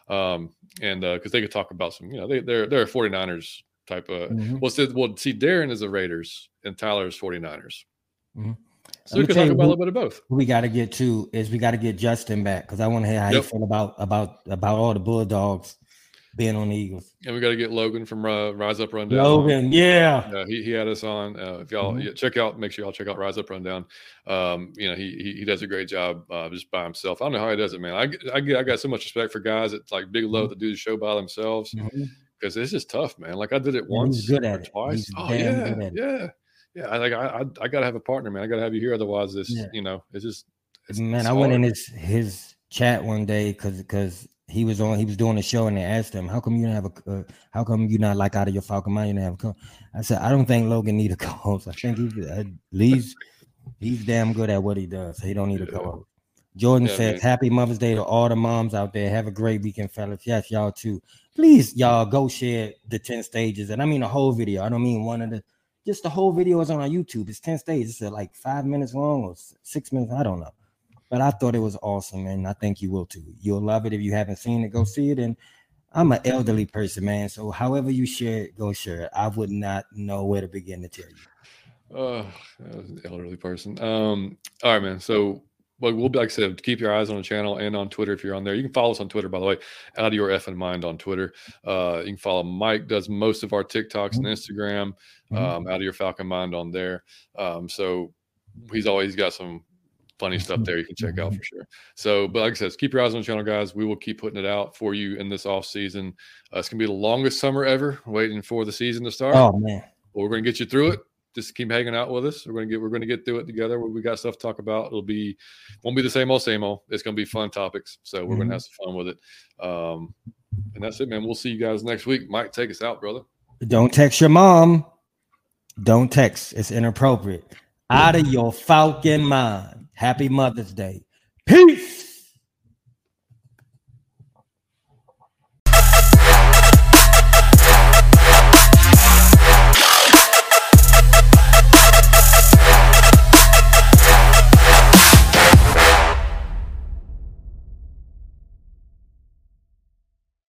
Um, and because uh, they could talk about some, you know, they they're they're 49ers type of. Mm-hmm. Well, see, well, see, Darren is the Raiders and Tyler is 49ers. Mm-hmm. So we can talk about a little bit of both. We got to get to is we got to get Justin back because I want to hear how yep. you feel about about about all the Bulldogs. Being on the Eagles. And we got to get Logan from uh, Rise Up Rundown. Logan, yeah, uh, he, he had us on. Uh, if y'all mm-hmm. yeah, check out, make sure y'all check out Rise Up Rundown. Um, you know, he, he, he does a great job uh, just by himself. I don't know how he does it, man. I I, I got so much respect for guys that like big Love mm-hmm. to do the show by themselves because mm-hmm. it's just tough, man. Like I did it once, good at it. twice. He's oh yeah, yeah, yeah. I like I I, I got to have a partner, man. I got to have you here, otherwise this, yeah. you know, it's just. It's, man, it's I went in his his chat one day because because he was on he was doing a show and they asked him how come you don't have a uh, how come you not like out of your falcon mind you don't have a co i said i don't think logan need a co-host. I think he's at least he's damn good at what he does. So he don't need a co-host. Jordan yeah, says man. happy mother's day to all the moms out there. Have a great weekend fellas. Yes y'all too. Please y'all go share the 10 stages. And i mean the whole video. I don't mean one of the just the whole video is on our youtube. It's 10 stages. It's like five minutes long or six minutes? I don't know but I thought it was awesome, and I think you will too. You'll love it if you haven't seen it. Go see it. And I'm an elderly person, man. So however you share it, go share it. I would not know where to begin to tell you. Oh, elderly person. Um, all right, man. So well, we'll be like I said, keep your eyes on the channel and on Twitter if you're on there. You can follow us on Twitter, by the way, out of your effing mind on Twitter. Uh, you can follow Mike, does most of our TikToks and mm-hmm. Instagram, mm-hmm. um, out of your Falcon mind on there. Um, so he's always got some funny stuff there you can check out for sure. So, but like I said, keep your eyes on the channel, guys. We will keep putting it out for you in this off season. Uh, it's gonna be the longest summer ever, waiting for the season to start. Oh man, but we're gonna get you through it. Just keep hanging out with us. We're gonna get we're gonna get through it together. We got stuff to talk about. It'll be won't be the same old same old. It's gonna be fun topics. So we're mm-hmm. gonna have some fun with it. Um, and that's it, man. We'll see you guys next week. Mike, take us out, brother. Don't text your mom. Don't text. It's inappropriate. Out of your falcon mind. Happy Mother's Day.